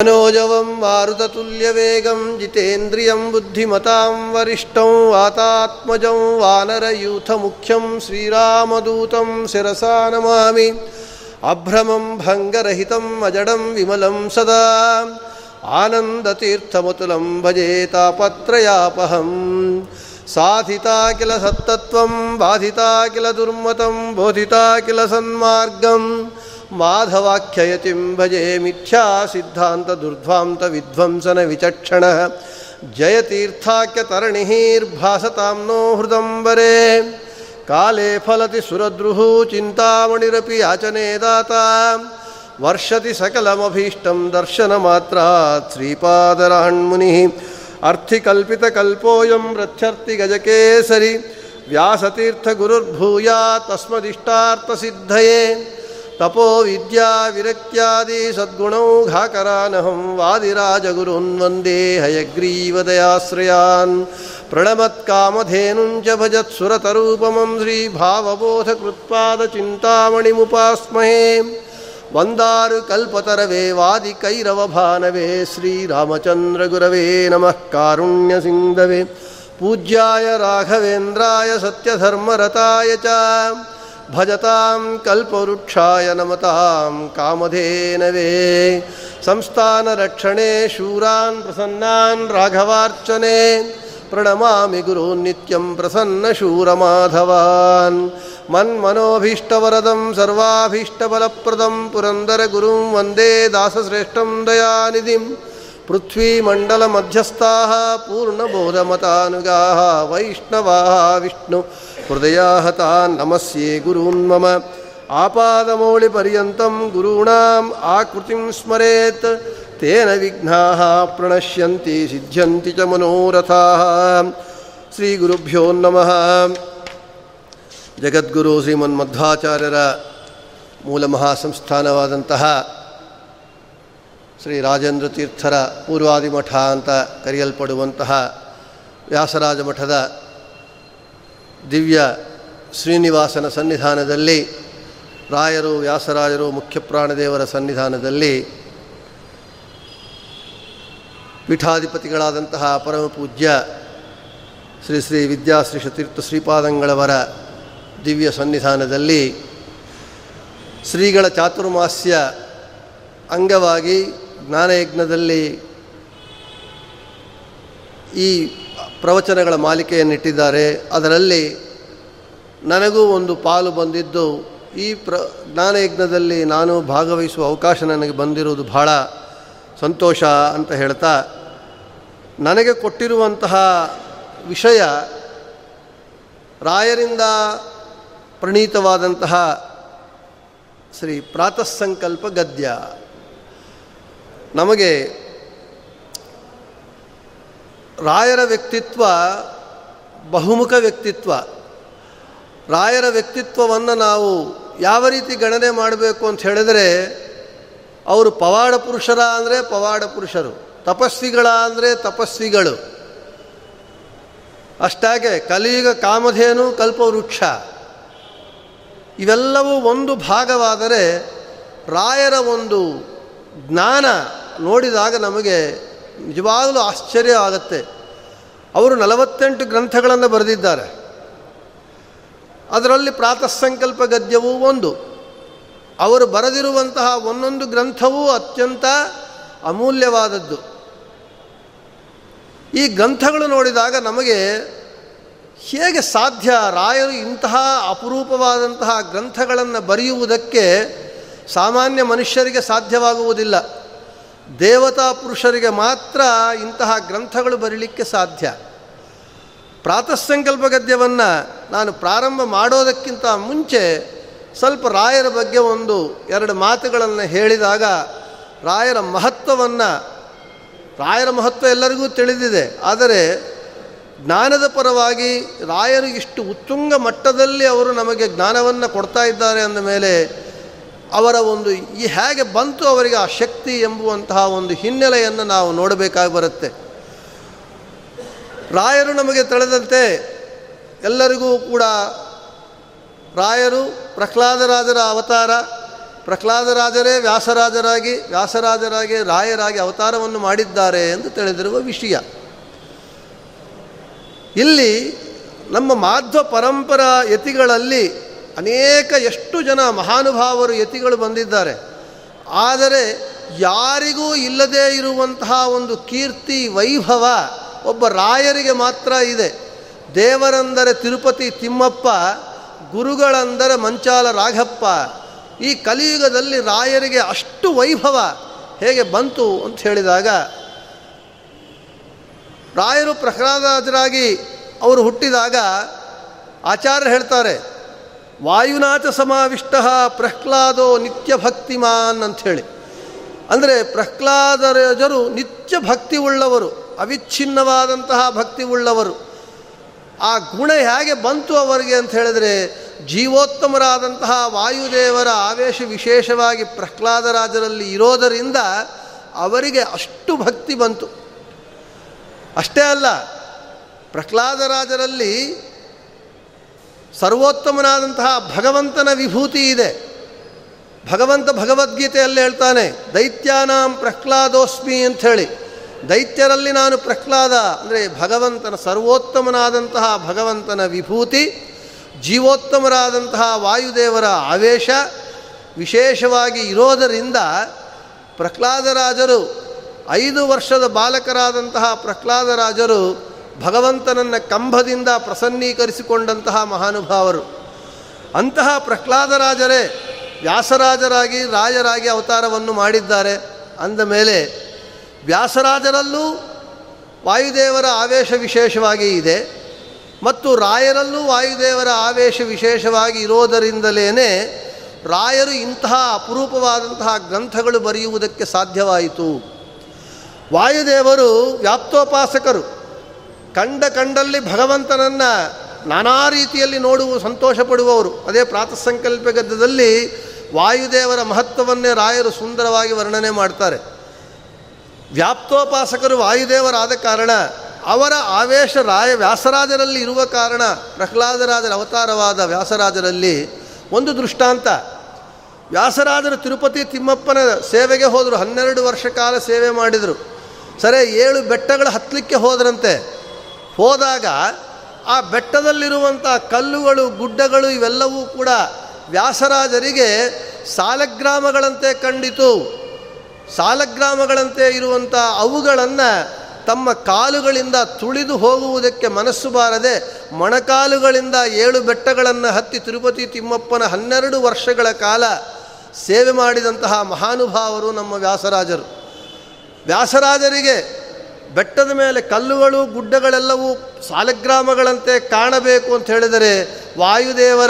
मनोजवं मारुततुल्यवेगं जितेन्द्रियं बुद्धिमतां वरिष्ठं वातात्मजं वानरयूथमुख्यं श्रीरामदूतं शिरसा नमामि अभ्रमं भङ्गरहितम् अजडं विमलं सदा आनन्दतीर्थमतुलं भजे तापत्रयापहम् साधिता किल सत्तत्वं बाधिता किल दुर्मतं बोधिता किल सन्मार्गम् माधवाख्ययतिं भजे मिथ्या सिद्धान्तदुर्ध्वान्तविध्वंसनविचक्षणः जयतीर्थाख्यतरणिर्भासतां नो हृदम्बरे काले फलति सुरद्रुः, चिन्तामणिरपि याचने दाता। वर्षति सकलमभीष्टं दर्शनमात्रात् श्रीपादराण्मुनिः अर्थिकल्पितकल्पोऽयं रथ्यर्थिगजकेसरि व्यासतीर्थगुरुर्भूयात् तस्मदिष्टार्थसिद्धये ತಪೋ ವಿದ್ಯಾ ವಿರಕ್ತ್ಯಾದಿ ಸದ್ಗುಣೌ ಘಾಕರಾನಹಂ ವಾದಿರಾಜಗುರುನ್ ವಂದೇ ಹಯಗ್ರೀವದಯಾಶ್ರಯಾನ್ ಪ್ರಣಮತ್ಕಾಮಧೇನುಂಚ ಭಜತ್ಸುರತರೂಪಮಂ ಶ್ರೀಭಾವಬೋಧಕೃತ್ಪಾದಚಿಂತಾಮಣಿಮುಪಾಸ್ಮಹೇ ವಂದಾರು ಕಲ್ಪತರವೇ ವಾದಿಕೈರವಭಾನವೇ ಶ್ರೀರಾಮಚಂದ್ರಗುರವೇ ನಮಃ. ಕಾರುಣ್ಯ ಸಿಂಧವೇ. ಪೂಜ್ಯಾಯ ರಾಘವೇಂದ್ರಾಯ ಸತ್ಯಧರ್ಮರತಾಯ ಚ. ಭಜತಾಂ ಕಲ್ಪವೃಕ್ಷಾಯ ನಮತಾಂ ಕಾಮಧೇನವೇ. ಸಂಸ್ಥಾನರಕ್ಷಣೆ ಶೂರಾನ್ ಪ್ರಸನ್ನಾನ್ ರಾಘವಾರ್ಚನೆ. ಪ್ರಣಮಾಮಿ ಗುರೂನ್ ನಿತ್ಯಂ ಪ್ರಸನ್ನ ಶೂರಮಾಧವಾನ್. ಮನ್ಮನೋಭೀಷ್ಟವರದಂ ಸರ್ವಾಭೀಷ್ಟಬಲಪ್ರದಂ ಪುರಂದರ ಗುರುಂ ವಂದೇ ದಾಸಶ್ರೇಷ್ಠಂ ದಯಾನಿಧಿಂ. ಪೃಥ್ವೀಮಂಡಲಮಧ್ಯಸ್ಥಾಃ ಪೂರ್ಣಬೋಧಮತಾನುಗಾಃ ವೈಷ್ಣವಾः ವಿಷ್ಣು. हृदयाहतान् नमस्ये गुरून् मम आपादमौलिपर्यन्तं गुरूणाम् आकृतिं स्मरेत् तेन विघ्नाः प्रणश्यन्ति सिद्ध्यन्ति च मनोरथाः ಶ್ರೀಗುರುಭ್ಯೋ ನಮಃ ಜಗದ್ಗುರು ಶ್ರೀಮನ್ಮಧ್ವಾಚಾರ್ಯರ ಮೂಲ ಮಹಾಸಂಸ್ಥಾನವಾದಂತಹ ಶ್ರೀ ರಾಜೇಂದ್ರ ತೀರ್ಥರ ಪೂರ್ವಾದಿ ಮಠ ಅಂತ ಕರೆಯಲ್ಪಡುವಂತಹ ವ್ಯಾಸರಾಜ ಮಠದ ದಿವ್ಯ ಶ್ರೀನಿವಾಸನ ಸನ್ನಿಧಾನದಲ್ಲಿ ರಾಯರು ವ್ಯಾಸರಾಜರು ಮುಖ್ಯಪ್ರಾಣದೇವರ ಸನ್ನಿಧಾನದಲ್ಲಿ ಪೀಠಾಧಿಪತಿಗಳಾದಂತಹ ಪರಮ ಪೂಜ್ಯ ಶ್ರೀ ಶ್ರೀ ವಿದ್ಯಾಶ್ರೀ ಶತೀರ್ಥ ಶ್ರೀಪಾದಂಗಳವರ ದಿವ್ಯ ಸನ್ನಿಧಾನದಲ್ಲಿ ಶ್ರೀಗಳ ಚಾತುರ್ಮಾಸ್ಯ ಅಂಗವಾಗಿ ಜ್ಞಾನಯಜ್ಞದಲ್ಲಿ ಈ ಪ್ರವಚನಗಳ ಮಾಲಿಕೆಯನ್ನಿಟ್ಟಿದ್ದಾರೆ. ಅದರಲ್ಲಿ ನನಗೂ ಒಂದು ಪಾಲು ಬಂದಿದ್ದು, ಈ ಪ್ರ ಜ್ಞಾನಯಜ್ಞದಲ್ಲಿ ನಾನು ಭಾಗವಹಿಸುವ ಅವಕಾಶ ನನಗೆ ಬಂದಿರುವುದು ಬಹಳ ಸಂತೋಷ ಅಂತ ಹೇಳ್ತಾ, ನನಗೆ ಕೊಟ್ಟಿರುವಂತಹ ವಿಷಯ ರಾಯರಿಂದ ಪ್ರಣೀತವಾದಂತಹ ಶ್ರೀ ಪ್ರಾತಃಸಂಕಲ್ಪ ಗದ್ಯ. ನಮಗೆ ರಾಯರ ವ್ಯಕ್ತಿತ್ವ ಬಹುಮುಖ ವ್ಯಕ್ತಿತ್ವ. ರಾಯರ ವ್ಯಕ್ತಿತ್ವವನ್ನು ನಾವು ಯಾವ ರೀತಿ ಗಣನೆ ಮಾಡಬೇಕು ಅಂತ ಹೇಳಿದರೆ, ಅವರು ಪವಾಡ ಪುರುಷರ ಅಂದರೆ ಪವಾಡ ಪುರುಷರು, ತಪಸ್ವಿಗಳ ಅಂದರೆ ತಪಸ್ವಿಗಳು. ಅಷ್ಟಾಗೆ ಕಲಿಯುಗ ಕಾಮಧೇನು ಕಲ್ಪವೃಕ್ಷ. ಇವೆಲ್ಲವೂ ಒಂದು ಭಾಗವಾದರೆ ರಾಯರ ಒಂದು ಜ್ಞಾನ ನೋಡಿದಾಗ ನಮಗೆ ನಿಜವಾಗಲೂ ಆಶ್ಚರ್ಯ ಆಗುತ್ತೆ. ಅವರು ನಲವತ್ತೆಂಟು ಗ್ರಂಥಗಳನ್ನು ಬರೆದಿದ್ದಾರೆ. ಅದರಲ್ಲಿ ಪ್ರಾತಃಸಂಕಲ್ಪ ಗದ್ಯವೂ ಒಂದು. ಅವರು ಬರೆದಿರುವಂತಹ ಒಂದೊಂದು ಗ್ರಂಥವೂ ಅತ್ಯಂತ ಅಮೂಲ್ಯವಾದದ್ದು. ಈ ಗ್ರಂಥಗಳು ನೋಡಿದಾಗ ನಮಗೆ ಹೇಗೆ ಸಾಧ್ಯ ರಾಯರು ಇಂತಹ ಅಪರೂಪವಾದಂತಹ ಗ್ರಂಥಗಳನ್ನು ಬರೆಯುವುದಕ್ಕೆ ಸಾಮಾನ್ಯ ಮನುಷ್ಯರಿಗೆ ಸಾಧ್ಯವಾಗುವುದಿಲ್ಲ. ದೇವತಾ ಪುರುಷರಿಗೆ ಮಾತ್ರ ಇಂತಹ ಗ್ರಂಥಗಳು ಬರೀಲಿಕ್ಕೆ ಸಾಧ್ಯ. ಪ್ರಾತಃಸಂಕಲ್ಪ ಗದ್ಯವನ್ನು ನಾನು ಪ್ರಾರಂಭ ಮಾಡೋದಕ್ಕಿಂತ ಮುಂಚೆ ಸ್ವಲ್ಪ ರಾಯರ ಬಗ್ಗೆ ಒಂದು ಎರಡು ಮಾತುಗಳನ್ನು ಹೇಳಿದಾಗ ರಾಯರ ಮಹತ್ವವನ್ನು, ರಾಯರ ಮಹತ್ವ ಎಲ್ಲರಿಗೂ ತಿಳಿದಿದೆ. ಆದರೆ ಜ್ಞಾನದ ಪರವಾಗಿ ರಾಯರು ಇಷ್ಟು ಉತ್ತುಂಗ ಮಟ್ಟದಲ್ಲಿ ಅವರು ನಮಗೆ ಜ್ಞಾನವನ್ನು ಕೊಡ್ತಾ ಇದ್ದಾರೆ ಅಂದ ಮೇಲೆ ಅವರ ಒಂದು ಈ ಹೇಗೆ ಬಂತು ಅವರಿಗೆ ಆ ಶಕ್ತಿ ಎಂಬುವಂತಹ ಒಂದು ಹಿನ್ನೆಲೆಯನ್ನು ನಾವು ನೋಡಬೇಕಾಗಿ ಬರುತ್ತೆ. ರಾಯರು ನಮಗೆ ತಳೆದಂತೆ ಎಲ್ಲರಿಗೂ ಕೂಡ ರಾಯರು ಪ್ರಹ್ಲಾದರಾಜರ ಅವತಾರ, ಪ್ರಹ್ಲಾದರಾಜರೇ ವ್ಯಾಸರಾಜರಾಗಿ ವ್ಯಾಸರಾಜರಾಗಿ ರಾಯರಾಗಿ ಅವತಾರವನ್ನು ಮಾಡಿದ್ದಾರೆ ಎಂದು ತಿಳಿದಿರುವ ವಿಷಯ. ಇಲ್ಲಿ ನಮ್ಮ ಮಾಧ್ವ ಪರಂಪರ ಯತಿಗಳಲ್ಲಿ ಅನೇಕ ಎಷ್ಟು ಜನ ಮಹಾನುಭಾವರು ಯತಿಗಳು ಬಂದಿದ್ದಾರೆ. ಆದರೆ ಯಾರಿಗೂ ಇಲ್ಲದೇ ಇರುವಂತಹ ಒಂದು ಕೀರ್ತಿ, ವೈಭವ ಒಬ್ಬ ರಾಯರಿಗೆ ಮಾತ್ರ ಇದೆ. ದೇವರಂದರೆ ತಿರುಪತಿ ತಿಮ್ಮಪ್ಪ, ಗುರುಗಳಂದರೆ ಮಂಚಾಲ ರಾಘಪ್ಪ. ಈ ಕಲಿಯುಗದಲ್ಲಿ ರಾಯರಿಗೆ ಅಷ್ಟು ವೈಭವ ಹೇಗೆ ಬಂತು ಅಂತ ಹೇಳಿದಾಗ, ರಾಯರು ಪ್ರಹ್ಲಾದರಾಜರಾಗಿ ಅವರು ಹುಟ್ಟಿದಾಗ ಆಚಾರ್ಯ ಹೇಳ್ತಾರೆ ವಾಯುನಾಥ ಸಮಾವಿಷ್ಟ ಪ್ರಹ್ಲಾದೋ ನಿತ್ಯ ಭಕ್ತಿಮಾನ್ ಅಂಥೇಳಿ. ಅಂದರೆ ಪ್ರಹ್ಲಾದರಜರು ನಿತ್ಯ ಭಕ್ತಿ ಉಳ್ಳವರು ಅವಿಚ್ಛಿನ್ನವಾದಂತಹ ಭಕ್ತಿ ಉಳ್ಳವರು ಆ ಗುಣ ಹೇಗೆ ಬಂತು ಅವರಿಗೆ ಅಂತ ಹೇಳಿದರೆ, ಜೀವೋತ್ತಮರಾದಂತಹ ವಾಯುದೇವರ ಆವೇಶ ವಿಶೇಷವಾಗಿ ಪ್ರಹ್ಲಾದರಾಜರಲ್ಲಿ ಇರೋದರಿಂದ ಅವರಿಗೆ ಅಷ್ಟು ಭಕ್ತಿ ಬಂತು. ಅಷ್ಟೇ ಅಲ್ಲ, ಪ್ರಹ್ಲಾದರಾಜರಲ್ಲಿ ಸರ್ವೋತ್ತಮನಾದಂತಹ ಭಗವಂತನ ವಿಭೂತಿ ಇದೆ. ಭಗವಂತ ಭಗವದ್ಗೀತೆಯಲ್ಲಿ ಹೇಳ್ತಾನೆ, ದೈತ್ಯಾನಾಂ ಪ್ರಹ್ಲಾದೋಸ್ಮಿ ಅಂಥೇಳಿ. ದೈತ್ಯರಲ್ಲಿ ನಾನು ಪ್ರಹ್ಲಾದ ಅಂದರೆ ಭಗವಂತನ ಸರ್ವೋತ್ತಮನಾದಂತಹ ಭಗವಂತನ ವಿಭೂತಿ, ಜೀವೋತ್ತಮರಾದಂತಹ ವಾಯುದೇವರ ಆವೇಶ, ವಿಶೇಷವಾಗಿ ಇರೋದರಿಂದ ಪ್ರಹ್ಲಾದರಾಜರು, ಐದು ವರ್ಷದ ಬಾಲಕರಾದಂತಹ ಪ್ರಹ್ಲಾದರಾಜರು ಭಗವಂತನನ್ನು ಕಂಬದಿಂದ ಪ್ರಸನ್ನೀಕರಿಸಿಕೊಂಡಂತಹ ಮಹಾನುಭಾವರು. ಅಂತಹ ಪ್ರಹ್ಲಾದರಾಜರೇ, ವ್ಯಾಸರಾಜರಾಗಿ ರಾಜರಾಗಿ ಅವತಾರವನ್ನು ಮಾಡಿದ್ದಾರೆ. ಅಂದ ಮೇಲೆ, ವ್ಯಾಸರಾಜರಲ್ಲೂ ವಾಯುದೇವರ ಆವೇಶ ವಿಶೇಷವಾಗಿ ಇದೆ. ಮತ್ತು ರಾಯರಲ್ಲೂ ವಾಯುದೇವರ ಆವೇಶ ವಿಶೇಷವಾಗಿ ಇರೋದರಿಂದಲೇ ರಾಯರು ಇಂತಹ ಅಪರೂಪವಾದಂತಹ ಗ್ರಂಥಗಳು ಬರೆಯುವುದಕ್ಕೆ ಸಾಧ್ಯವಾಯಿತು. ವಾಯುದೇವರು ವ್ಯಾಪ್ತೋಪಾಸಕರು. ಕಂಡ ಕಂಡಲ್ಲಿ ಭಗವಂತನನ್ನು ನಾನಾ ರೀತಿಯಲ್ಲಿ ನೋಡುವ ಸಂತೋಷ ಪಡುವವರು ಅದೇ ಪ್ರಾತಃಸಂಕಲ್ಪ ಗದ್ದದಲ್ಲಿ ವಾಯುದೇವರ ಮಹತ್ವವನ್ನೇ ರಾಯರು ಸುಂದರವಾಗಿ ವರ್ಣನೆ ಮಾಡ್ತಾರೆ. ವ್ಯಾಪ್ತೋಪಾಸಕರು ವಾಯುದೇವರಾದ ಕಾರಣ, ಅವರ ಆವೇಶ ರಾಯ ವ್ಯಾಸರಾಜರಲ್ಲಿ ಇರುವ ಕಾರಣ ಪ್ರಹ್ಲಾದರಾಜರ ಅವತಾರವಾದ ವ್ಯಾಸರಾಜರಲ್ಲಿ ಒಂದು ದೃಷ್ಟಾಂತ. ವ್ಯಾಸರಾಜರು ತಿರುಪತಿ ತಿಮ್ಮಪ್ಪನ ಸೇವೆಗೆ ಹೋದರು ಹನ್ನೆರಡು ವರ್ಷ ಕಾಲ ಸೇವೆ ಮಾಡಿದರು. ಸರಿ, ಏಳು ಬೆಟ್ಟಗಳು ಹತ್ತಲಿಕ್ಕೆ ಹೋದ್ರಂತೆ. ಹೋದಾಗ ಆ ಬೆಟ್ಟದಲ್ಲಿರುವಂಥ ಕಲ್ಲುಗಳು, ಗುಡ್ಡಗಳು ಇವೆಲ್ಲವೂ ಕೂಡ ವ್ಯಾಸರಾಜರಿಗೆ ಸಾಲಗ್ರಾಮಗಳಂತೆ ಕಂಡಿತು. ಸಾಲಗ್ರಾಮಗಳಂತೆ ಇರುವಂಥ ಅವುಗಳನ್ನು ತಮ್ಮ ಕಾಲುಗಳಿಂದ ತುಳಿದು ಹೋಗುವುದಕ್ಕೆ ಮನಸ್ಸು ಬಾರದೆ ಮೊಣಕಾಲುಗಳಿಂದ ಏಳು ಬೆಟ್ಟಗಳನ್ನು ಹತ್ತಿ ತಿರುಪತಿ ತಿಮ್ಮಪ್ಪನ ಹನ್ನೆರಡು ವರ್ಷಗಳ ಕಾಲ ಸೇವೆ ಮಾಡಿದಂತಹ ಮಹಾನುಭಾವರು ನಮ್ಮ ವ್ಯಾಸರಾಜರು. ವ್ಯಾಸರಾಜರಿಗೆ ಬೆಟ್ಟದ ಮೇಲೆ ಕಲ್ಲುಗಳು, ಗುಡ್ಡಗಳೆಲ್ಲವೂ ಸಾಲಗ್ರಾಮಗಳಂತೆ ಕಾಣಬೇಕು ಅಂತ ಹೇಳಿದರೆ ವಾಯುದೇವರ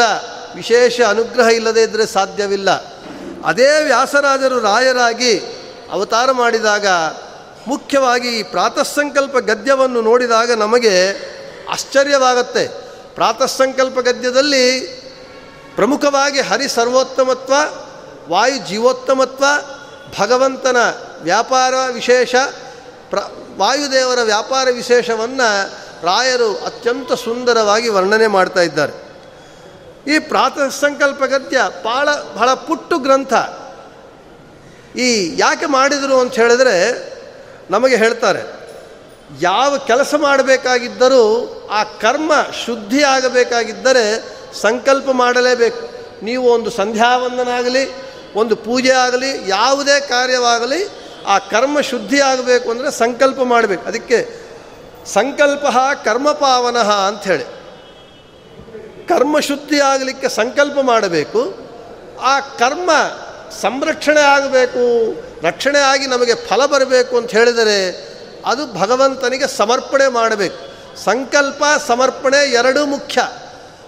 ವಿಶೇಷ ಅನುಗ್ರಹ ಇಲ್ಲದೇ ಇದ್ದರೆ ಸಾಧ್ಯವಿಲ್ಲ. ಅದೇ ವ್ಯಾಸರಾಜರು ರಾಯರಾಗಿ ಅವತಾರ ಮಾಡಿದಾಗ, ಮುಖ್ಯವಾಗಿ ಈ ಪ್ರಾತಃಸಂಕಲ್ಪ ಗದ್ಯವನ್ನು ನೋಡಿದಾಗ ನಮಗೆ ಆಶ್ಚರ್ಯವಾಗುತ್ತೆ. ಪ್ರಾತಃಸಂಕಲ್ಪ ಗದ್ಯದಲ್ಲಿ ಪ್ರಮುಖವಾಗಿ ಹರಿ ಸರ್ವೋತ್ತಮತ್ವ ವಾಯು ಜೀವೋತ್ತಮತ್ವ, ಭಗವಂತನ ವ್ಯಾಪಾರ ವಿಶೇಷ, ಪ್ರ ವಾಯುದೇವರ ವ್ಯಾಪಾರ ವಿಶೇಷವನ್ನು ರಾಯರು ಅತ್ಯಂತ ಸುಂದರವಾಗಿ ವರ್ಣನೆ ಮಾಡ್ತಾ ಇದ್ದಾರೆ. ಈ ಪ್ರಾತಃ ಸಂಕಲ್ಪ ಗದ್ಯ ಭಾಳ ಬಹಳ ಪುಟ್ಟು ಗ್ರಂಥ. ಈ ಯಾಕೆ ಮಾಡಿದರು ಅಂತ ಹೇಳಿದ್ರೆ ನಮಗೆ ಹೇಳ್ತಾರೆ, ಯಾವ ಕೆಲಸ ಮಾಡಬೇಕಾಗಿದ್ದರೂ ಆ ಕರ್ಮ ಶುದ್ಧಿ ಆಗಬೇಕಾಗಿದ್ದರೆ ಸಂಕಲ್ಪ ಮಾಡಲೇಬೇಕು. ನೀವು ಒಂದು ಸಂಧ್ಯಾವಂದನಾಗಲಿ, ಒಂದು ಪೂಜೆ ಆಗಲಿ, ಯಾವುದೇ ಕಾರ್ಯವಾಗಲಿ ಆ ಕರ್ಮ ಶುದ್ಧಿ ಆಗಬೇಕು ಅಂದರೆ ಸಂಕಲ್ಪ ಮಾಡಬೇಕು. ಅದಕ್ಕೆ ಸಂಕಲ್ಪ ಕರ್ಮಪಾವನ ಅಂಥೇಳಿ ಕರ್ಮ ಶುದ್ಧಿ ಆಗಲಿಕ್ಕೆ ಸಂಕಲ್ಪ ಮಾಡಬೇಕು. ಆ ಕರ್ಮ ಸಂರಕ್ಷಣೆ ಆಗಬೇಕು, ರಕ್ಷಣೆ ಆಗಿ ನಮಗೆ ಫಲ ಬರಬೇಕು ಅಂತ ಹೇಳಿದರೆ ಅದು ಭಗವಂತನಿಗೆ ಸಮರ್ಪಣೆ ಮಾಡಬೇಕು. ಸಂಕಲ್ಪ, ಸಮರ್ಪಣೆ ಎರಡೂ ಮುಖ್ಯ.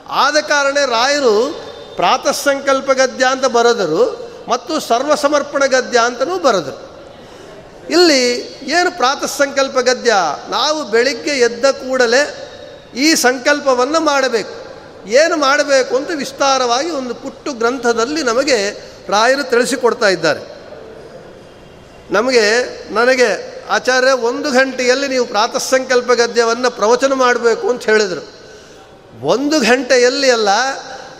ಆದ ಕಾರಣ ರಾಯರು ಪ್ರಾತಃ ಸಂಕಲ್ಪ ಗದ್ಯ ಅಂತ ಬರೆದರು ಮತ್ತು ಸರ್ವಸಮರ್ಪಣ ಗದ್ಯ ಅಂತಲೂ ಬರೆದರು. ಇಲ್ಲಿ ಏನು ಪ್ರಾತಃ ಸಂಕಲ್ಪ ಗದ್ಯ? ನಾವು ಬೆಳಿಗ್ಗೆ ಎದ್ದ ಕೂಡಲೇ ಈ ಸಂಕಲ್ಪವನ್ನು ಮಾಡಬೇಕು. ಏನು ಮಾಡಬೇಕು ಅಂತ ವಿಸ್ತಾರವಾಗಿ ಒಂದು ಪುಟ್ಟು ಗ್ರಂಥದಲ್ಲಿ ನಮಗೆ ರಾಯರು ತಿಳಿಸಿಕೊಡ್ತಾ ಇದ್ದಾರೆ. ನಮಗೆ, ನನಗೆ ಆಚಾರ್ಯ, ಒಂದು ಗಂಟೆಯಲ್ಲಿ ನೀವು ಪ್ರಾತಃ ಸಂಕಲ್ಪ ಗದ್ಯವನ್ನು ಪ್ರವಚನ ಮಾಡಬೇಕು ಅಂತ ಹೇಳಿದರು. ಒಂದು ಗಂಟೆಯಲ್ಲಿ ಅಲ್ಲ,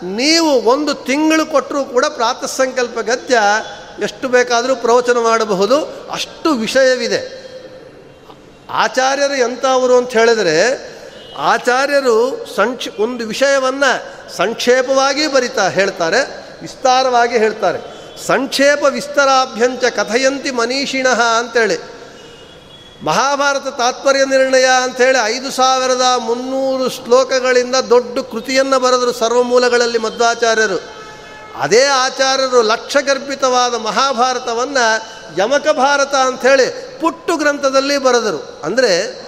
ನೀವು ಒಂದು ತಿಂಗಳು ಕೊಟ್ಟರೂ ಕೂಡ ಪ್ರಾತಃ ಸಂಕಲ್ಪ ಗದ್ಯ ಎಷ್ಟು ಬೇಕಾದರೂ ಪ್ರವಚನ ಮಾಡಬಹುದು. ಅಷ್ಟು ವಿಷಯವಿದೆ. ಆಚಾರ್ಯರು ಎಂಥವರು ಅಂತ ಹೇಳಿದರೆ, ಆಚಾರ್ಯರು ಸಂಕ್ಷ, ಒಂದು ವಿಷಯವನ್ನು ಸಂಕ್ಷೇಪವಾಗಿ ಬರಿತಾ ಹೇಳ್ತಾರೆ, ವಿಸ್ತಾರವಾಗಿ ಹೇಳ್ತಾರೆ. ಸಂಕ್ಷೇಪ ವಿಸ್ತರಾಭ್ಯಂಚ ಕಥಯಂತಿ ಮನೀಷಿಣಃ ಅಂತೇಳಿ. ಮಹಾಭಾರತ ತಾತ್ಪರ್ಯ ನಿರ್ಣಯ ಅಂಥೇಳಿ ಐದು ಸಾವಿರದ ಮುನ್ನೂರು ಶ್ಲೋಕಗಳಿಂದ ದೊಡ್ಡ ಕೃತಿಯನ್ನು ಬರೆದರು ಸರ್ವಮೂಲಗಳಲ್ಲಿ ಮಧ್ವಾಚಾರ್ಯರು. ಅದೇ ಆಚಾರ್ಯರು ಲಕ್ಷಗರ್ಭಿತವಾದ ಮಹಾಭಾರತವನ್ನು ಯಮಕ ಭಾರತ ಅಂಥೇಳಿ ಪುಟ್ಟು ಗ್ರಂಥದಲ್ಲಿ ಬರೆದರು. ಅಂದರೆ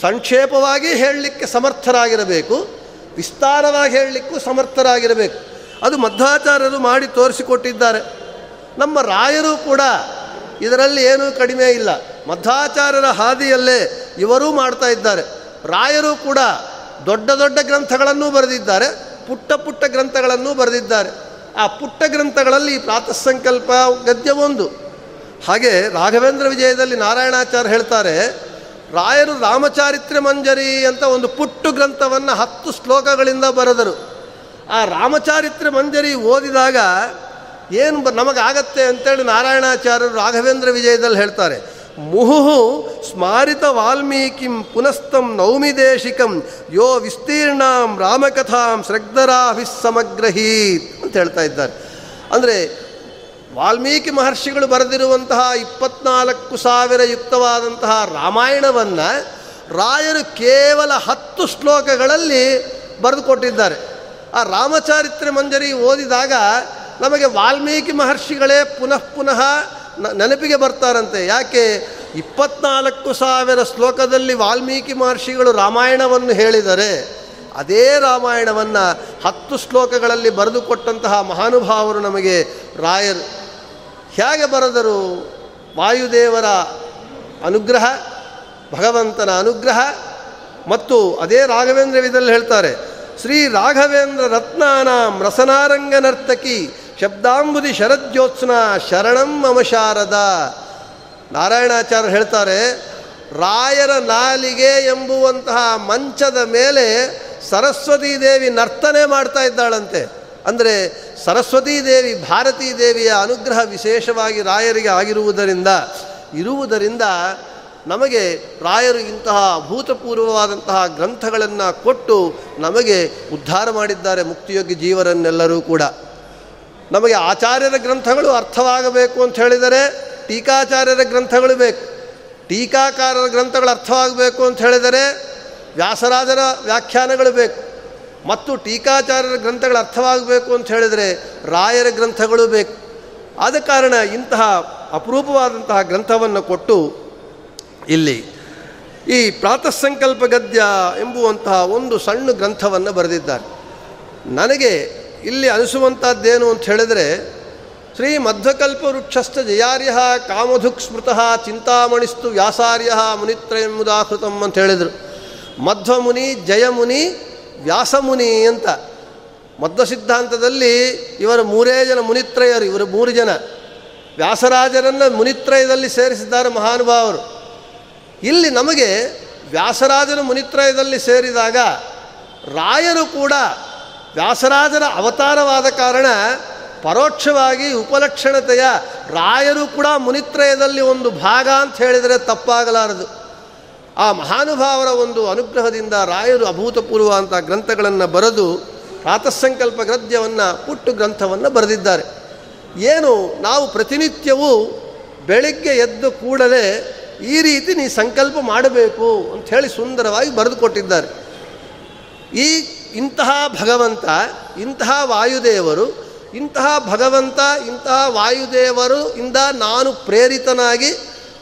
ಸಂಕ್ಷೇಪವಾಗಿ ಹೇಳಲಿಕ್ಕೆ ಸಮರ್ಥರಾಗಿರಬೇಕು, ವಿಸ್ತಾರವಾಗಿ ಹೇಳಲಿಕ್ಕೂ ಸಮರ್ಥರಾಗಿರಬೇಕು. ಅದು ಮಧ್ವಾಚಾರ್ಯರು ಮಾಡಿ ತೋರಿಸಿಕೊಟ್ಟಿದ್ದಾರೆ. ನಮ್ಮ ರಾಯರು ಕೂಡ ಇದರಲ್ಲಿ ಏನೂ ಕಡಿಮೆ ಇಲ್ಲ. ಮಧ್ವಾಚಾರ್ಯರ ಹಾದಿಯಲ್ಲೇ ಇವರೂ ಮಾಡ್ತಾ ಇದ್ದಾರೆ. ರಾಯರು ಕೂಡ ದೊಡ್ಡ ದೊಡ್ಡ ಗ್ರಂಥಗಳನ್ನೂ ಬರೆದಿದ್ದಾರೆ. ಪುಟ್ಟ ಪುಟ್ಟ ಗ್ರಂಥಗಳನ್ನು ಬರೆದಿದ್ದಾರೆ. ಆ ಪುಟ್ಟ ಗ್ರಂಥಗಳಲ್ಲಿ ಪ್ರಾತಃ ಸಂಕಲ್ಪ ಗದ್ಯ ಒಂದು ಹಾಗೆ ರಾಘವೇಂದ್ರ ವಿಜಯದಲ್ಲಿ ನಾರಾಯಣಾಚಾರ್ಯ ಹೇಳ್ತಾರೆ, ರಾಯರು ರಾಮಚಾರಿತ್ರ್ಯ ಮಂಜರಿ ಅಂತ ಒಂದು ಪುಟ್ಟು ಗ್ರಂಥವನ್ನು ಹತ್ತು ಶ್ಲೋಕಗಳಿಂದ ಬರೆದರು. ಆ ರಾಮಚಾರಿತ್ರ್ಯ ಮಂಜರಿ ಓದಿದಾಗ ಏನು ನಮಗಾಗತ್ತೆ ಅಂತೇಳಿ ನಾರಾಯಣಾಚಾರ್ಯರು ರಾಘವೇಂದ್ರ ವಿಜಯದಲ್ಲಿ ಹೇಳ್ತಾರೆ. ಮುಹುಹು ಸ್ಮಾರಿತ ವಾಲ್ಮೀಕಿಂ ಪುನಸ್ತಂ ನೌಮಿದೇಶಿಕಂ ಯೋ ವಿಸ್ತೀರ್ಣಾಂ ರಾಮಕಥಾಂ ಶ್ರಗ್ಧರಾಭಿಸ್ಸಮಗ್ರಹೀತ್ ಅಂತ ಹೇಳ್ತಾ ಇದ್ದಾರೆ. ಅಂದರೆ ವಾಲ್ಮೀಕಿ ಮಹರ್ಷಿಗಳು ಬರೆದಿರುವಂತಹ ಇಪ್ಪತ್ನಾಲ್ಕು ಸಾವಿರ ಯುಕ್ತವಾದಂತಹ ರಾಮಾಯಣವನ್ನು ರಾಯರು ಕೇವಲ ಹತ್ತು ಶ್ಲೋಕಗಳಲ್ಲಿ ಬರೆದುಕೊಟ್ಟಿದ್ದಾರೆ. ಆ ರಾಮಚಾರಿತ್ರ್ಯ ಮಂಜರಿ ಓದಿದಾಗ ನಮಗೆ ವಾಲ್ಮೀಕಿ ಮಹರ್ಷಿಗಳೇ ಪುನಃ ಪುನಃ ನೆನಪಿಗೆ ಬರ್ತಾರಂತೆ. ಯಾಕೆ? ಇಪ್ಪತ್ನಾಲ್ಕು ಸಾವಿರ ಶ್ಲೋಕದಲ್ಲಿ ವಾಲ್ಮೀಕಿ ಮಹರ್ಷಿಗಳು ರಾಮಾಯಣವನ್ನು ಹೇಳಿದರೆ, ಅದೇ ರಾಮಾಯಣವನ್ನು ಹತ್ತು ಶ್ಲೋಕಗಳಲ್ಲಿ ಬರೆದುಕೊಟ್ಟಂತಹ ಮಹಾನುಭಾವರು ನಮಗೆ ರಾಯರು ಹೇಗೆ ಬರೆದರು? ವಾಯುದೇವರ ಅನುಗ್ರಹ, ಭಗವಂತನ ಅನುಗ್ರಹ ಮತ್ತು ಅದೇ ರಾಘವೇಂದ್ರ ವಿಧದಲ್ಲಿ ಹೇಳ್ತಾರೆ, ಶ್ರೀ ರಾಘವೇಂದ್ರ ರತ್ನಾನಾಂ ರಸನಾರಂಗ ನರ್ತಕಿ ಶಬ್ದಾಂಬುದಿ ಶರಜ್ಯೋತ್ಸ್ನ ಶರಣಂ ಮಮ ಶಾರದ. ನಾರಾಯಣಾಚಾರ್ಯ ಹೇಳ್ತಾರೆ, ರಾಯರ ನಾಲಿಗೆ ಎಂಬುವಂತಹ ಮಂಚದ ಮೇಲೆ ಸರಸ್ವತೀ ದೇವಿ ನರ್ತನೆ ಮಾಡ್ತಾ ಇದ್ದಾಳಂತೆ. ಅಂದರೆ ಸರಸ್ವತೀ ದೇವಿ ಭಾರತೀ ದೇವಿಯ ಅನುಗ್ರಹ ವಿಶೇಷವಾಗಿ ರಾಯರಿಗೆ ಆಗಿರುವುದರಿಂದ, ಇರುವುದರಿಂದ ನಮಗೆ ರಾಯರು ಇಂತಹ ಭೂತಪೂರ್ವವಾದಂತಹ ಗ್ರಂಥಗಳನ್ನು ಕೊಟ್ಟು ನಮಗೆ ಉದ್ಧಾರ ಮಾಡಿದ್ದಾರೆ ಮುಕ್ತಿಯೋಗ್ಯ ಜೀವರನ್ನೆಲ್ಲರೂ ಕೂಡ. ನಮಗೆ ಆಚಾರ್ಯರ ಗ್ರಂಥಗಳು ಅರ್ಥವಾಗಬೇಕು ಅಂತ ಹೇಳಿದರೆ ಟೀಕಾಚಾರ್ಯರ ಗ್ರಂಥಗಳು ಬೇಕು. ಟೀಕಾಕಾರರ ಗ್ರಂಥಗಳು ಅರ್ಥವಾಗಬೇಕು ಅಂತ ಹೇಳಿದರೆ ವ್ಯಾಸರಾಜರ ವ್ಯಾಖ್ಯಾನಗಳು ಬೇಕು. ಮತ್ತು ಟೀಕಾಚಾರ್ಯರ ಗ್ರಂಥಗಳು ಅರ್ಥವಾಗಬೇಕು ಅಂತ ಹೇಳಿದರೆ ರಾಯರ ಗ್ರಂಥಗಳು ಬೇಕು. ಆದ ಕಾರಣ ಇಂತಹ ಅಪರೂಪವಾದಂತಹ ಗ್ರಂಥವನ್ನು ಕೊಟ್ಟು ಇಲ್ಲಿ ಈ ಪ್ರಾತಃ ಸಂಕಲ್ಪ ಗದ್ಯ ಎಂಬುವಂತಹ ಒಂದು ಸಣ್ಣ ಗ್ರಂಥವನ್ನು ಬರೆದಿದ್ದಾರೆ. ನನಗೆ ಇಲ್ಲಿ ಅನಿಸುವಂಥದ್ದೇನು ಅಂತ ಹೇಳಿದರೆ, ಶ್ರೀ ಮಧ್ವಕಲ್ಪ ವೃಕ್ಷಸ್ಥ ಜಯಾರ್ಯ ಕಾಮಧುಕ್ ಸ್ಮೃತಃ ಚಿಂತಾಮಣಿಸ್ತು ವ್ಯಾಸಾರ್ಯ ಮುನಿತ್ರಯಂಬುದಾಕೃತಂ ಅಂತ ಹೇಳಿದರು. ಮಧ್ವಮುನಿ, ಜಯಮುನಿ, ವ್ಯಾಸಮುನಿ ಅಂತ. ಮಧ್ವ ಸಿದ್ಧಾಂತದಲ್ಲಿ ಇವರ ಮೂರೇ ಜನ ಮುನಿತ್ರಯರು, ಇವರು ಮೂರು ಜನ. ವ್ಯಾಸರಾಜರನ್ನು ಮುನಿತ್ರಯದಲ್ಲಿ ಸೇರಿಸಿದ್ದಾರೆ ಮಹಾನುಭಾವರು. ಇಲ್ಲಿ ನಮಗೆ ವ್ಯಾಸರಾಜನ ಮುನಿತ್ರಯದಲ್ಲಿ ಸೇರಿದಾಗ ರಾಯರು ಕೂಡ ವ್ಯಾಸರಾಜರ ಅವತಾರವಾದ ಕಾರಣ ಪರೋಕ್ಷವಾಗಿ ಉಪಲಕ್ಷಣತೆಯ ರಾಯರು ಕೂಡ ಮುನಿತ್ರಯದಲ್ಲಿ ಒಂದು ಭಾಗ ಅಂತ ಹೇಳಿದರೆ ತಪ್ಪಾಗಲಾರದು. ಆ ಮಹಾನುಭಾವರ ಒಂದು ಅನುಗ್ರಹದಿಂದ ರಾಯರು ಅಭೂತಪೂರ್ವ ಅಂತ ಗ್ರಂಥಗಳನ್ನು ಬರೆದು ಪ್ರಾತಃಸಂಕಲ್ಪ ಗ್ರದ್ಯವನ್ನು ಪುಟ್ಟು ಗ್ರಂಥವನ್ನು ಬರೆದಿದ್ದಾರೆ. ಏನು, ನಾವು ಪ್ರತಿನಿತ್ಯವೂ ಬೆಳಗ್ಗೆ ಎದ್ದು ಕೂಡಲೇ ಈ ರೀತಿ ನೀ ಸಂಕಲ್ಪ ಮಾಡಬೇಕು ಅಂಥೇಳಿ ಸುಂದರವಾಗಿ ಬರೆದುಕೊಟ್ಟಿದ್ದಾರೆ. ಈ ಇಂತಹ ಭಗವಂತ, ಇಂತಹ ವಾಯುದೇವರು, ಇಂತಹ ಭಗವಂತ ಇಂತಹ ವಾಯುದೇವರು ಇಂದ ನಾನು ಪ್ರೇರಿತನಾಗಿ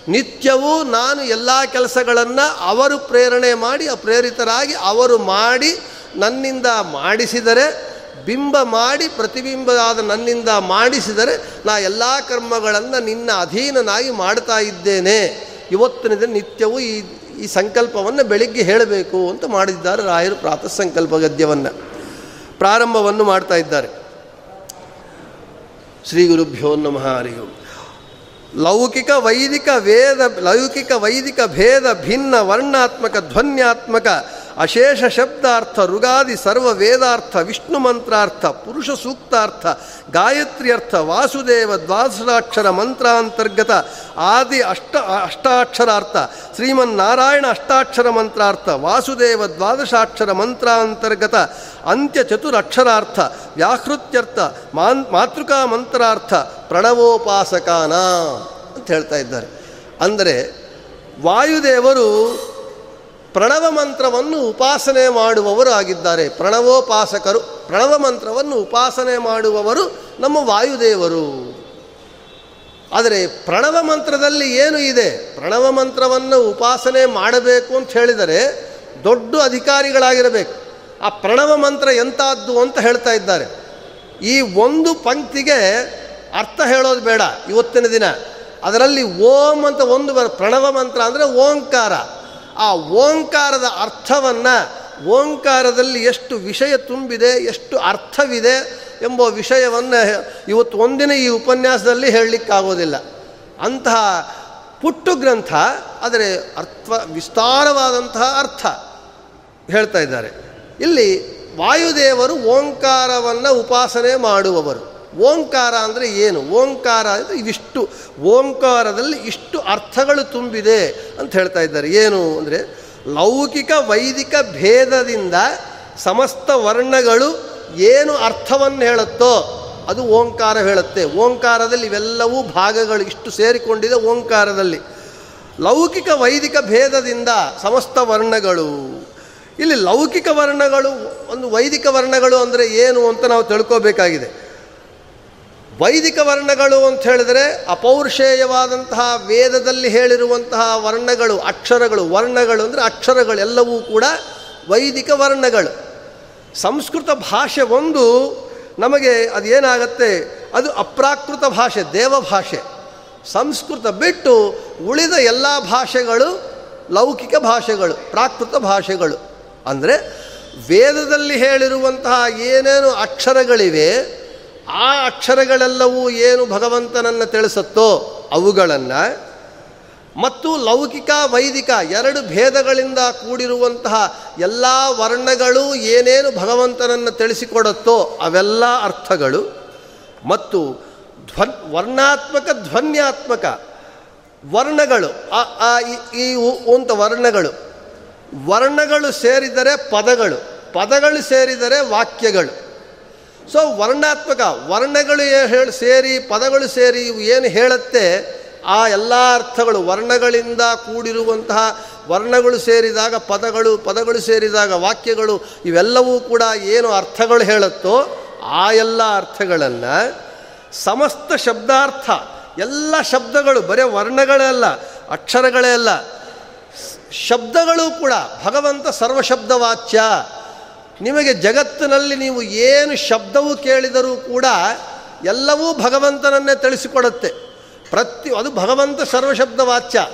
ನಿತ್ಯವೂ ನಾನು ಎಲ್ಲ ಕೆಲಸಗಳನ್ನು ಅವರು ಪ್ರೇರಣೆ ಮಾಡಿ ಪ್ರೇರಿತರಾಗಿ ಅವರು ಮಾಡಿ, ನನ್ನಿಂದ ಮಾಡಿಸಿದರೆ, ಬಿಂಬ ಮಾಡಿ, ಪ್ರತಿಬಿಂಬವಾದ ನನ್ನಿಂದ ಮಾಡಿಸಿದರೆ ನಾ ಎಲ್ಲ ಕರ್ಮಗಳನ್ನು ನಿನ್ನ ಅಧೀನನಾಗಿ ಮಾಡ್ತಾ ಇದ್ದೇನೆ. ಇವತ್ತಿನ ನಿತ್ಯವೂ ಈ ಈ ಸಂಕಲ್ಪವನ್ನು ಬೆಳಿಗ್ಗೆ ಹೇಳಬೇಕು ಅಂತ ಮಾಡಿದ್ದಾರೆ ರಾಯರು ಪ್ರಾತಃ ಸಂಕಲ್ಪ ಗದ್ಯವನ್ನು. ಪ್ರಾರಂಭವನ್ನು ಮಾಡ್ತಾ ಇದ್ದಾರೆ. ಶ್ರೀ ಗುರುಭ್ಯೋ ನಮಃ, ಹರಿ ಲೌಕಿಕ ವೈದಿಕ ವೇದ, ಲೌಕಿಕ ವೈದಿಕ ಭೇದ, ಭಿನ್ನ, ವರ್ಣಾತ್ಮಕ, ಧ್ವನ್ಯಾತ್ಮಕ ಅಶೇಷ ಶಬ್ದಾರ್ಥ ಋಗಾದಿ ಸರ್ವ ವೇದಾರ್ಥ ವಿಷ್ಣು ಮಂತ್ರಾರ್ಥ ಪುರುಷ ಸೂಕ್ತಾರ್ಥ ಗಾಯತ್ರಿ ಅರ್ಥ ವಾಸುದೇವ ದ್ವಾದಶಾಕ್ಷರ ಮಂತ್ರಾಂತರ್ಗತ ಆದಿ ಅಷ್ಟ ಅಷ್ಟಾಕ್ಷರಾರ್ಥ ಶ್ರೀಮನ್ನಾರಾಯಣ ಅಷ್ಟಾಕ್ಷರ ಮಂತ್ರಾರ್ಥ ವಾಸುದೇವ ದ್ವಾದಶಾಕ್ಷರ ಮಂತ್ರಾಂತರ್ಗತ ಅಂತ್ಯ ಚತುರಕ್ಷರಾರ್ಥ ವ್ಯಾಹೃತ್ಯರ್ಥ ಮಾನ್ ಮಾತೃಕಾ ಮಂತ್ರಾರ್ಥ ಪ್ರಣವೋಪಾಸಕಾನ ಅಂತ ಹೇಳ್ತಾ ಇದ್ದಾರೆ. ಅಂದರೆ ವಾಯುದೇವರು ಪ್ರಣವ ಮಂತ್ರವನ್ನು ಉಪಾಸನೆ ಮಾಡುವವರು ಆಗಿದ್ದಾರೆ ಪ್ರಣವೋಪಾಸಕರು, ಪ್ರಣವ ಮಂತ್ರವನ್ನು ಉಪಾಸನೆ ಮಾಡುವವರು ನಮ್ಮ ವಾಯುದೇವರು. ಆದರೆ ಪ್ರಣವ ಮಂತ್ರದಲ್ಲಿ ಏನು ಇದೆ? ಪ್ರಣವ ಮಂತ್ರವನ್ನು ಉಪಾಸನೆ ಮಾಡಬೇಕು ಅಂತ ಹೇಳಿದರೆ ದೊಡ್ಡ ಅಧಿಕಾರಿಗಳಾಗಿರಬೇಕು. ಆ ಪ್ರಣವ ಮಂತ್ರ ಎಂಥದ್ದು ಅಂತ ಹೇಳ್ತಾ ಇದ್ದಾರೆ. ಈ ಒಂದು ಪಂಕ್ತಿಗೆ ಅರ್ಥ ಹೇಳೋದು ಬೇಡ ಇವತ್ತಿನ ದಿನ. ಅದರಲ್ಲಿ ಓಂ ಅಂತ ಒಂದು ಪ್ರಣವ ಮಂತ್ರ ಅಂದರೆ ಓಂಕಾರ. ಆ ಓಂಕಾರದ ಅರ್ಥವನ್ನು ಓಂಕಾರದಲ್ಲಿ ಎಷ್ಟು ವಿಷಯ ತುಂಬಿದೆ, ಎಷ್ಟು ಅರ್ಥವಿದೆ ಎಂಬ ವಿಷಯವನ್ನು ಇವತ್ತು ಒಂದಿನ ಈ ಉಪನ್ಯಾಸದಲ್ಲಿ ಹೇಳಲಿಕ್ಕಾಗೋದಿಲ್ಲ. ಅಂತಹ ಪುಟ್ಟು ಗ್ರಂಥ ಆದರೆ ಅರ್ಥ, ವಿಸ್ತಾರವಾದಂತಹ ಅರ್ಥ ಹೇಳ್ತಾ ಇದ್ದಾರೆ. ಇಲ್ಲಿ ವಾಯುದೇವರು ಓಂಕಾರವನ್ನು ಉಪಾಸನೆ ಮಾಡುವವರು. ಓಂಕಾರ ಅಂದರೆ ಏನು? ಓಂಕಾರ ಅಂದರೆ ಇದಿಷ್ಟು, ಓಂಕಾರದಲ್ಲಿ ಇಷ್ಟು ಅರ್ಥಗಳು ತುಂಬಿದೆ ಅಂತ ಹೇಳ್ತಾ ಇದ್ದಾರೆ. ಏನು ಅಂದರೆ ಲೌಕಿಕ ವೈದಿಕ ಭೇದದಿಂದ ಸಮಸ್ತ ವರ್ಣಗಳು ಏನು ಅರ್ಥವನ್ನು ಹೇಳುತ್ತೋ ಅದು ಓಂಕಾರ ಹೇಳುತ್ತೆ. ಓಂಕಾರದಲ್ಲಿ ಇವೆಲ್ಲವೂ ಭಾಗಗಳು ಇಷ್ಟು ಸೇರಿಕೊಂಡಿದೆ ಓಂಕಾರದಲ್ಲಿ. ಲೌಕಿಕ ವೈದಿಕ ಭೇದದಿಂದ ಸಮಸ್ತ ವರ್ಣಗಳು, ಇಲ್ಲಿ ಲೌಕಿಕ ವರ್ಣಗಳು, ಒಂದು ವೈದಿಕ ವರ್ಣಗಳು ಅಂದರೆ ಏನು ಅಂತ ನಾವು ತಿಳ್ಕೋಬೇಕಾಗಿದೆ. ವೈದಿಕ ವರ್ಣಗಳು ಅಂತ ಹೇಳಿದರೆ ಅಪೌರುಷೇಯವಾದಂತಹ ವೇದದಲ್ಲಿ ಹೇಳಿರುವಂತಹ ವರ್ಣಗಳು, ಅಕ್ಷರಗಳು, ವರ್ಣಗಳು ಅಂದರೆ ಅಕ್ಷರಗಳು ಎಲ್ಲವೂ ಕೂಡ ವೈದಿಕ ವರ್ಣಗಳು. ಸಂಸ್ಕೃತ ಭಾಷೆ ಒಂದು, ನಮಗೆ ಅದು ಅದೇನಾಗತ್ತೆ ಅದು ಅಪ್ರಾಕೃತ ಭಾಷೆ ದೇವಭಾಷೆ ಸಂಸ್ಕೃತ ಬಿಟ್ಟು ಉಳಿದ ಎಲ್ಲ ಭಾಷೆಗಳು ಲೌಕಿಕ ಭಾಷೆಗಳು, ಪ್ರಾಕೃತ ಭಾಷೆಗಳು. ಅಂದರೆ ವೇದದಲ್ಲಿ ಹೇಳಿರುವಂತಹ ಏನೇನು ಅಕ್ಷರಗಳಿವೆ ಆ ಅಕ್ಷರಗಳೆಲ್ಲವೂ ಏನು ಭಗವಂತನನ್ನು ತಿಳಿಸುತ್ತೋ ಅವುಗಳನ್ನು ಮತ್ತು ಲೌಕಿಕ, ವೈದಿಕ ಎರಡು ಭೇದಗಳಿಂದ ಕೂಡಿರುವಂತಹ ಎಲ್ಲ ವರ್ಣಗಳು ಏನೇನು ಭಗವಂತನನ್ನು ತಿಳಿಸಿಕೊಡುತ್ತೋ ಅವೆಲ್ಲ ಅರ್ಥಗಳು. ಮತ್ತು ಧ್ವನ್, ವರ್ಣಾತ್ಮಕ, ಧ್ವನ್ಯಾತ್ಮಕ ವರ್ಣಗಳು, ಆ ಈ ಈ ಉ ಅಂತ ವರ್ಣಗಳು. ವರ್ಣಗಳು ಸೇರಿದರೆ ಪದಗಳು ಪದಗಳು ಸೇರಿದರೆ ವಾಕ್ಯಗಳು. ಸೊ ವರ್ಣಾತ್ಮಕ ವರ್ಣಗಳು ಹೇಳಿ ಸೇರಿ ಪದಗಳು ಸೇರಿ ಇವು ಏನು ಹೇಳುತ್ತೆ ಆ ಎಲ್ಲ ಅರ್ಥಗಳು ವರ್ಣಗಳಿಂದ ಕೂಡಿರುವಂತಹ ವರ್ಣಗಳು ಸೇರಿದಾಗ ಪದಗಳು ಪದಗಳು ಸೇರಿದಾಗ ವಾಕ್ಯಗಳು ಇವೆಲ್ಲವೂ ಕೂಡ ಏನು ಅರ್ಥಗಳು ಹೇಳುತ್ತೋ ಆ ಎಲ್ಲ ಅರ್ಥಗಳನ್ನು ಸಮಸ್ತ ಶಬ್ದಾರ್ಥ, ಎಲ್ಲ ಶಬ್ದಗಳು ಬರೀ ವರ್ಣಗಳೇ ಅಲ್ಲ, ಅಕ್ಷರಗಳೇ ಅಲ್ಲ, ಶಬ್ದಗಳು ಕೂಡ ಭಗವಂತ ಸರ್ವಶಬ್ದವಾಚ್ಯ. ನಿಮಗೆ ಜಗತ್ತಿನಲ್ಲಿ ನೀವು ಏನು ಶಬ್ದವು ಕೇಳಿದರೂ ಕೂಡ ಎಲ್ಲವೂ ಭಗವಂತನನ್ನೇ ತಿಳಿಸಿಕೊಡುತ್ತೆ. ಪ್ರತಿ ಅದು ಭಗವಂತ ಸರ್ವಶಬ್ದ ವಾಚ್ಯ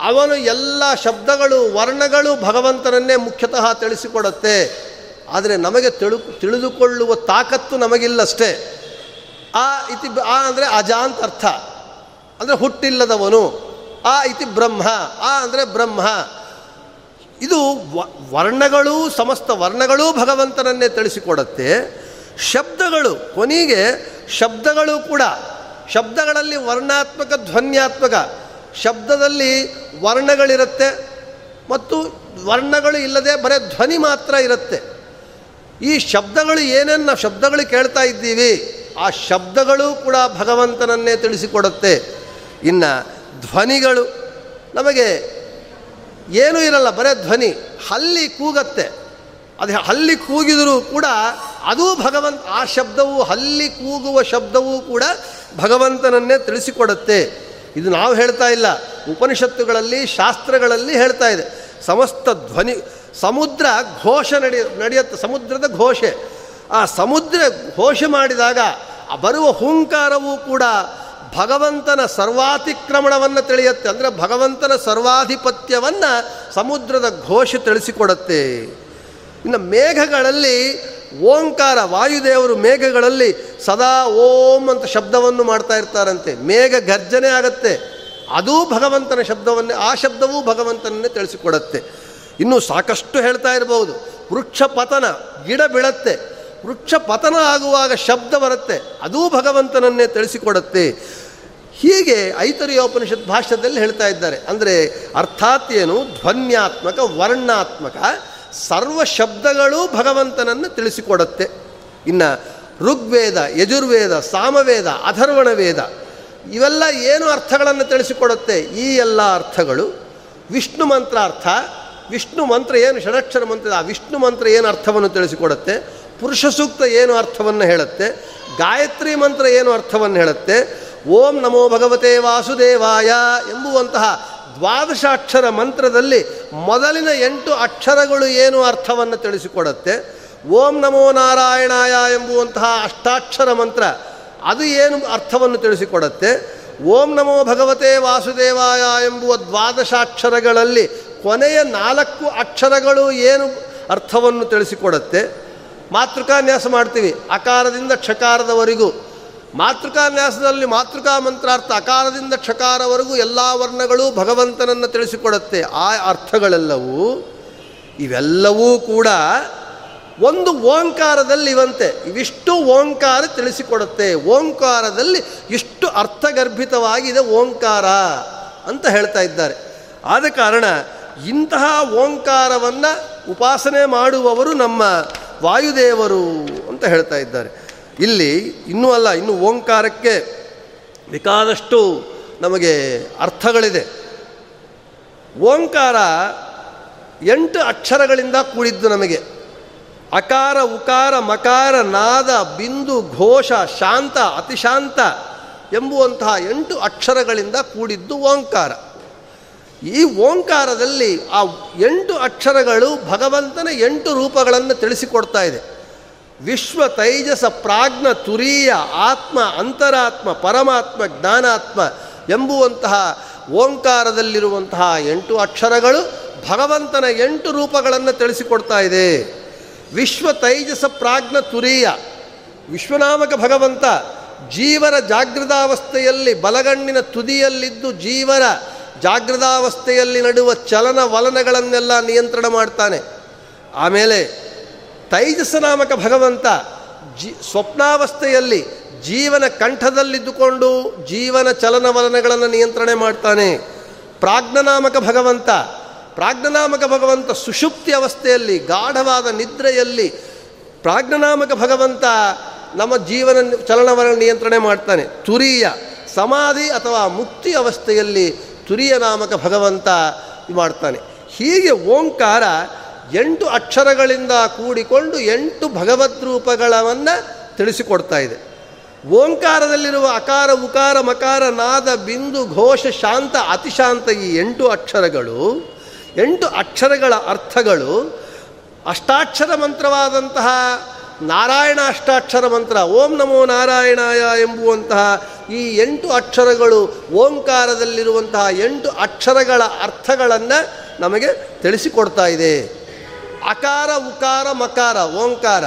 ಅವನು ಎಲ್ಲ ಶಬ್ದಗಳು, ವರ್ಣಗಳು ಭಗವಂತನನ್ನೇ ಮುಖ್ಯತಃ ತಿಳಿಸಿಕೊಡುತ್ತೆ. ಆದರೆ ನಮಗೆ ತಿಳು, ತಿಳಿದುಕೊಳ್ಳುವ ತಾಕತ್ತು ನಮಗಿಲ್ಲಷ್ಟೇ. ಆ ಇತಿ ಆ ಅಂದರೆ ಅಜಾಂತ್ ಅರ್ಥ. ಅಂದರೆ ಹುಟ್ಟಿಲ್ಲದವನು. ಆ ಇತಿ ಬ್ರಹ್ಮ. ಆ ಅಂದರೆ ಬ್ರಹ್ಮ. ಇದು ವರ್ಣಗಳು ಸಮಸ್ತ ವರ್ಣಗಳೂ ಭಗವಂತನನ್ನೇ ತಿಳಿಸಿಕೊಡುತ್ತೆ. ಶಬ್ದಗಳು, ಕೊನೆಗೆ ಶಬ್ದಗಳು ಕೂಡ, ಶಬ್ದಗಳಲ್ಲಿ ವರ್ಣಾತ್ಮಕ, ಧ್ವನ್ಯಾತ್ಮಕ, ಶಬ್ದದಲ್ಲಿ ವರ್ಣಗಳಿರುತ್ತೆ ಮತ್ತು ವರ್ಣಗಳು ಇಲ್ಲದೆ ಬರೀ ಧ್ವನಿ ಮಾತ್ರ ಇರುತ್ತೆ. ಈ ಶಬ್ದಗಳು ಏನೇನು ನಾವು ಶಬ್ದಗಳು ಕೇಳ್ತಾ ಇದ್ದೀವಿ, ಆ ಶಬ್ದಗಳು ಕೂಡ ಭಗವಂತನನ್ನೇ ತಿಳಿಸಿಕೊಡುತ್ತೆ. ಇನ್ನು ಧ್ವನಿಗಳು, ನಮಗೆ ಏನೂ ಇರಲ್ಲ, ಬರೇ ಧ್ವನಿ. ಹಲ್ಲಿ ಕೂಗತ್ತೆ. ಅದು ಹಲ್ಲಿ ಕೂಗಿದರೂ ಕೂಡ ಅದೂ ಭಗವಂತ, ಆ ಶಬ್ದವು, ಹಲ್ಲಿ ಕೂಗುವ ಶಬ್ದವೂ ಕೂಡ ಭಗವಂತನನ್ನೇ ತಿಳಿಸಿಕೊಡುತ್ತೆ. ಇದು ನಾವು ಹೇಳ್ತಾ ಇಲ್ಲ. ಉಪನಿಷತ್ತುಗಳಲ್ಲಿ, ಶಾಸ್ತ್ರಗಳಲ್ಲಿ ಹೇಳ್ತಾ ಇದೆ. ಸಮಸ್ತ ಧ್ವನಿ, ಸಮುದ್ರ ಘೋಷ ನಡೆಯ ನಡೆಯುತ್ತೆ, ಸಮುದ್ರದ ಘೋಷೆ. ಆ ಸಮುದ್ರ ಘೋಷ ಮಾಡಿದಾಗ ಬರುವ ಹೂಂಕಾರವೂ ಕೂಡ ಭಗವಂತನ ಸರ್ವಾತಿಕ್ರಮಣವನ್ನು ತಿಳಿಯುತ್ತೆ. ಅಂದರೆ ಭಗವಂತನ ಸರ್ವಾಧಿಪತ್ಯವನ್ನು ಸಮುದ್ರದ ಘೋಷ ತಿಳಿಸಿಕೊಡತ್ತೆ. ಇನ್ನು ಮೇಘಗಳಲ್ಲಿ ಓಂಕಾರ, ವಾಯುದೇವರು ಮೇಘಗಳಲ್ಲಿ ಸದಾ ಓಂ ಅಂತ ಶಬ್ದವನ್ನು ಮಾಡ್ತಾ ಇರ್ತಾರಂತೆ. ಮೇಘ ಗರ್ಜನೆ ಆಗತ್ತೆ. ಅದೂ ಭಗವಂತನ ಶಬ್ದವನ್ನೇ, ಆ ಶಬ್ದವೂ ಭಗವಂತನನ್ನೇ ತಿಳಿಸಿಕೊಡತ್ತೆ. ಇನ್ನೂ ಸಾಕಷ್ಟು ಹೇಳ್ತಾ ಇರಬಹುದು ವೃಕ್ಷ ಪತನ, ಗಿಡ ಬೀಳತ್ತೆ. ವೃಕ್ಷ ಪತನ ಆಗುವಾಗ ಶಬ್ದ ಬರುತ್ತೆ. ಅದೂ ಭಗವಂತನನ್ನೇ ತಿಳಿಸಿಕೊಡುತ್ತೆ. ಹೀಗೆ ಐತರಿಯೋಪನಿಷತ್ ಭಾಷ್ಯದಲ್ಲಿ ಹೇಳ್ತಾ ಇದ್ದಾರೆ. ಅಂದರೆ ಅರ್ಥಾತ್ ಏನು? ಧ್ವನ್ಯಾತ್ಮಕ, ವರ್ಣಾತ್ಮಕ, ಸರ್ವ ಶಬ್ದಗಳೂ ಭಗವಂತನನ್ನು ತಿಳಿಸಿಕೊಡುತ್ತೆ. ಇನ್ನು ಋಗ್ವೇದ, ಯಜುರ್ವೇದ, ಸಾಮವೇದ ಅಥರ್ವಣ ವೇದ ಇವೆಲ್ಲ ಏನು ಅರ್ಥಗಳನ್ನು ತಿಳಿಸಿಕೊಡುತ್ತೆ? ಈ ಎಲ್ಲ ಅರ್ಥಗಳು. ವಿಷ್ಣು ಮಂತ್ರ ಅರ್ಥ. ವಿಷ್ಣು ಮಂತ್ರ ಏನು? ಷಡಕ್ಷರ ಮಂತ್ರ. ಆ ವಿಷ್ಣು ಮಂತ್ರ ಏನು ಅರ್ಥವನ್ನು ತಿಳಿಸಿಕೊಡುತ್ತೆ? ಪುರುಷ ಸೂಕ್ತ ಏನು ಅರ್ಥವನ್ನು ಹೇಳುತ್ತೆ? ಗಾಯತ್ರಿ ಮಂತ್ರ ಏನು ಅರ್ಥವನ್ನು ಹೇಳುತ್ತೆ? ಓಂ ನಮೋ ಭಗವತೆ ವಾಸುದೇವಾಯ ಎಂಬುವಂತಹ ದ್ವಾದಶಾಕ್ಷರ ಮಂತ್ರದಲ್ಲಿ ಮೊದಲಿನ ಎಂಟು ಅಕ್ಷರಗಳು ಏನು ಅರ್ಥವನ್ನು ತಿಳಿಸಿಕೊಡುತ್ತೆ? ಓಂ ನಮೋ ನಾರಾಯಣಾಯ ಎಂಬುವಂತಹ ಅಷ್ಟಾಕ್ಷರ ಮಂತ್ರ, ಅದು ಏನು ಅರ್ಥವನ್ನು ತಿಳಿಸಿಕೊಡುತ್ತೆ? ಓಂ ನಮೋ ಭಗವತೆ ವಾಸುದೇವಾಯ ಎಂಬುವ ದ್ವಾದಶಾಕ್ಷರಗಳಲ್ಲಿ ಕೊನೆಯ ನಾಲ್ಕು ಅಕ್ಷರಗಳು ಏನು ಅರ್ಥವನ್ನು ತಿಳಿಸಿಕೊಡುತ್ತೆ? ಮಾತೃಕಾನ್ಯಾಸ ಮಾಡ್ತೀವಿ, ಅಕಾರದಿಂದ ಕ್ಷಕಾರದವರೆಗೂ. ಮಾತೃಕಾನ್ಯಾಸದಲ್ಲಿ ಮಾತೃಕಾ ಮಂತ್ರಾರ್ಥ ಅಕಾರದಿಂದ ಕ್ಷಕಾರವರೆಗೂ ಎಲ್ಲ ವರ್ಣಗಳು ಭಗವಂತನನ್ನು ತಿಳಿಸಿಕೊಡುತ್ತೆ. ಆ ಅರ್ಥಗಳೆಲ್ಲವೂ ಇವೆಲ್ಲವೂ ಕೂಡ ಒಂದು ಓಂಕಾರದಲ್ಲಿ ಇವಂತೆ. ಇವಿಷ್ಟು ಓಂಕಾರ ತಿಳಿಸಿಕೊಡುತ್ತೆ. ಓಂಕಾರದಲ್ಲಿ ಇಷ್ಟು ಅರ್ಥಗರ್ಭಿತವಾಗಿದೆ ಓಂಕಾರ ಅಂತ ಹೇಳ್ತಾ ಇದ್ದಾರೆ. ಆದ ಕಾರಣ ಇಂತಹ ಓಂಕಾರವನ್ನು ಉಪಾಸನೆ ಮಾಡುವವರು ನಮ್ಮ ವಾಯುದೇವರು ಅಂತ ಹೇಳ್ತಾ ಇದ್ದಾರೆ. ಇಲ್ಲಿ ಇನ್ನೂ ಅಲ್ಲ, ಇನ್ನು ಓಂಕಾರಕ್ಕೆ ಬೇಕಾದಷ್ಟು ನಮಗೆ ಅರ್ಥಗಳಿದೆ. ಓಂಕಾರ ಎಂಟು ಅಕ್ಷರಗಳಿಂದ ಕೂಡಿದ್ದು ನಮಗೆ. ಅಕಾರ, ಉಕಾರ, ಮಕಾರ, ನಾದ, ಬಿಂದು, ಘೋಷ, ಶಾಂತ, ಅತಿಶಾಂತ ಎಂಬುವಂತಹ ಎಂಟು ಅಕ್ಷರಗಳಿಂದ ಕೂಡಿದ್ದು ಓಂಕಾರ. ಈ ಓಂಕಾರದಲ್ಲಿ ಆ ಎಂಟು ಅಕ್ಷರಗಳು ಭಗವಂತನ ಎಂಟು ರೂಪಗಳನ್ನು ತಿಳಿಸಿಕೊಡ್ತಾ ಇದೆ. ವಿಶ್ವ ತೈಜಸ ಪ್ರಾಜ್ಞ ತುರೀಯ ಆತ್ಮ ಅಂತರಾತ್ಮ ಪರಮಾತ್ಮ ಜ್ಞಾನಾತ್ಮ ಎಂಬುವಂತಹ ಓಂಕಾರದಲ್ಲಿರುವಂತಹ ಎಂಟು ಅಕ್ಷರಗಳು ಭಗವಂತನ ಎಂಟು ರೂಪಗಳನ್ನು ತಿಳಿಸಿಕೊಡ್ತಾ ಇದೆ. ವಿಶ್ವ ತೈಜಸ ಪ್ರಾಜ್ಞ ತುರೀಯ, ವಿಶ್ವನಾಮಕ ಭಗವಂತ, ಜೀವರ ಜಾಗೃತಾವಸ್ಥೆಯಲ್ಲಿ ಬಲಗಣ್ಣಿನ ತುದಿಯಲ್ಲಿದ್ದು ಜೀವರ ಜಾಗೃತಾವಸ್ಥೆಯಲ್ಲಿ ನಡುವ ಚಲನ ವಲನಗಳನ್ನೆಲ್ಲ ನಿಯಂತ್ರಣ ಮಾಡ್ತಾನೆ. ಆಮೇಲೆ ತೈಜಸ ನಾಮಕ ಭಗವಂತ ಜಿ, ಸ್ವಪ್ನಾವಸ್ಥೆಯಲ್ಲಿ ಜೀವನ ಕಂಠದಲ್ಲಿದ್ದುಕೊಂಡು ಜೀವನ ಚಲನವಲನಗಳನ್ನು ನಿಯಂತ್ರಣೆ ಮಾಡ್ತಾನೆ. ಪ್ರಾಜ್ಞನಾಮಕ ಭಗವಂತ ಪ್ರಾಜ್ಞನಾಮಕ ಭಗವಂತ ಸುಷುಪ್ತಿ ಅವಸ್ಥೆಯಲ್ಲಿ, ಗಾಢವಾದ ನಿದ್ರೆಯಲ್ಲಿ ಪ್ರಾಜ್ಞನಾಮಕ ಭಗವಂತ ನಮ್ಮ ಜೀವನ ಚಲನವಲನ ನಿಯಂತ್ರಣೆ ಮಾಡ್ತಾನೆ. ತುರಿಯ ಸಮಾಧಿ ಅಥವಾ ಮುಕ್ತಿ ಅವಸ್ಥೆಯಲ್ಲಿ ತುರಿಯ ನಾಮಕ ಭಗವಂತ ಮಾಡ್ತಾನೆ. ಹೀಗೆ ಓಂಕಾರ ಎಂಟು ಅಕ್ಷರಗಳಿಂದ ಕೂಡಿಕೊಂಡು ಎಂಟು ಭಗವದ್ ರೂಪಗಳನ್ನು ತಿಳಿಸಿಕೊಡ್ತಾ ಇದೆ. ಓಂಕಾರದಲ್ಲಿರುವ ಅಕಾರ, ಉಕಾರ, ಮಕಾರ, ನಾದ, ಬಿಂದು, ಘೋಷ, ಶಾಂತ, ಅತಿಶಾಂತ ಈ ಎಂಟು ಅಕ್ಷರಗಳು, ಎಂಟು ಅಕ್ಷರಗಳ ಅರ್ಥಗಳು, ಅಷ್ಟಾಕ್ಷರ ಮಂತ್ರವಾದಂತಹ ನಾರಾಯಣ ಅಷ್ಟಾಕ್ಷರ ಮಂತ್ರ, ಓಂ ನಮೋ ನಾರಾಯಣಾಯ ಎಂಬುವಂತಹ ಈ ಎಂಟು ಅಕ್ಷರಗಳು ಓಂಕಾರದಲ್ಲಿರುವಂತಹ ಎಂಟು ಅಕ್ಷರಗಳ ಅರ್ಥಗಳನ್ನು ನಮಗೆ ತಿಳಿಸಿಕೊಡ್ತಾ ಇದೆ. ಅಕಾರ, ಉಕಾರ, ಮಕಾರ, ಓಂಕಾರ.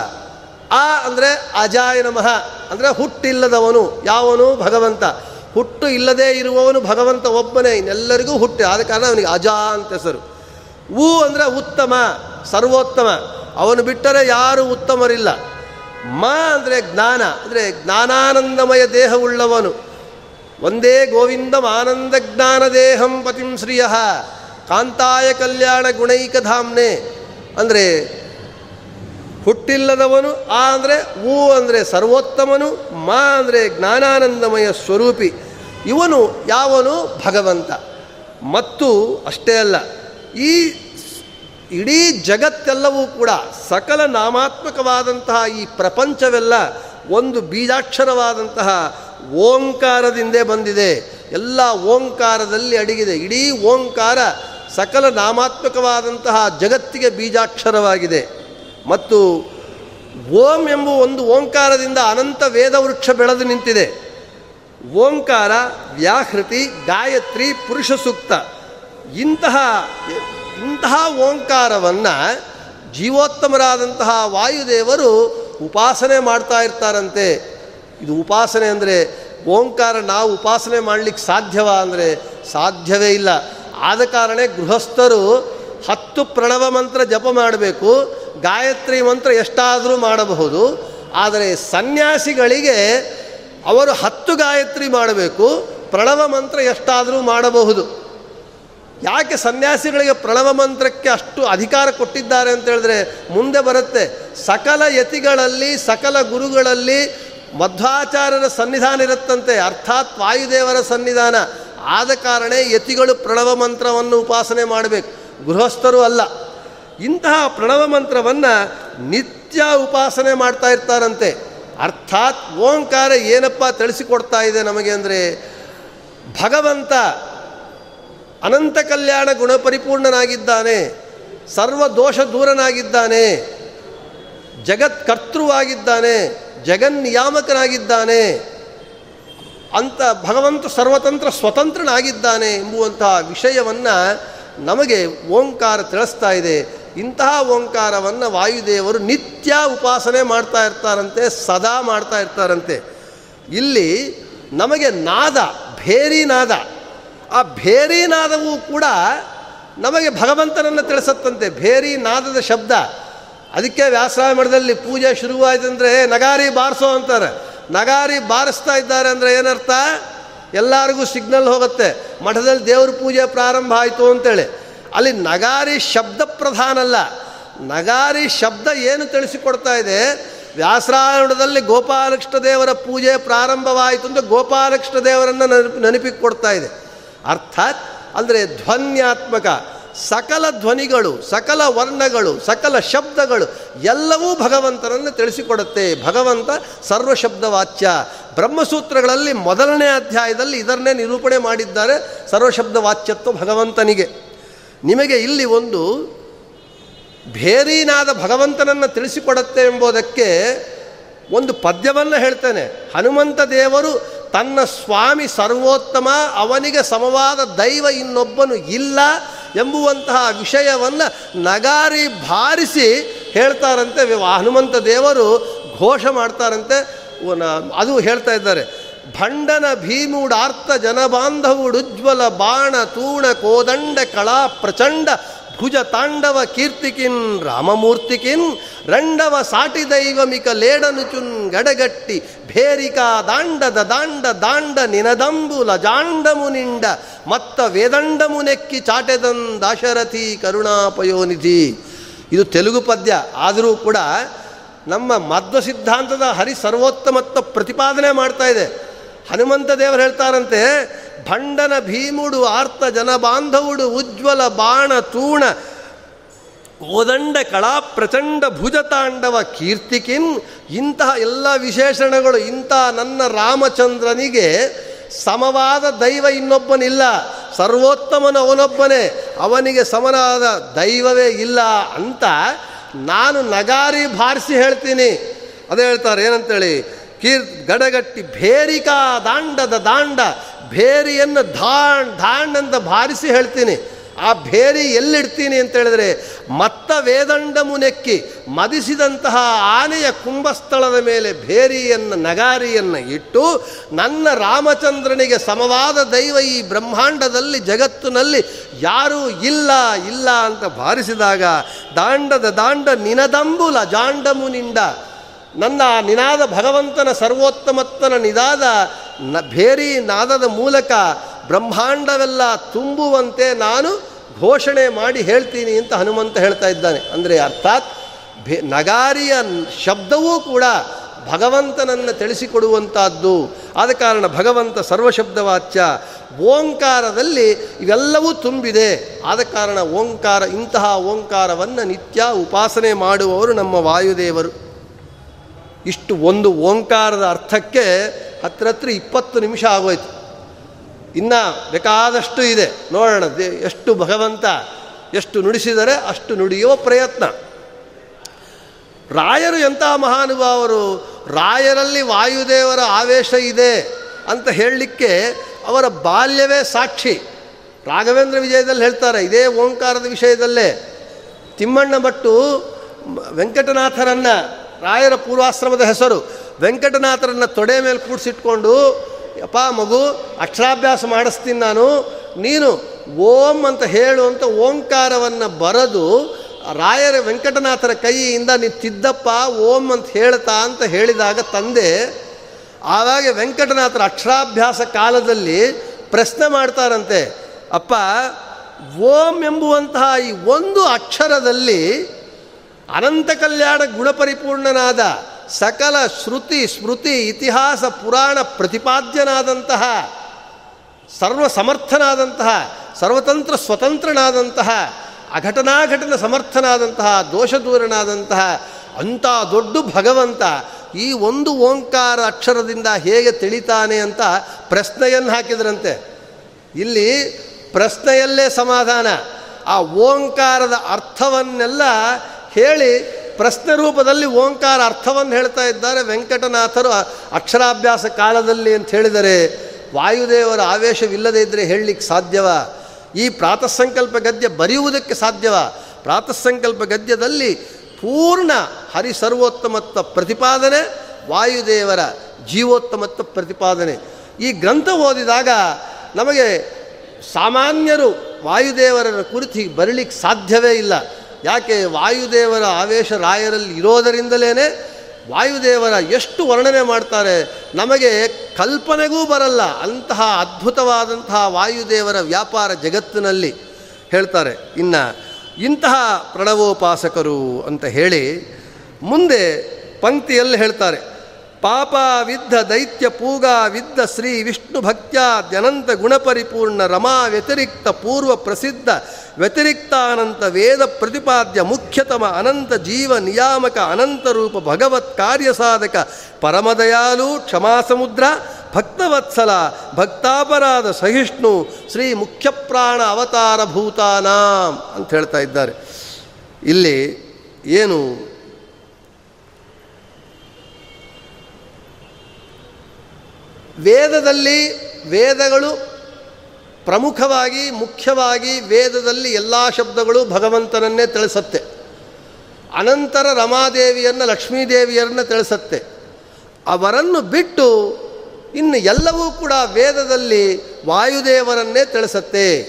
ಆ ಅಂದರೆ ಅಜಾಯ ನಮಃ. ಅಂದರೆ ಹುಟ್ಟಿಲ್ಲದವನು, ಯಾವನು? ಭಗವಂತ. ಹುಟ್ಟು ಇಲ್ಲದೇ ಇರುವವನು ಭಗವಂತ ಒಬ್ಬನೇ, ಇನ್ನೆಲ್ಲರಿಗೂ ಹುಟ್ಟು. ಆದ ಕಾರಣ ಅವನಿಗೆ ಅಜಾ ಅಂತ ಹೆಸರು. ಊ ಅಂದರೆ ಉತ್ತಮ, ಸರ್ವೋತ್ತಮ. ಅವನು ಬಿಟ್ಟರೆ ಯಾರು ಉತ್ತಮರಿಲ್ಲ. ಮ ಅಂದರೆ ಜ್ಞಾನ. ಅಂದರೆ ಜ್ಞಾನಾನಂದಮಯ ದೇಹವುಳ್ಳವನು. ಒಂದೇ ಗೋವಿಂದಂ ಆನಂದ ಜ್ಞಾನ ದೇಹಂ ಪತಿಂ ಶ್ರಿಯ. ಕಾಂತಾಯ ಕಲ್ಯಾಣ ಗುಣೈಕಧಾಮ್ನೆ. ಅಂದರೆ ಹುಟ್ಟಿಲ್ಲದವನು, ಆ ಅಂದರೆ ಊ ಅಂದರೆ ಸರ್ವೋತ್ತಮನು, ಮಾ ಅಂದರೆ ಜ್ಞಾನಾನಂದಮಯ ಸ್ವರೂಪಿ. ಇವನು ಯಾವನು? ಭಗವಂತ. ಮತ್ತು ಅಷ್ಟೇ ಅಲ್ಲ, ಈ ಇಡೀ ಜಗತ್ತೆಲ್ಲವೂ ಕೂಡ ಸಕಲ ನಾಮಾತ್ಮಕವಾದಂತಹ ಈ ಪ್ರಪಂಚವೆಲ್ಲ ಒಂದು ಬೀಜಾಕ್ಷರವಾದಂತಹ ಓಂಕಾರದಿಂದೇ ಬಂದಿದೆ. ಎಲ್ಲ ಓಂಕಾರದಲ್ಲಿ ಅಡಗಿದೆ. ಇಡೀ ಓಂಕಾರ ಸಕಲ ನಾಮಾತ್ಮಕವಾದಂತಹ ಜಗತ್ತಿಗೆ ಬೀಜಾಕ್ಷರವಾಗಿದೆ. ಮತ್ತು ಓಂ ಎಂಬ ಒಂದು ಓಂಕಾರದಿಂದ ಅನಂತ ವೇದವೃಕ್ಷ ಬೆಳೆದು ನಿಂತಿದೆ. ಓಂಕಾರ, ವ್ಯಾಹೃತಿ, ಗಾಯತ್ರಿ ಪುರುಷ ಸೂಕ್ತ ಇಂತಹ ಇಂತಹ ಓಂಕಾರವನ್ನು ಜೀವೋತ್ತಮರಾದಂತಹ ವಾಯುದೇವರು ಉಪಾಸನೆ ಮಾಡ್ತಾ ಇರ್ತಾರಂತೆ. ಇದು ಉಪಾಸನೆ ಅಂದರೆ ಓಂಕಾರ ನಾವು ಉಪಾಸನೆ ಮಾಡಲಿಕ್ಕೆ ಸಾಧ್ಯವಾ ಅಂದರೆ ಸಾಧ್ಯವೇ ಇಲ್ಲ. ಆದ ಕಾರಣ ಗೃಹಸ್ಥರು ಹತ್ತು ಪ್ರಣವ ಮಂತ್ರ ಜಪ ಮಾಡಬೇಕು, ಗಾಯತ್ರಿ ಮಂತ್ರ ಎಷ್ಟಾದರೂ ಮಾಡಬಹುದು, ಆದರೆ ಸನ್ಯಾಸಿಗಳಿಗೆ ಅವರು ಹತ್ತು ಗಾಯತ್ರಿ ಮಾಡಬೇಕು, ಪ್ರಣವ ಮಂತ್ರ ಎಷ್ಟಾದರೂ ಮಾಡಬಹುದು. ಯಾಕೆ ಸನ್ಯಾಸಿಗಳಿಗೆ ಪ್ರಣವ ಮಂತ್ರಕ್ಕೆ ಅಷ್ಟು ಅಧಿಕಾರ ಕೊಟ್ಟಿದ್ದಾರೆ ಅಂತ ಹೇಳಿದ್ರೆ ಮುಂದೆ ಬರುತ್ತೆ. ಸಕಲ ಯತಿಗಳಲ್ಲಿ, ಸಕಲ ಗುರುಗಳಲ್ಲಿ ಮಧ್ವಾಚಾರ್ಯರ ಸನ್ನಿಧಾನ ಇರುತ್ತಂತೆ, ಅರ್ಥಾತ್ ವಾಯುದೇವರ ಸನ್ನಿಧಾನ. ಆದ ಕಾರಣ ಯತಿಗಳು ಪ್ರಣವ ಮಂತ್ರವನ್ನು ಉಪಾಸನೆ ಮಾಡಬೇಕು. ಗೃಹಸ್ಥರು ಅಲ್ಲ. ಇಂತಹ ಪ್ರಣವ ಮಂತ್ರವನ್ನು ನಿತ್ಯ ಉಪಾಸನೆ ಮಾಡ್ತಾ ಇರ್ತಾರಂತೆ. ಅರ್ಥಾತ್ ಓಂಕಾರ ಏನಪ್ಪ ತಿಳಿಸಿಕೊಡ್ತಾ ಇದೆ ನಮಗೆ ಅಂದರೆ ಭಗವಂತ ಅನಂತ ಕಲ್ಯಾಣ ಗುಣಪರಿಪೂರ್ಣನಾಗಿದ್ದಾನೆ ಸರ್ವ ದೋಷ ದೂರನಾಗಿದ್ದಾನೆ. ಜಗತ್ಕರ್ತೃವಾಗಿದ್ದಾನೆ ಜಗನ್ನಿಯಾಮಕನಾಗಿದ್ದಾನೆ ಅಂತ ಭಗವಂತ ಸರ್ವತಂತ್ರ ಸ್ವತಂತ್ರನಾಗಿದ್ದಾನೆ ಎಂಬುವಂತಹ ವಿಷಯವನ್ನು ನಮಗೆ ಓಂಕಾರ ತಿಳಿಸ್ತಾ ಇದೆ. ಇಂತಹ ಓಂಕಾರವನ್ನು ವಾಯುದೇವರು ನಿತ್ಯ ಉಪಾಸನೆ ಮಾಡ್ತಾ ಇರ್ತಾರಂತೆ, ಸದಾ ಮಾಡ್ತಾ ಇರ್ತಾರಂತೆ. ಇಲ್ಲಿ ನಮಗೆ ನಾದ, ಭೇರಿ ನಾದ. ಆ ಭೇರಿ ನಾದವು ಕೂಡ ನಮಗೆ ಭಗವಂತನನ್ನು ತಿಳಿಸತ್ತಂತೆ. ಭೇರಿ ನಾದದ ಶಬ್ದ. ಅದಕ್ಕೆ ವ್ಯಾಸರಾಯ ಮಠದಲ್ಲಿ ಪೂಜೆ ಶುರುವಾಯ್ತಂದರೆ ನಗಾರಿ ಬಾರಿಸೋ ಅಂತಾರೆ. ನಗಾರಿ ಬಾರಿಸ್ತಾ ಇದ್ದಾರೆ ಅಂದರೆ ಏನರ್ಥ? ಎಲ್ಲರಿಗೂ ಸಿಗ್ನಲ್ ಹೋಗುತ್ತೆ. ಮಠದಲ್ಲಿ ದೇವ್ರ ಪೂಜೆ ಪ್ರಾರಂಭ ಆಯಿತು ಅಂತೇಳಿ. ಅಲ್ಲಿ ನಗಾರಿ ಶಬ್ದ ಪ್ರಧಾನ ಅಲ್ಲ. ನಗಾರಿ ಶಬ್ದ ಏನು ತಿಳಿಸಿಕೊಡ್ತಾ ಇದೆ? ವ್ಯಾಸರಾಯಣದಲ್ಲಿ ಗೋಪಾಲಕೃಷ್ಣ ದೇವರ ಪೂಜೆ ಪ್ರಾರಂಭವಾಯಿತು ಅಂತ ಗೋಪಾಲಕೃಷ್ಣ ದೇವರನ್ನು ನೆನಪಿ ನೆನಪಿಗೆ ಕೊಡ್ತಾ ಇದೆ. ಅರ್ಥಾತ್, ಅಂದರೆ ಧ್ವನ್ಯಾತ್ಮಕ. ಸಕಲ ಧ್ವನಿಗಳು, ಸಕಲ ವರ್ಣಗಳು, ಸಕಲ ಶಬ್ದಗಳು ಎಲ್ಲವೂ ಭಗವಂತನನ್ನು ತಿಳಿಸಿಕೊಡುತ್ತೆ. ಭಗವಂತ ಸರ್ವಶಬ್ದವಾಚ್ಯ. ಬ್ರಹ್ಮಸೂತ್ರಗಳಲ್ಲಿ ಮೊದಲನೇ ಅಧ್ಯಾಯದಲ್ಲಿ ಇದನ್ನೇ ನಿರೂಪಣೆ ಮಾಡಿದ್ದಾರೆ ಸರ್ವಶಬ್ದವಾಚ್ಯತ್ವ ಭಗವಂತನಿಗೆ. ನಿಮಗೆ ಇಲ್ಲಿ ಒಂದು ಭೇರೀನಾದ ಭಗವಂತನನ್ನು ತಿಳಿಸಿಕೊಡುತ್ತೆ ಎಂಬುದಕ್ಕೆ ಒಂದು ಪದ್ಯವನ್ನು ಹೇಳ್ತೇನೆ. ಹನುಮಂತ ದೇವರು ತನ್ನ ಸ್ವಾಮಿ ಸರ್ವೋತ್ತಮ, ಅವನಿಗೆ ಸಮವಾದ ದೈವ ಇನ್ನೊಬ್ಬನು ಇಲ್ಲ. ಎಂಬುವಂತಹ ವಿಷಯವನ್ನು ನಗಾರಿ ಭಾರಿಸಿ ಹೇಳ್ತಾರಂತೆ ಹನುಮಂತ ದೇವರು ಘೋಷ ಮಾಡ್ತಾರಂತೆ. ಅದು ಹೇಳ್ತಾ ಇದ್ದಾರೆ. ಭಂಡನ ಭೀಮುಡಾರ್ಥ ಜನಬಾಂಧವುಡುಜ್ವಲ ಬಾಣ ತೂಣ ಕೋದಂಡ ಕಳಾ ಪ್ರಚಂಡ ಭುಜ ತಾಂಡವ ಕೀರ್ತಿಕಿನ್, ರಾಮಮೂರ್ತಿಕಿನ್, ರಂಡವ ಸಾಟಿ ದೈವಮಿಕ ಲೇಡನುಚುನ್ ಗಡಗಟ್ಟಿ, ಭೇರಿಕಾ ದಾಂಡದ ದಾಂಡ ದಾಂಡ ನಿನದಂಬು ನಿನದಂಬುಲ ಜಾಂಡಮುನಿಂಡ ಮತ್ತ ವೇದಂಡಮು ನೆಕ್ಕಿ ಚಾಟೆದನ್ ದಾಶರಥಿ ಕರುಣಾಪಯೋನಿಧಿ. ಇದು ತೆಲುಗು ಪದ್ಯ, ಆದರೂ ಕೂಡ ನಮ್ಮ ಮಧ್ವ ಸಿದ್ಧಾಂತದ ಹರಿ ಸರ್ವೋತ್ತಮತ್ವ ಪ್ರತಿಪಾದನೆ ಮಾಡ್ತಾ ಇದೆ. ಹನುಮಂತ ದೇವರು ಹೇಳ್ತಾರಂತೆ ಭಂಡನ ಭೀಮುಡು ಆರ್ತ ಜನಬಾಂಧವುಡು ಉಜ್ವಲ ಬಾಣ ತೂಣ. ಓದಂಡ ಕಳಾ ಪ್ರಚಂಡ ಭುಜತಾಂಡವ ಕೀರ್ತಿಕಿನ್. ಇಂತಹ ಎಲ್ಲ ವಿಶೇಷಣಗಳು ಇಂತಹ ನನ್ನ ರಾಮಚಂದ್ರನಿಗೆ ಸಮವಾದ ದೈವ ಇನ್ನೊಬ್ಬನಿಲ್ಲ. ಸರ್ವೋತ್ತಮನ ಅವನೊಬ್ಬನೇ. ಅವನಿಗೆ ಸಮನಾದ ದೈವವೇ ಇಲ್ಲ ಅಂತ ನಾನು ನಗಾರಿ ಭಾರಿಸಿ ಹೇಳ್ತೀನಿ. ಅದೇ ಹೇಳ್ತಾರೆ ಏನಂತೇಳಿ? ಕೀರ್ ಗಡಗಟ್ಟಿ ಭೇರಿಕಾ ದಾಂಡದ ದಾಂಡ. ಭೇರಿಯನ್ನು ಧಾಣ್ ಧಾಣ್ ಅಂತ ಭಾರಿಸಿ ಹೇಳ್ತೀನಿ. ಆ ಭೇರಿ ಎಲ್ಲಿಡ್ತೀನಿ ಅಂತ ಹೇಳಿದ್ರೆ, ಮತ್ತ ವೇದಂಡ ಮುನೆಕ್ಕಿ ಮದಿಸಿದಂತಹ ಆನೆಯ ಕುಂಭಸ್ಥಳದ ಮೇಲೆ ಭೇರಿಯನ್ನು, ನಗಾರಿಯನ್ನು ಇಟ್ಟು, ನನ್ನ ರಾಮಚಂದ್ರನಿಗೆ ಸಮವಾದ ದೈವ ಈ ಬ್ರಹ್ಮಾಂಡದಲ್ಲಿ, ಜಗತ್ತಿನಲ್ಲಿ ಯಾರೂ ಇಲ್ಲ ಇಲ್ಲ ಅಂತ ಭಾರಿಸಿದಾಗ, ದಾಂಡದ ದಾಂಡ ನಿನದಂಬುಲ, ಜಾಂಡಮುನಿಂದ ನನ್ನ ನಿನಾದ ಭಗವಂತನ ಸರ್ವೋತ್ತಮತ್ತನ ನಿದಾದ ನ ಭೇರಿ ನಾದದ ಮೂಲಕ ಬ್ರಹ್ಮಾಂಡವೆಲ್ಲ ತುಂಬುವಂತೆ ನಾನು ಘೋಷಣೆ ಮಾಡಿ ಹೇಳ್ತೀನಿ ಅಂತ ಹನುಮಂತ ಹೇಳ್ತಾ ಇದ್ದಾನೆ. ಅಂದರೆ ಅರ್ಥಾತ್ ಭೇ ನಗಾರಿಯ ಶಬ್ದವೂ ಕೂಡ ಭಗವಂತನನ್ನು ತಿಳಿಸಿಕೊಡುವಂಥದ್ದು ಆದ ಕಾರಣ ಭಗವಂತ ಸರ್ವಶಬ್ದವಾಚ್ಯ. ಓಂಕಾರದಲ್ಲಿ ಇವೆಲ್ಲವೂ ತುಂಬಿದೆ. ಆದ ಕಾರಣ ಓಂಕಾರ ಇಂತಹ ಓಂಕಾರವನ್ನು ನಿತ್ಯ ಉಪಾಸನೆ ಮಾಡುವವರು ನಮ್ಮ ವಾಯುದೇವರು. ಇಷ್ಟು ಒಂದು ಓಂಕಾರದ ಅರ್ಥಕ್ಕೆ ಹತ್ರ ಹತ್ರ ಇಪ್ಪತ್ತು ನಿಮಿಷ ಆಗೋಯ್ತು. ಇನ್ನು ಬೇಕಾದಷ್ಟು ಇದೆ. ನೋಡೋಣ ಎಷ್ಟು ಭಗವಂತ ಎಷ್ಟು ನುಡಿಸಿದರೆ ಅಷ್ಟು ನುಡಿಯುವ ಪ್ರಯತ್ನ. ರಾಯರು ಎಂಥ ಮಹಾನುಭಾವರು, ರಾಯರಲ್ಲಿ ವಾಯುದೇವರ ಆವೇಶ ಇದೆ ಅಂತ ಹೇಳಲಿಕ್ಕೆ ಅವರ ಬಾಲ್ಯವೇ ಸಾಕ್ಷಿ. ರಾಘವೇಂದ್ರ ವಿಜಯದಲ್ಲಿ ಹೇಳ್ತಾರೆ, ಇದೇ ಓಂಕಾರದ ವಿಷಯದಲ್ಲೇ. ತಿಮ್ಮಣ್ಣ ಭಟ್ಟು ವೆಂಕಟನಾಥರನ್ನು ರಾಯರ ಪೂರ್ವಾಶ್ರಮದ ಹೆಸರು. ವೆಂಕಟನಾಥರನ್ನು ತೊಡೆ ಮೇಲೆ ಕೂಡಿಸಿಟ್ಕೊಂಡು ಅಪ್ಪ ಮಗು, ಅಕ್ಷರಾಭ್ಯಾಸ ಮಾಡಿಸ್ತೀನಿ ನಾನು. ನೀನು ಓಂ ಅಂತ ಹೇಳು ಅಂತ ಓಂಕಾರವನ್ನು ಬರೆದು, ರಾಯರ ವೆಂಕಟನಾಥರ ಕೈಯಿಂದ ನೀ ತಿದ್ದಪ್ಪ, ಓಂ ಅಂತ ಹೇಳ್ತಾ ಅಂತ ಹೇಳಿದಾಗ ತಂದೆ, ಆವಾಗ ವೆಂಕಟನಾಥರ ಅಕ್ಷರಾಭ್ಯಾಸ ಕಾಲದಲ್ಲಿ ಪ್ರಶ್ನೆ ಮಾಡ್ತಾರಂತೆ, ಅಪ್ಪ, ಓಂ ಎಂಬುವಂತಹ ಈ ಒಂದು ಅಕ್ಷರದಲ್ಲಿ ಅನಂತ ಕಲ್ಯಾಣ ಗುಣಪರಿಪೂರ್ಣನಾದ ಸಕಲ ಶ್ರುತಿ ಸ್ಮೃತಿ ಇತಿಹಾಸ ಪುರಾಣ ಪ್ರತಿಪಾದ್ಯನಾದಂತಹ ಸರ್ವ ಸಮರ್ಥನಾದಂತಹ ಸರ್ವತಂತ್ರ ಸ್ವತಂತ್ರನಾದಂತಹ, ಅಘಟನಾಘಟನ ಸಮರ್ಥನಾದಂತಹ, ದೋಷದೂರನಾದಂತಹ, ಅಂಥ ದೊಡ್ಡ ಭಗವಂತ ಈ ಒಂದು ಓಂಕಾರ ಅಕ್ಷರದಿಂದ ಹೇಗೆ ತಿಳಿತಾನೆ ಅಂತ ಪ್ರಶ್ನೆಯನ್ನು ಹಾಕಿದ್ರಂತೆ. ಇಲ್ಲಿ ಪ್ರಶ್ನೆಯಲ್ಲೇ ಸಮಾಧಾನ. ಆ ಓಂಕಾರದ ಅರ್ಥವನ್ನೆಲ್ಲ ಹೇಳಿ ಪ್ರಶ್ನೆ ರೂಪದಲ್ಲಿ ಓಂಕಾರ ಅರ್ಥವನ್ನು ಹೇಳ್ತಾ ಇದ್ದಾರೆ ವೆಂಕಟನಾಥರು ಅಕ್ಷರಾಭ್ಯಾಸ ಕಾಲದಲ್ಲಿ ಅಂತ ಹೇಳಿದರೆ, ವಾಯುದೇವರ ಆವೇಶವಿಲ್ಲದೇ ಇದ್ದರೆ ಹೇಳಲಿಕ್ಕೆ ಸಾಧ್ಯವ? ಈ ಪ್ರಾತಃಸಂಕಲ್ಪ ಗದ್ಯ ಬರೆಯುವುದಕ್ಕೆ ಸಾಧ್ಯವ? ಪ್ರಾತಃಸಂಕಲ್ಪ ಗದ್ಯದಲ್ಲಿ ಪೂರ್ಣ ಹರಿಸರ್ವೋತ್ತಮತ್ವ ಪ್ರತಿಪಾದನೆ, ವಾಯುದೇವರ ಜೀವೋತ್ತಮತ್ವ ಪ್ರತಿಪಾದನೆ. ಈ ಗ್ರಂಥ ಓದಿದಾಗ ನಮಗೆ ಸಾಮಾನ್ಯರು ವಾಯುದೇವರ ಕುರಿತು ಬರಲಿಕ್ಕೆ ಸಾಧ್ಯವೇ ಇಲ್ಲ. ಯಾಕೆ ವಾಯುದೇವರ ಆವೇಶ ರಾಯರಲ್ಲಿ ಇರೋದರಿಂದಲೇ ವಾಯುದೇವರ ಎಷ್ಟು ವರ್ಣನೆ ಮಾಡ್ತಾರೆ? ನಮಗೆ ಕಲ್ಪನೆಗೂ ಬರಲ್ಲ. ಅಂತಹ ಅದ್ಭುತವಾದಂತಹ ವಾಯುದೇವರ ವ್ಯಾಪಾರ ಜಗತ್ತಿನಲ್ಲಿ ಹೇಳ್ತಾರೆ. ಇನ್ನು ಇಂತಹ ಪ್ರಣವೋಪಾಸಕರು ಅಂತ ಹೇಳಿ ಮುಂದೆ ಪಂಕ್ತಿಯಲ್ಲಿ ಹೇಳ್ತಾರೆ. ಪಾಪ ವಿದ್ಧ ದೈತ್ಯ ಪೂಗ ವಿದ್ಧ ಶ್ರೀ ವಿಷ್ಣು ಭಕ್ತ್ಯಾದ್ಯನಂತ ಗುಣಪರಿಪೂರ್ಣ ರಮಾ ವ್ಯತಿರಿಕ್ತ ಪೂರ್ವ ಪ್ರಸಿದ್ಧ ವ್ಯತಿರಿಕ್ತಾನಂತ ವೇದ ಪ್ರತಿಪಾದ್ಯ ಮುಖ್ಯತಮ ಅನಂತ ಜೀವ ನಿಯಾಮಕ ಅನಂತ ರೂಪ ಭಗವತ್ ಕಾರ್ಯ ಸಾಧಕ ಪರಮದಯಾಲು ಕ್ಷಮಾಸಮುದ್ರ ಭಕ್ತವತ್ಸಲ ಭಕ್ತಾಪರಾಧ ಸಹಿಷ್ಣು ಶ್ರೀ ಮುಖ್ಯಪ್ರಾಣ ಅವತಾರ ಭೂತಾನಾಂ ಅಂತ ಹೇಳ್ತಾ ಇದ್ದಾರೆ. ಇಲ್ಲಿ ಏನು ವೇದದಲ್ಲಿ ವೇದಗಳು ಪ್ರಮುಖವಾಗಿ, ಮುಖ್ಯವಾಗಿ ವೇದದಲ್ಲಿ ಎಲ್ಲ ಶಬ್ದಗಳು ಭಗವಂತನನ್ನೇ ತಿಳಿಸತ್ತೆ. ಅನಂತರ ರಮಾದೇವಿಯನ್ನು ಲಕ್ಷ್ಮೀದೇವಿಯರನ್ನು ತಿಳಿಸತ್ತೆ. ಅವರನ್ನು ಬಿಟ್ಟು ಇನ್ನು ಎಲ್ಲವೂ ಕೂಡ ವೇದದಲ್ಲಿ ವಾಯುದೇವರನ್ನೇ ತಿಳಿಸತ್ತೆ.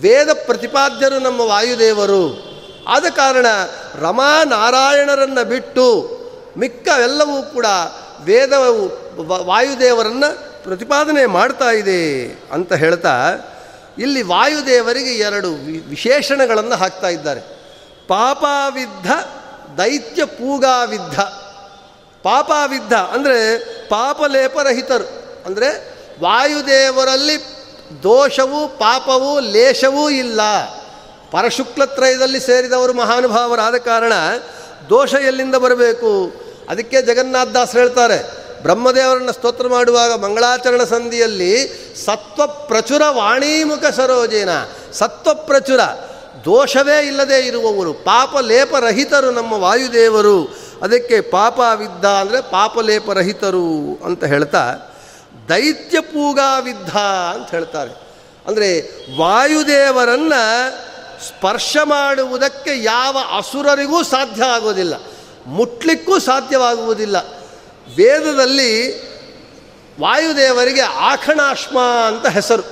ವೇದ ಪ್ರತಿಪಾದ್ಯರು ನಮ್ಮ ವಾಯುದೇವರು. ಆದ ಕಾರಣ ರಮಾನಾರಾಯಣರನ್ನು ಬಿಟ್ಟು ಮಿಕ್ಕ ಎಲ್ಲವೂ ಕೂಡ ವೇದವು ವಾಯುದೇವರನ್ನು ಪ್ರತಿಪಾದನೆ ಮಾಡ್ತಾ ಇದೆ ಅಂತ ಹೇಳ್ತಾ, ಇಲ್ಲಿ ವಾಯುದೇವರಿಗೆ ಎರಡು ವಿಶೇಷಣಗಳನ್ನು ಹಾಕ್ತಾ ಇದ್ದಾರೆ. ಪಾಪಾವಿದ್ಧ, ದೈತ್ಯ ಪೂಗಾವಿದ್ಧ. ಪಾಪಾವಿದ್ಧ ಅಂದರೆ ಪಾಪಲೇಪರಹಿತರು. ಅಂದರೆ ವಾಯುದೇವರಲ್ಲಿ ದೋಷವೂ ಪಾಪವೂ ಲೇಷವೂ ಇಲ್ಲ. ಪರಶುಕ್ಲತ್ರಯದಲ್ಲಿ ಸೇರಿದವರು ಮಹಾನುಭಾವರಾದ ಕಾರಣ ದೋಷ ಎಲ್ಲಿಂದ ಬರಬೇಕು? ಅದಕ್ಕೆ ಜಗನ್ನಾಥದಾಸರು ಹೇಳ್ತಾರೆ ಬ್ರಹ್ಮದೇವರನ್ನು ಸ್ತೋತ್ರ ಮಾಡುವಾಗ ಮಂಗಳಾಚರಣ ಸಂಧಿಯಲ್ಲಿ ಸತ್ವ ಪ್ರಚುರ ವಾಣೀಮುಖ ಸರೋಜೇನ. ಸತ್ವ ಪ್ರಚುರ ದೋಷವೇ ಇಲ್ಲದೆ ಇರುವವರು ಪಾಪ ಲೇಪರಹಿತರು ನಮ್ಮ ವಾಯುದೇವರು. ಅದಕ್ಕೆ ಪಾಪ ವಿದ್ಧ ಅಂದರೆ ಪಾಪಲೇಪರಹಿತರು ಅಂತ ಹೇಳ್ತಾ ದೈತ್ಯ ಪೂಗಾವಿದ್ದ ಅಂತ ಹೇಳ್ತಾರೆ. ಅಂದರೆ ವಾಯುದೇವರನ್ನು ಸ್ಪರ್ಶ ಮಾಡುವುದಕ್ಕೆ ಯಾವ ಅಸುರರಿಗೂ ಸಾಧ್ಯ ಆಗೋದಿಲ್ಲ, ಮುಟ್ಲಿಕ್ಕೂ ಸಾಧ್ಯವಾಗುವುದಿಲ್ಲ. ವೇದದಲ್ಲಿ ವಾಯುದೇವರಿಗೆ ಆಖಣಾಶ್ಮ ಅಂತ ಹೆಸರು.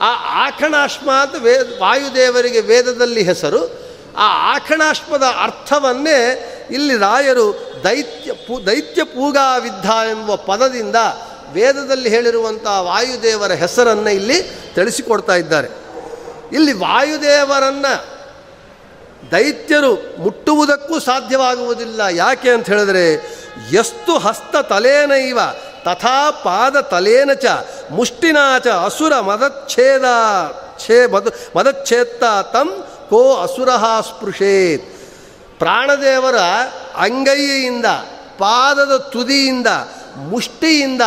ಆ ಆಖಣಾಶ್ಮ ಅಂತ ವೇದ ವಾಯುದೇವರಿಗೆ ವೇದದಲ್ಲಿ ಹೆಸರು. ಆ ಆಖಣಾಶ್ಮದ ಅರ್ಥವನ್ನೇ ಇಲ್ಲಿ ರಾಯರು ದೈತ್ಯ ಪೂ, ದೈತ್ಯ ಪೂಗಾವಿದ್ಧ ಎಂಬ ಪದದಿಂದ ವೇದದಲ್ಲಿ ಹೇಳಿರುವಂಥ ವಾಯುದೇವರ ಹೆಸರನ್ನು ಇಲ್ಲಿ ತಿಳಿಸಿಕೊಡ್ತಾ ಇದ್ದಾರೆ. ಇಲ್ಲಿ ವಾಯುದೇವರನ್ನು ದೈತ್ಯರು ಮುಟ್ಟುವುದಕ್ಕೂ ಸಾಧ್ಯವಾಗುವುದಿಲ್ಲ. ಯಾಕೆ ಅಂತ ಹೇಳಿದ್ರೆ ಎಷ್ಟು ಹಸ್ತ ತಲೇನೈವ, ತಥಾ ಪಾದ ತಲೇನ ಚ ಮುಷ್ಟಿನಾಚ ಅಸುರ ಮದಚ್ಛೇದ, ಛೇ ಮದ, ಮದಚ್ಛೇತ್ತ ತಂ ಕೋ ಅಸುರಃ ಸ್ಪೃಶೇತ್. ಪ್ರಾಣದೇವರ ಅಂಗೈಯಿಂದ, ಪಾದದ ತುದಿಯಿಂದ, ಮುಷ್ಟಿಯಿಂದ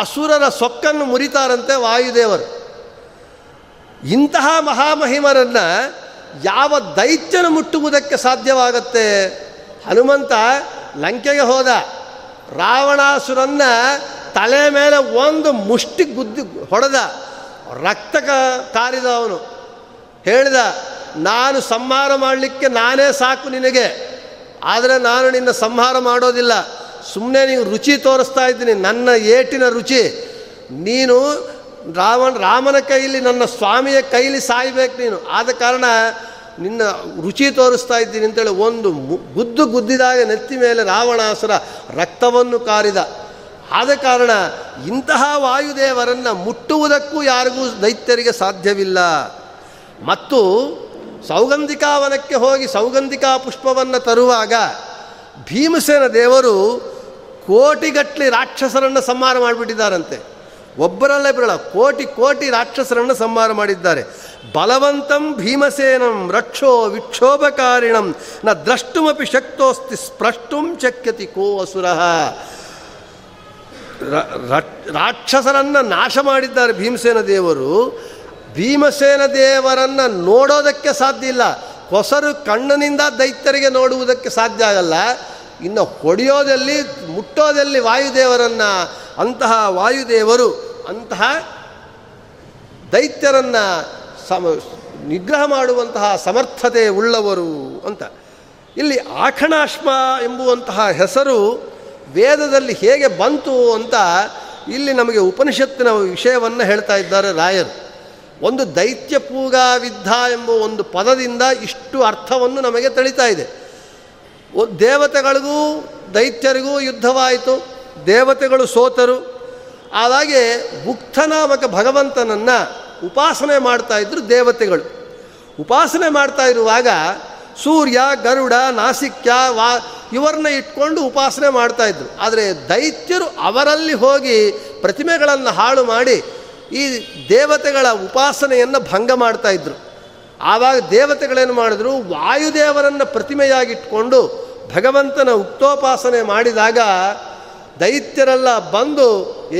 ಅಸುರರ ಸೊಕ್ಕನ್ನು ಮುರಿತಾರಂತೆ ವಾಯುದೇವರು. ಇಂತಹ ಮಹಾಮಹಿಮರನ್ನು ಯಾವ ದೈತ್ಯನ ಮುಟ್ಟುವುದಕ್ಕೆ ಸಾಧ್ಯವಾಗತ್ತೆ? ಹನುಮಂತ ಲಂಕೆಗೆ ಹೋದ. ರಾವಣಾಸುರನ್ನ ತಲೆ ಮೇಲೆ ಒಂದು ಮುಷ್ಟಿ ಗುದ್ದಿ ಹೊಡೆದ. ರಕ್ತ ಕಾರಿದ ಅವನು. ಹೇಳಿದ, ನಾನು ಸಂಹಾರ ಮಾಡಲಿಕ್ಕೆ ನಾನೇ ಸಾಕು ನಿನಗೆ. ಆದರೆ ನಾನು ನಿನ್ನ ಸಂಹಾರ ಮಾಡೋದಿಲ್ಲ. ಸುಮ್ಮನೆ ನೀವು ರುಚಿ ತೋರಿಸ್ತಾ ಇದ್ದೀನಿ. ನನ್ನ ಏಟಿನ ರುಚಿ. ನೀನು ರಾವಣ ರಾಮನ ಕೈಲಿ ನನ್ನ ಸ್ವಾಮಿಯ ಕೈಲಿ ಸಾಯ್ಬೇಕು ನೀನು. ಆದ ಕಾರಣ ನಿನ್ನ ರುಚಿ ತೋರಿಸ್ತಾ ಇದ್ದೀನಿ ಅಂತೇಳಿ ಒಂದು ಗುದ್ದು ಗುದ್ದಿದಾಗ ನೆತ್ತಿ ಮೇಲೆ ರಾವಣಾಸುರ ರಕ್ತವನ್ನು ಕಾರಿದ. ಆದ ಕಾರಣ ಇಂತಹ ವಾಯುದೇವರನ್ನು ಮುಟ್ಟುವುದಕ್ಕೂ ಯಾರಿಗೂ ದೈತ್ಯರಿಗೆ ಸಾಧ್ಯವಿಲ್ಲ. ಮತ್ತು ಸೌಗಂಧಿಕಾವನಕ್ಕೆ ಹೋಗಿ ಸೌಗಂಧಿಕಾ ಪುಷ್ಪವನ್ನು ತರುವಾಗ ಭೀಮಸೇನ ದೇವರು ಕೋಟಿಗಟ್ಟಲೆ ರಾಕ್ಷಸರನ್ನು ಸಂಹಾರ ಮಾಡಿಬಿಟ್ಟಿದ್ದಾರಂತೆ. ಒಬ್ಬರಲ್ಲೇ ಬಿರಳ ಕೋಟಿ ಕೋಟಿ ರಾಕ್ಷಸರನ್ನು ಸಂಹಾರ ಮಾಡಿದ್ದಾರೆ. ಬಲವಂತಂ ಭೀಮಸೇನಂ ರಕ್ಷೋ ವಿಕ್ಷೋಭಕಾರಿಣಂ, ನ ದ್ರಷ್ಟುಮಪಿ ಶಕ್ತೋಸ್ತಿ ಸ್ಪ್ರಷ್ಟುಂ ಶಕ್ಯತಿ ಕೋ ಅಸುರ. ರಾಕ್ಷಸರನ್ನು ನಾಶ ಮಾಡಿದ್ದಾರೆ ಭೀಮಸೇನ ದೇವರು. ಭೀಮಸೇನ ದೇವರನ್ನು ನೋಡೋದಕ್ಕೆ ಸಾಧ್ಯ ಇಲ್ಲ. ಹೊಸರು ಕಣ್ಣಿನಿಂದ ದೈತ್ಯರಿಗೆ ನೋಡುವುದಕ್ಕೆ ಸಾಧ್ಯ ಆಗಲ್ಲ. ಇನ್ನು ಹೊಡೆಯೋದಲ್ಲಿ, ಮುಟ್ಟೋದಲ್ಲಿ ವಾಯುದೇವರನ್ನು, ಅಂತಹ ವಾಯುದೇವರು, ಅಂತಹ ದೈತ್ಯರನ್ನು ಸಮ, ನಿಗ್ರಹ ಮಾಡುವಂತಹ ಸಮರ್ಥತೆ ಉಳ್ಳವರು ಅಂತ. ಇಲ್ಲಿ ಆಖಣಾಶ್ಮ ಎಂಬುವಂತಹ ಹೆಸರು ವೇದದಲ್ಲಿ ಹೇಗೆ ಬಂತು ಅಂತ ಇಲ್ಲಿ ನಮಗೆ ಉಪನಿಷತ್ತಿನ ವಿಷಯವನ್ನು ಹೇಳ್ತಾ ಇದ್ದಾರೆ ರಾಯರು. ಒಂದು ದೈತ್ಯ ಪೂಗಾವಿದ್ಧ ಎಂಬ ಒಂದು ಪದದಿಂದ ಇಷ್ಟು ಅರ್ಥವನ್ನು ನಮಗೆ ತಿಳಿತಾ ಇದೆ. ದೇವತೆಗಳಿಗೂ, ದೈತ್ಯರಿಗೂ ಯುದ್ಧವಾಯಿತು. ದೇವತೆಗಳು ಸೋತರು. ಹಾಗಾಗಿ ಮುಕ್ತನಾಮಕ ಭಗವಂತನನ್ನು ಉಪಾಸನೆ ಮಾಡ್ತಾ ಇದ್ರು ದೇವತೆಗಳು. ಉಪಾಸನೆ ಮಾಡ್ತಾ ಇರುವಾಗ ಸೂರ್ಯ, ಗರುಡ, ನಾಸಿಕ್ಯ, ವಾ ಇವರನ್ನ ಇಟ್ಕೊಂಡು ಉಪಾಸನೆ ಮಾಡ್ತಾ ಇದ್ರು. ಆದರೆ ದೈತ್ಯರು ಅವರಲ್ಲಿ ಹೋಗಿ ಪ್ರತಿಮೆಗಳನ್ನು ಹಾಳು ಮಾಡಿ ಈ ದೇವತೆಗಳ ಉಪಾಸನೆಯನ್ನು ಭಂಗ ಮಾಡ್ತಾ ಇದ್ರು. ಆವಾಗ ದೇವತೆಗಳೇನು ಮಾಡಿದ್ರು, ವಾಯುದೇವರನ್ನು ಪ್ರತಿಮೆಯಾಗಿಟ್ಕೊಂಡು ಭಗವಂತನ ಉಕ್ತೋಪಾಸನೆ ಮಾಡಿದಾಗ ದೈತ್ಯರೆಲ್ಲ ಬಂದು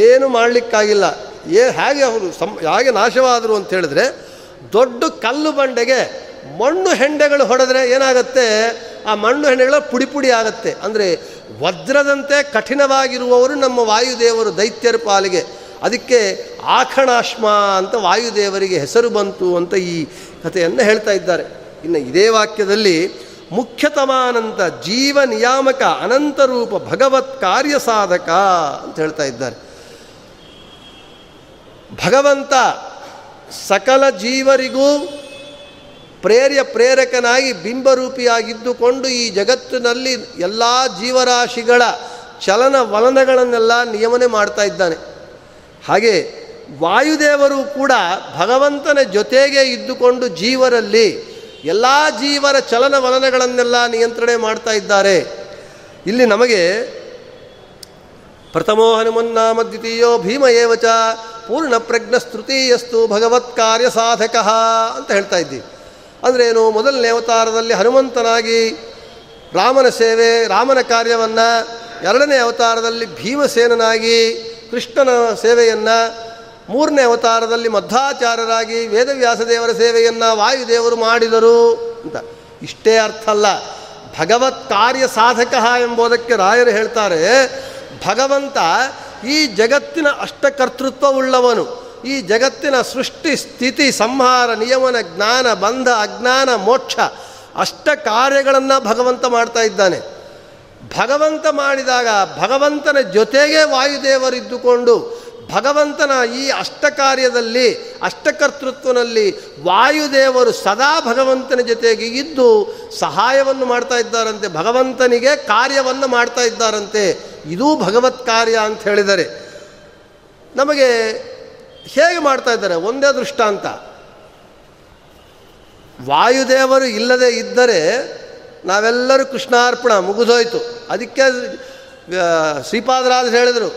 ಏನು ಮಾಡಲಿಕ್ಕಾಗಿಲ್ಲ, ಏ ಹೇಗೆ ಅವರು ಸಂ, ಹೇಗೆ ನಾಶವಾದರು ಅಂತ ಹೇಳಿದ್ರೆ, ದೊಡ್ಡ ಕಲ್ಲು ಬಂಡೆಗೆ ಮಣ್ಣು ಹೆಂಡೆಗಳು ಹೊಡೆದ್ರೆ ಏನಾಗುತ್ತೆ, ಆ ಮಣ್ಣು ಹೆಂಡೆಗಳ ಪುಡಿ ಪುಡಿ ಆಗುತ್ತೆ. ಅಂದರೆ ವಜ್ರದಂತೆ ಕಠಿಣವಾಗಿರುವವರು ನಮ್ಮ ವಾಯುದೇವರು ದೈತ್ಯರ ಪಾಲಿಗೆ. ಅದಕ್ಕೆ ಆಖಣಾಶ್ಮ ಅಂತ ವಾಯುದೇವರಿಗೆ ಹೆಸರು ಬಂತು ಅಂತ ಈ ಕಥೆಯನ್ನು ಹೇಳ್ತಾ ಇದ್ದಾರೆ. ಇನ್ನು ಇದೇ ವಾಕ್ಯದಲ್ಲಿ ಮುಖ್ಯತಮಾನಂತ ಜೀವ ನಿಯಾಮಕ ಅನಂತರೂಪ ಭಗವತ್ ಕಾರ್ಯ ಸಾಧಕ ಅಂತ ಹೇಳ್ತಾ ಇದ್ದಾರೆ. ಭಗವಂತ ಸಕಲ ಜೀವರಿಗೂ ಪ್ರೇರ್ಯ ಪ್ರೇರಕನಾಗಿ ಬಿಂಬರೂಪಿಯಾಗಿದ್ದುಕೊಂಡು ಈ ಜಗತ್ತಿನಲ್ಲಿ ಎಲ್ಲ ಜೀವರಾಶಿಗಳ ಚಲನವಲನಗಳನ್ನೆಲ್ಲ ನಿಯಮನೆ ಮಾಡ್ತಾ ಇದ್ದಾನೆ. ಹಾಗೆ ವಾಯುದೇವರು ಕೂಡ ಭಗವಂತನ ಜೊತೆಗೆ ಇದ್ದುಕೊಂಡು ಜೀವರಲ್ಲಿ ಎಲ್ಲ ಜೀವರ ಚಲನವಲನಗಳನ್ನೆಲ್ಲ ನಿಯಂತ್ರಣೆ ಮಾಡ್ತಾ ಇದ್ದಾರೆ. ಇಲ್ಲಿ ನಮಗೆ ಪ್ರಥಮೋ ಹನುಮನ್ನಾಮ ದ್ವಿತೀಯೋ ಭೀಮ ಏವಚ ಪೂರ್ಣ ಪ್ರಜ್ಞಸ್ತೃತೀಯಸ್ತು ಭಗವತ್ ಕಾರ್ಯ ಸಾಧಕ ಅಂತ ಹೇಳ್ತಾ ಇದ್ದೀವಿ ಅಂದರೆ ಏನು, ಮೊದಲನೇ ಅವತಾರದಲ್ಲಿ ಹನುಮಂತನಾಗಿ ರಾಮನ ಸೇವೆ, ರಾಮನ ಕಾರ್ಯವನ್ನು, ಎರಡನೇ ಅವತಾರದಲ್ಲಿ ಭೀಮಸೇನನಾಗಿ ಕೃಷ್ಣನ ಸೇವೆಯನ್ನು ಮೂರನೇ ಅವತಾರದಲ್ಲಿ ಮಧ್ವಾಚಾರ್ಯರಾಗಿ ವೇದವ್ಯಾಸದೇವರ ಸೇವೆಯನ್ನು ವಾಯುದೇವರು ಮಾಡಿದರು ಅಂತ. ಇಷ್ಟೇ ಅರ್ಥ ಅಲ್ಲ. ಭಗವತ್ ಕಾರ್ಯ ಸಾಧಕ ಎಂಬುದಕ್ಕೆ ರಾಯರು ಹೇಳ್ತಾರೆ, ಭಗವಂತ ಈ ಜಗತ್ತಿನ ಅಷ್ಟಕರ್ತೃತ್ವವುಳ್ಳವನು. ಈ ಜಗತ್ತಿನ ಸೃಷ್ಟಿ, ಸ್ಥಿತಿ, ಸಂಹಾರ, ನಿಯಮನ, ಜ್ಞಾನ, ಬಂಧ, ಅಜ್ಞಾನ, ಮೋಕ್ಷ ಅಷ್ಟ ಕಾರ್ಯಗಳನ್ನು ಭಗವಂತ ಮಾಡ್ತಾ ಇದ್ದಾನೆ. ಭಗವಂತ ಮಾಡಿದಾಗ ಭಗವಂತನ ಜೊತೆಗೆ ವಾಯುದೇವರಿದ್ದುಕೊಂಡು ಭಗವಂತನ ಈ ಅಷ್ಟಕಾರ್ಯದಲ್ಲಿ, ಅಷ್ಟಕರ್ತೃತ್ವನಲ್ಲಿ ವಾಯುದೇವರು ಸದಾ ಭಗವಂತನ ಜೊತೆಗೆ ಇದ್ದು ಸಹಾಯವನ್ನು ಮಾಡ್ತಾ ಇದ್ದಾರಂತೆ, ಭಗವಂತನಿಗೆ ಕಾರ್ಯವನ್ನು ಮಾಡ್ತಾ ಇದ್ದಾರಂತೆ. ಇದೂ ಭಗವತ್ ಕಾರ್ಯ ಅಂತ ಹೇಳಿದರೆ ನಮಗೆ ಹೇಗೆ ಮಾಡ್ತಾ ಇದ್ದಾರೆ? ಒಂದೇ ದೃಷ್ಟಾಂತ. ವಾಯುದೇವರು ಇಲ್ಲದೆ ಇದ್ದರೆ ನಾವೆಲ್ಲರೂ ಕೃಷ್ಣಾರ್ಪಣ ಮುಗಿದೋಯ್ತು. ಅದಕ್ಕೆ ಶ್ರೀಪಾದರಾಜ್ ಹೇಳಿದರು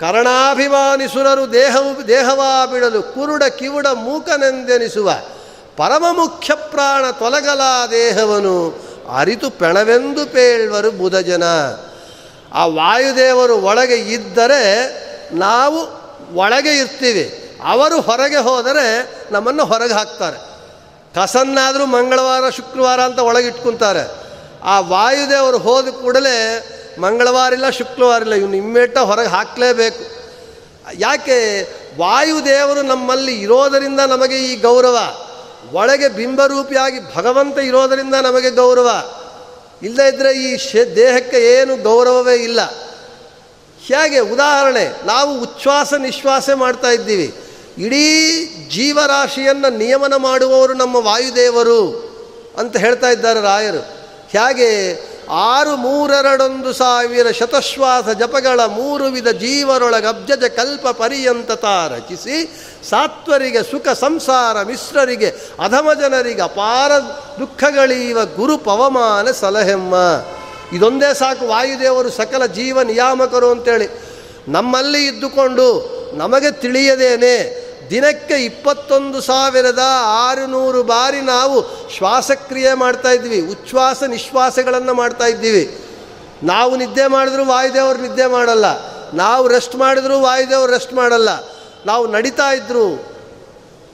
ಕರ್ಣಾಭಿಮಾನಿಸುರರು ದೇಹವು ದೇಹವಾ ಬಿಡಲು ಕುರುಡ ಕಿವುಡ ಮೂಕನೆಂದೆನಿಸುವ ಪರಮ ಮುಖ್ಯ ಪ್ರಾಣ ತೊಲಗಲ ದೇಹವನು ಅರಿತು ಪೆಣವೆಂದು ಪೇಳ್ವರು ಬುಧಜನ. ಆ ವಾಯುದೇವರು ಒಳಗೆ ಇದ್ದರೆ ನಾವು ಒಳಗೆ ಇರ್ತೀವಿ. ಅವರು ಹೊರಗೆ ಹೋದರೆ ನಮ್ಮನ್ನು ಹೊರಗೆ ಹಾಕ್ತಾರೆ. ಕಸನ್ನಾದರೂ ಮಂಗಳವಾರ, ಶುಕ್ರವಾರ ಅಂತ ಒಳಗಿಟ್ಕೊಂತಾರೆ. ಆ ವಾಯುದೇವರು ಹೋದ ಕೂಡಲೇ ಮಂಗಳವಾರ ಇಲ್ಲ ಶುಕ್ರವಾರ ಇಲ್ಲ ಇವನು ಇಮ್ಮೇಟ ಹೊರಗೆ ಹಾಕಲೇಬೇಕು. ಯಾಕೆ? ವಾಯುದೇವರು ನಮ್ಮಲ್ಲಿ ಇರೋದರಿಂದ ನಮಗೆ ಈ ಗೌರವ. ಒಳಗೆ ಬಿಂಬರೂಪಿಯಾಗಿ ಭಗವಂತ ಇರೋದರಿಂದ ನಮಗೆ ಗೌರವ. ಇಲ್ಲದೇ ಇದ್ದರೆ ಈ ದೇಹಕ್ಕೆ ಏನು ಗೌರವವೇ ಇಲ್ಲ. ಹೇಗೆ ಉದಾಹರಣೆ, ನಾವು ಉಚ್ಛ್ವಾಸ ನಿಶ್ವಾಸ ಮಾಡ್ತಾ ಇದ್ದೀವಿ. ಇಡೀ ಜೀವರಾಶಿಯನ್ನು ನಿಯಮನ ಮಾಡುವವರು ನಮ್ಮ ವಾಯುದೇವರು ಅಂತ ಹೇಳ್ತಾ ಇದ್ದಾರೆ ರಾಯರು. ಹೇಗೆ ಆರು ಮೂರೆರಡೊಂದು ಸಾವಿರ ಶತಶ್ವಾಸ ಜಪಗಳ ಮೂರು ವಿಧ ಜೀವರೊಳಗೆ ಅಬ್ಜಜ ಕಲ್ಪ ಪರ್ಯಂತತ ರಚಿಸಿ ಸಾತ್ವರಿಗೆ ಸುಖ ಸಂಸಾರ ಮಿಶ್ರರಿಗೆ ಅಧಮ ಜನರಿಗೆ ಅಪಾರ ದುಃಖಗಳೀವ ಗುರು ಪವಮಾನ ಸಲಹೆಮ್ಮ. ಇದೊಂದೇ ಸಾಕು ವಾಯುದೇವರು ಸಕಲ ಜೀವ ನಿಯಾಮಕರು ಅಂತೇಳಿ ನಮ್ಮಲ್ಲಿ ಇದ್ದುಕೊಂಡು ನಮಗೆ ತಿಳಿಯದೇನೆ ದಿನಕ್ಕೆ ಇಪ್ಪತ್ತೊಂದು ಸಾವಿರದ ಆರುನೂರು ಬಾರಿ ನಾವು ಶ್ವಾಸಕ್ರಿಯೆ ಮಾಡ್ತಾ ಇದ್ವಿ, ಉಚ್ಛ್ವಾಸ ನಿಶ್ವಾಸಗಳನ್ನು ಮಾಡ್ತಾ ಇದ್ದೀವಿ. ನಾವು ನಿದ್ದೆ ಮಾಡಿದ್ರು ವಾಯುದೇವರು ನಿದ್ದೆ ಮಾಡಲ್ಲ, ನಾವು ರೆಸ್ಟ್ ಮಾಡಿದ್ರು ವಾಯುದೇವರು ರೆಸ್ಟ್ ಮಾಡಲ್ಲ. ನಾವು ನಡೀತಾ ಇದ್ರು,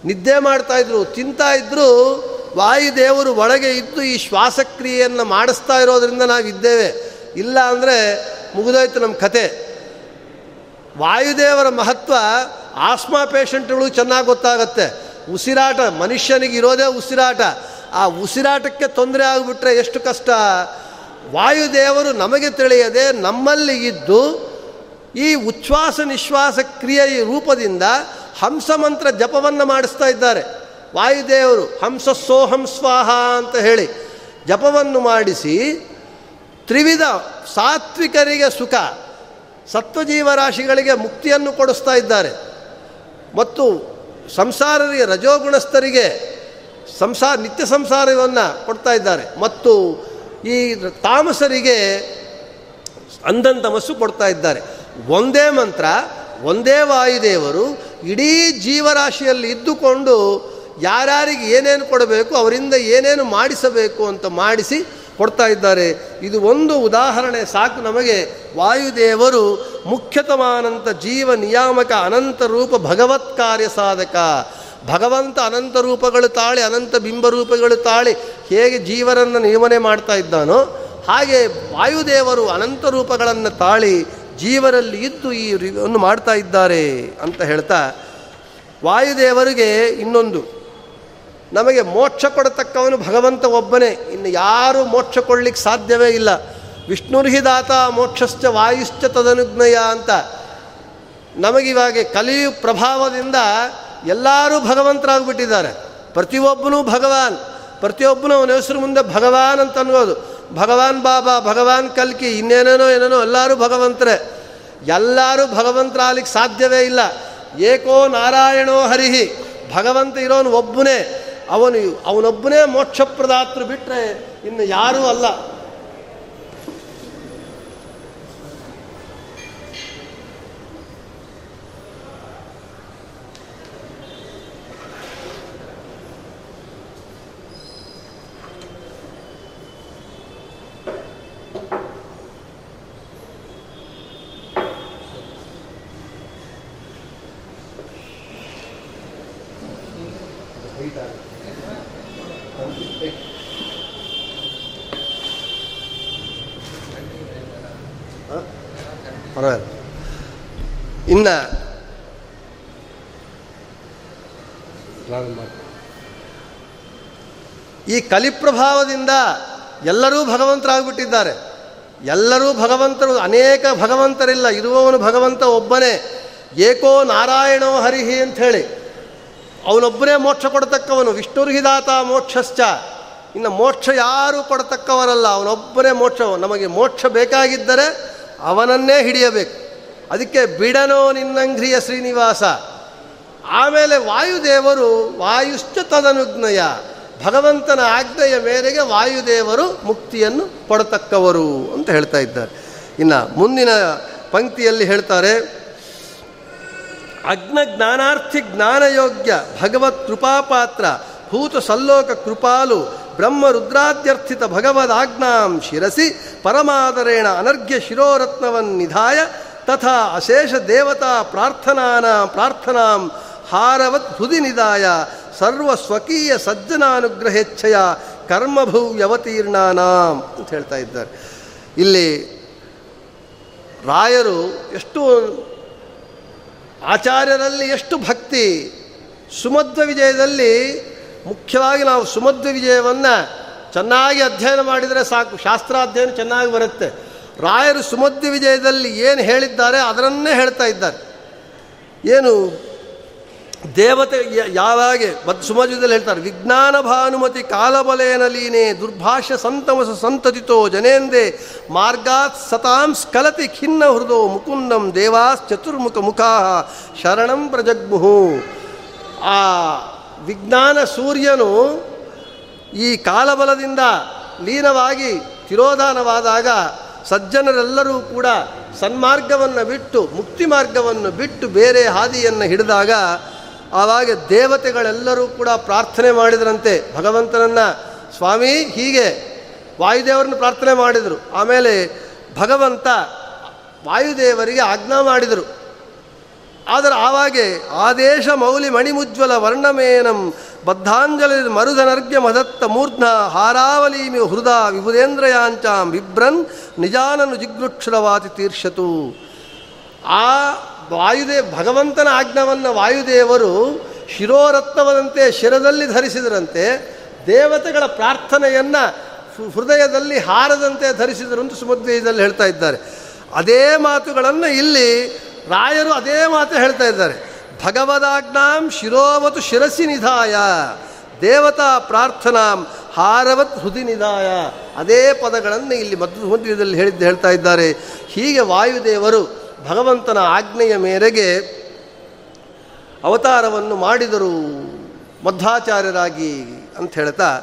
ನಿದ್ದೆ ಮಾಡ್ತಾ ಇದ್ರು, ತಿಂತಾ ಇದ್ರು ವಾಯುದೇವರು ಒಳಗೆ ಇದ್ದು ಈ ಶ್ವಾಸಕ್ರಿಯೆಯನ್ನು ಮಾಡಿಸ್ತಾ ಇರೋದ್ರಿಂದ ನಾವಿದ್ದೇವೆ. ಇಲ್ಲ ಅಂದರೆ ಮುಗಿದೋಯ್ತು ನಮ್ಮ ಕತೆ. ವಾಯುದೇವರ ಮಹತ್ವ ಆಸ್ಮಾ ಪೇಷಂಟ್ಗಳು ಚೆನ್ನಾಗಿ ಗೊತ್ತಾಗತ್ತೆ. ಉಸಿರಾಟ, ಮನುಷ್ಯನಿಗೆ ಇರೋದೇ ಉಸಿರಾಟ. ಆ ಉಸಿರಾಟಕ್ಕೆ ತೊಂದರೆ ಆಗಿಬಿಟ್ರೆ ಎಷ್ಟು ಕಷ್ಟ? ವಾಯುದೇವರು ನಮಗೆ ತಿಳಿಯದೆ ನಮ್ಮಲ್ಲಿ ಇದ್ದು, ಈ ಉಚ್ಛ್ವಾಸ ನಿಶ್ವಾಸ ಕ್ರಿಯೆಯ ರೂಪದಿಂದ ಹಂಸ ಮಂತ್ರ ಜಪವನ್ನು ಮಾಡಿಸ್ತಾ ಇದ್ದಾರೆ. ವಾಯುದೇವರು ಹಂಸ ಸೋಹಂ ಸ್ವಾಹ ಅಂತ ಹೇಳಿ ಜಪವನ್ನು ಮಾಡಿಸಿ ತ್ರಿವಿಧ ಸಾತ್ವಿಕರಿಗೆ ಸುಖ. ಸತ್ವಜೀವರಾಶಿಗಳಿಗೆ ಮುಕ್ತಿಯನ್ನು ಕೊಡಿಸ್ತಾ ಇದ್ದಾರೆ. ಮತ್ತು ಸಂಸಾರರಿಗೆ ರಜೋಗುಣಸ್ಥರಿಗೆ ಸಂಸಾರ ನಿತ್ಯ ಸಂಸಾರವನ್ನು ಕೊಡ್ತಾ ಇದ್ದಾರೆ. ಮತ್ತು ಈ ತಾಮಸರಿಗೆ ಅಂದಂತಮಸ್ಸು ಕೊಡ್ತಾ ಇದ್ದಾರೆ. ಒಂದೇ ಮಂತ್ರ, ಒಂದೇ ವಾಯುದೇವರು ಇಡೀ ಜೀವರಾಶಿಯಲ್ಲಿ ಇದ್ದುಕೊಂಡು ಯಾರ್ಯಾರಿಗೆ ಏನೇನು ಕೊಡಬೇಕು, ಅವರಿಂದ ಏನೇನು ಮಾಡಿಸಬೇಕು ಅಂತ ಮಾಡಿಸಿ ಕೊಡ್ತಾ ಇದ್ದಾರೆ. ಇದು ಒಂದು ಉದಾಹರಣೆ ಸಾಕು ನಮಗೆ. ವಾಯುದೇವರು ಮುಖ್ಯತಮಾನಂತ ಜೀವ ನಿಯಾಮಕ ಅನಂತ ರೂಪ ಭಗವತ್ ಕಾರ್ಯ ಸಾಧಕ. ಭಗವಂತ ಅನಂತ ರೂಪಗಳು ತಾಳಿ, ಅನಂತ ಬಿಂಬರೂಪಗಳು ತಾಳಿ ಹೇಗೆ ಜೀವರನ್ನು ನಿಯಮನೆ ಮಾಡ್ತಾ ಇದ್ದಾನೋ, ಹಾಗೆ ವಾಯುದೇವರು ಅನಂತ ರೂಪಗಳನ್ನು ತಾಳಿ ಜೀವರಲ್ಲಿ ಇದ್ದು ಈ ಒಂದು ಮಾಡ್ತಾ ಇದ್ದಾರೆ ಅಂತ ಹೇಳ್ತಾ, ವಾಯುದೇವರಿಗೆ ಇನ್ನೊಂದು ನಮಗೆ ಮೋಕ್ಷ ಕೊಡತಕ್ಕವನು ಭಗವಂತ ಒಬ್ಬನೇ. ಇನ್ನು ಯಾರೂ ಮೋಕ್ಷ ಕೊಡ್ಲಿಕ್ಕೆ ಸಾಧ್ಯವೇ ಇಲ್ಲ. ವಿಷ್ಣುರ್ಹಿದಾತ ಮೋಕ್ಷಶ್ಚ ವಾಯುಶ್ಚ ತದನುಜ್ಞಯ ಅಂತ. ನಮಗಿವಾಗ ಕಲಿಯು ಪ್ರಭಾವದಿಂದ ಎಲ್ಲರೂ ಭಗವಂತರಾಗ್ಬಿಟ್ಟಿದ್ದಾರೆ. ಪ್ರತಿಯೊಬ್ಬನೂ ಭಗವಾನ್. ಪ್ರತಿಯೊಬ್ಬನೂ ಅವನ ಹೆಸರು ಮುಂದೆ ಭಗವಾನ್ ಅಂತ ಅನ್ಬೋದು. ಭಗವಾನ್ ಬಾಬಾ, ಭಗವಾನ್ ಕಲ್ಕಿ, ಇನ್ನೇನೇನೋ ಏನೇನೋ ಎಲ್ಲರೂ ಭಗವಂತರೇ. ಎಲ್ಲರೂ ಭಗವಂತರಾಗಲಿಕ್ಕೆ ಸಾಧ್ಯವೇ ಇಲ್ಲ. ಏಕೋ ನಾರಾಯಣೋ ಹರಿಹಿ. ಭಗವಂತ ಇರೋನು ಒಬ್ಬನೇ. ಅವನು ಅವನೊಬ್ಬನೇ ಮೋಕ್ಷಪ್ರದಾತೃ ಬಿಟ್ಟರೆ ಇನ್ನು ಯಾರೂ ಅಲ್ಲ. ಇನ್ನು ಈ ಕಲಿಪ್ರಭಾವದಿಂದ ಎಲ್ಲರೂ ಭಗವಂತರಾಗ್ಬಿಟ್ಟಿದ್ದಾರೆ. ಎಲ್ಲರೂ ಭಗವಂತರು, ಅನೇಕ ಭಗವಂತರಿಲ್ಲ. ಇರುವವನು ಭಗವಂತ ಒಬ್ಬನೇ. ಏಕೋ ನಾರಾಯಣೋ ಹರಿಹಿ ಅಂಥೇಳಿ. ಅವನೊಬ್ಬನೇ ಮೋಕ್ಷ ಕೊಡತಕ್ಕವನು. ವಿಷ್ಣುರ್ಹಿದಾತ ಮೋಕ್ಷಶ್ಚ. ಇನ್ನು ಮೋಕ್ಷ ಯಾರೂ ಕೊಡತಕ್ಕವರಲ್ಲ. ಅವನೊಬ್ಬನೇ ಮೋಕ್ಷ. ನಮಗೆ ಮೋಕ್ಷ ಬೇಕಾಗಿದ್ದರೆ ಅವನನ್ನೇ ಹಿಡಿಯಬೇಕು. ಅದಕ್ಕೆ ಬಿಡನೋ ನಿನ್ನಂಘ್ರಿಯ ಶ್ರೀನಿವಾಸ. ಆಮೇಲೆ ವಾಯುದೇವರು ವಾಯುಶ್ಚ ತದನುಜ್ಞಯ. ಭಗವಂತನ ಆಜ್ಞೆಯ ಮೇರೆಗೆ ವಾಯುದೇವರು ಮುಕ್ತಿಯನ್ನು ಕೊಡತಕ್ಕವರು ಅಂತ ಹೇಳ್ತಾ ಇದ್ದಾರೆ. ಇನ್ನು ಮುಂದಿನ ಪಂಕ್ತಿಯಲ್ಲಿ ಹೇಳ್ತಾರೆ ಅಗ್ನ ಜ್ಞಾನಾರ್ಥಿ ಜ್ಞಾನಯೋಗ್ಯ ಭಗವತ್ ಕೃಪಾಪಾತ್ರ, ಭೂತ ಸಲ್ಲೋಕ ಕೃಪಾಲು, ಬ್ರಹ್ಮ ರುದ್ರಾದ್ಯರ್ಥಿತ ಭಗವದಾಜ್ಞಾಂ ಶಿರಸಿ, ಪರಮಾದರೇಣ ಅನರ್ಘ್ಯ ಶಿರೋರತ್ನವನ್ನಿಧಾಯ ತಥಾ ಅಶೇಷ ದೇವತಾ ಪ್ರಾರ್ಥನಾನ ಪ್ರಾರ್ಥನಾಂ ಹಾರವತ್ ಹೃದಿ ನಿದಾಯ ಸರ್ವ ಸ್ವಕೀಯ ಸಜ್ಜನಾನುಗ್ರಹೇಚ್ಛೆಯ ಕರ್ಮಭೂವ್ಯವತೀರ್ಣಾನಾಂ ಅಂತ ಹೇಳ್ತಾ ಇದ್ದಾರೆ. ಇಲ್ಲಿ ರಾಯರು ಎಷ್ಟು ಆಚಾರ್ಯರಲ್ಲಿ ಎಷ್ಟು ಭಕ್ತಿ, ಸುಮಧ್ವ ವಿಜಯದಲ್ಲಿ ಮುಖ್ಯವಾಗಿ ನಾವು ಸುಮಧ್ವ ವಿಜಯವನ್ನು ಚೆನ್ನಾಗಿ ಅಧ್ಯಯನ ಮಾಡಿದರೆ ಸಾಕು. ಶಾಸ್ತ್ರಾಧ್ಯಯನ ಚೆನ್ನಾಗಿ ಬರುತ್ತೆ. ರಾಯರು ಸುಮಧ್ಯ ವಿಜಯದಲ್ಲಿ ಏನು ಹೇಳಿದ್ದಾರೆ ಅದರನ್ನೇ ಹೇಳ್ತಾ ಇದ್ದಾರೆ. ಏನು? ದೇವತೆ ಯಾವಾಗೆ ಮತ್ತು ಸುಮಧ್ಯದಲ್ಲಿ ಹೇಳ್ತಾರೆ ವಿಜ್ಞಾನ ಭಾನುಮತಿ ಕಾಲಬಲೇನ ಲೀನೆ ದುರ್ಭಾಷ್ಯ ಸಂತಮಸ ಸಂತತಿತೋ ಜನೇಂದೇ ಮಾರ್ಗಾತ್ ಸತಾಂ ಸ್ಖಲತಿ ಖಿನ್ನ ಹೃದೋ ಮುಕುಂದಂ ದೇವಾಸ್ ಚತುರ್ಮುಖ ಮುಖಾ ಶರಣಂ ಪ್ರಜಗ್ಮುಹು. ಆ ವಿಜ್ಞಾನ ಸೂರ್ಯನು ಈ ಕಾಲಬಲದಿಂದ ಲೀನವಾಗಿ ತಿರೋಧಾನವಾದಾಗ ಸಜ್ಜನರೆಲ್ಲರೂ ಕೂಡ ಸನ್ಮಾರ್ಗವನ್ನು ಬಿಟ್ಟು, ಮುಕ್ತಿ ಮಾರ್ಗವನ್ನು ಬಿಟ್ಟು ಬೇರೆ ಹಾದಿಯನ್ನು ಹಿಡಿದಾಗ ಆವಾಗ ದೇವತೆಗಳೆಲ್ಲರೂ ಕೂಡ ಪ್ರಾರ್ಥನೆ ಮಾಡಿದರಂತೆ. ಭಗವಂತನನ್ನು ಸ್ವಾಮಿ ಹೀಗೆ ವಾಯುದೇವರನ್ನು ಪ್ರಾರ್ಥನೆ ಮಾಡಿದರು. ಆಮೇಲೆ ಭಗವಂತ ವಾಯುದೇವರಿಗೆ ಆಜ್ಞಾ ಮಾಡಿದರು. ಆದರೆ ಆವಾಗೆ ಆದೇಶ ಮೌಲಿ ಮಣಿಮುಜ್ವಲ ವರ್ಣಮೇನಂ ಬದ್ಧಾಂಜಲಿ ಮರುಧನರ್ಘ್ಯ ಮದತ್ತ ಮೂರ್ಧ್ನ ಹಾರಾವಲೀಮಿ ಹೃದ ವಿಭುದೇಂದ್ರಯಾಂಚಾಂ ಬಿಭ್ರನ್ ನಿಜಾನನು ಜಿಗ್ರುಕ್ಷುರವಾತಿ ತೀರ್ಷತು. ಆ ವಾಯುದೇ ಭಗವಂತನ ಆಜ್ಞವನ್ನು ವಾಯುದೇವರು ಶಿರೋರತ್ನವದಂತೆ ಶಿರದಲ್ಲಿ ಧರಿಸಿದರಂತೆ ದೇವತೆಗಳ ಪ್ರಾರ್ಥನೆಯನ್ನು ಹೃದಯದಲ್ಲಿ ಹಾರದಂತೆ ಧರಿಸಿದರು ಅಂತ ಸುಮಧ್ವೇಯದಲ್ಲಿ ಹೇಳ್ತಾ ಇದ್ದಾರೆ. ಅದೇ ಮಾತುಗಳನ್ನು ಇಲ್ಲಿ ರಾಯರು ಅದೇ ಮಾತು ಹೇಳ್ತಾ ಇದ್ದಾರೆ. ಭಗವದಾಜ್ಞಾಂ ಶಿರೋವತು ಶಿರಸಿ ನಿಧಾಯ, ದೇವತಾ ಪ್ರಾರ್ಥನಾಂ ಹಾರವತ್ ಹೃದಿ ನಿಧಾಯ. ಅದೇ ಪದಗಳನ್ನು ಇಲ್ಲಿ ಮಧ್ವದಲ್ಲಿ ಹೇಳಿದ್ದು ಹೇಳ್ತಾ ಇದ್ದಾರೆ. ಹೀಗೆ ವಾಯುದೇವರು ಭಗವಂತನ ಆಜ್ಞೆಯ ಮೇರೆಗೆ ಅವತಾರವನ್ನು ಮಾಡಿದರು. ಮಧ್ವಾಚಾರ್ಯರಾಗಿ ಅಂತ ಹೇಳ್ತಾ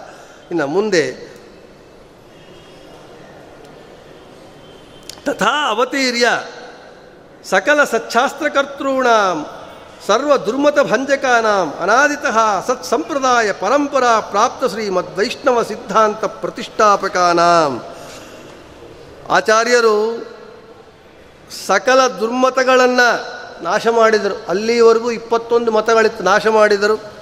ಇನ್ನು ಮುಂದೆ. ತಥಾ ಅವತೀರ್ಯ ಸಕಲ ಸಚ್ಛಾಸ್ತ್ರಕರ್ತॄಣಾಂ, ಸರ್ವ ದುರ್ಮತ ಭಂಜಕಾನಾಂ, ಅನಾದಿತಃ ಸತ್ ಸಂಪ್ರದಾಯ ಪರಂಪರಾ ಪ್ರಾಪ್ತ ಶ್ರೀ ಮದ್ವೈಷ್ಣವ ಸಿದ್ಧಾಂತ ಪ್ರತಿಷ್ಠಾಪಕಾನಾಂ. ಆಚಾರ್ಯರು ಸಕಲ ದುರ್ಮತಗಳನ್ನು ನಾಶ ಮಾಡಿದರು. ಅಲ್ಲಿವರೆಗೂ ಇಪ್ಪತ್ತೊಂದು ಮತಗಳಿತ್ತು ನಾಶ ಮಾಡಿದರು.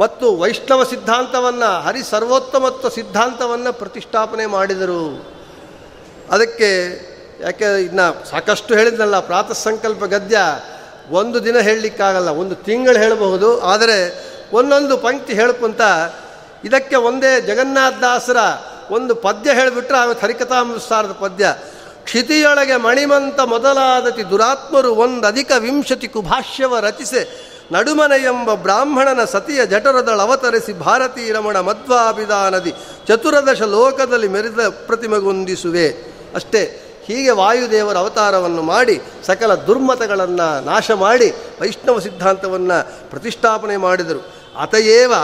ಮತ್ತು ವೈಷ್ಣವ ಸಿದ್ಧಾಂತವನ್ನು, ಹರಿ ಸರ್ವೋತ್ತಮತ್ವ ಸಿದ್ಧಾಂತವನ್ನು ಪ್ರತಿಷ್ಠಾಪನೆ ಮಾಡಿದರು. ಅದಕ್ಕೆ ಯಾಕೆ ಇನ್ನು ಸಾಕಷ್ಟು ಹೇಳಿದ್ನಲ್ಲ, ಪ್ರಾತಃ ಸಂಕಲ್ಪ ಗದ್ಯ ಒಂದು ದಿನ ಹೇಳಲಿಕ್ಕಾಗಲ್ಲ, ಒಂದು ತಿಂಗಳು ಹೇಳಬಹುದು, ಆದರೆ ಒಂದೊಂದು ಪಂಕ್ತಿ ಹೇಳ್ಕೊಂತ ಇದಕ್ಕೆ ಒಂದೇ ಜಗನ್ನಾಥದಾಸರ ಒಂದು ಪದ್ಯ ಹೇಳಿಬಿಟ್ರೆ ಆಮೇಲೆ ಹರಿಕಥಾಮೃತಾರದ ಪದ್ಯ, ಕ್ಷಿತಿಯೊಳಗೆ ಮಣಿಮಂತ ಮೊದಲಾದತಿ ದುರಾತ್ಮರು ಒಂದು ಅಧಿಕ ವಿಂಶತಿ ಕುಭಾಷ್ಯವ ರಚಿಸೆ ನಡುಮನ ಎಂಬ ಬ್ರಾಹ್ಮಣನ ಸತಿಯ ಜಠರದಳ ಅವತರಿಸಿ ಭಾರತೀ ರಮಣ ಮಧ್ವಾಭಿಧಾನದಿ ಚತುರದಶ ಲೋಕದಲ್ಲಿ ಮೆರೆದ ಪ್ರತಿಮೆಗೊಂದಿಸುವೆ ಅಷ್ಟೇ ಹೀಗೆ ವಾಯುದೇವರ ಅವತಾರವನ್ನು ಮಾಡಿ ಸಕಲ ದುರ್ಮತಗಳನ್ನು ನಾಶ ಮಾಡಿ ವೈಷ್ಣವ ಸಿದ್ಧಾಂತವನ್ನು ಪ್ರತಿಷ್ಠಾಪನೆ ಮಾಡಿದರು. ಅತಯೇವ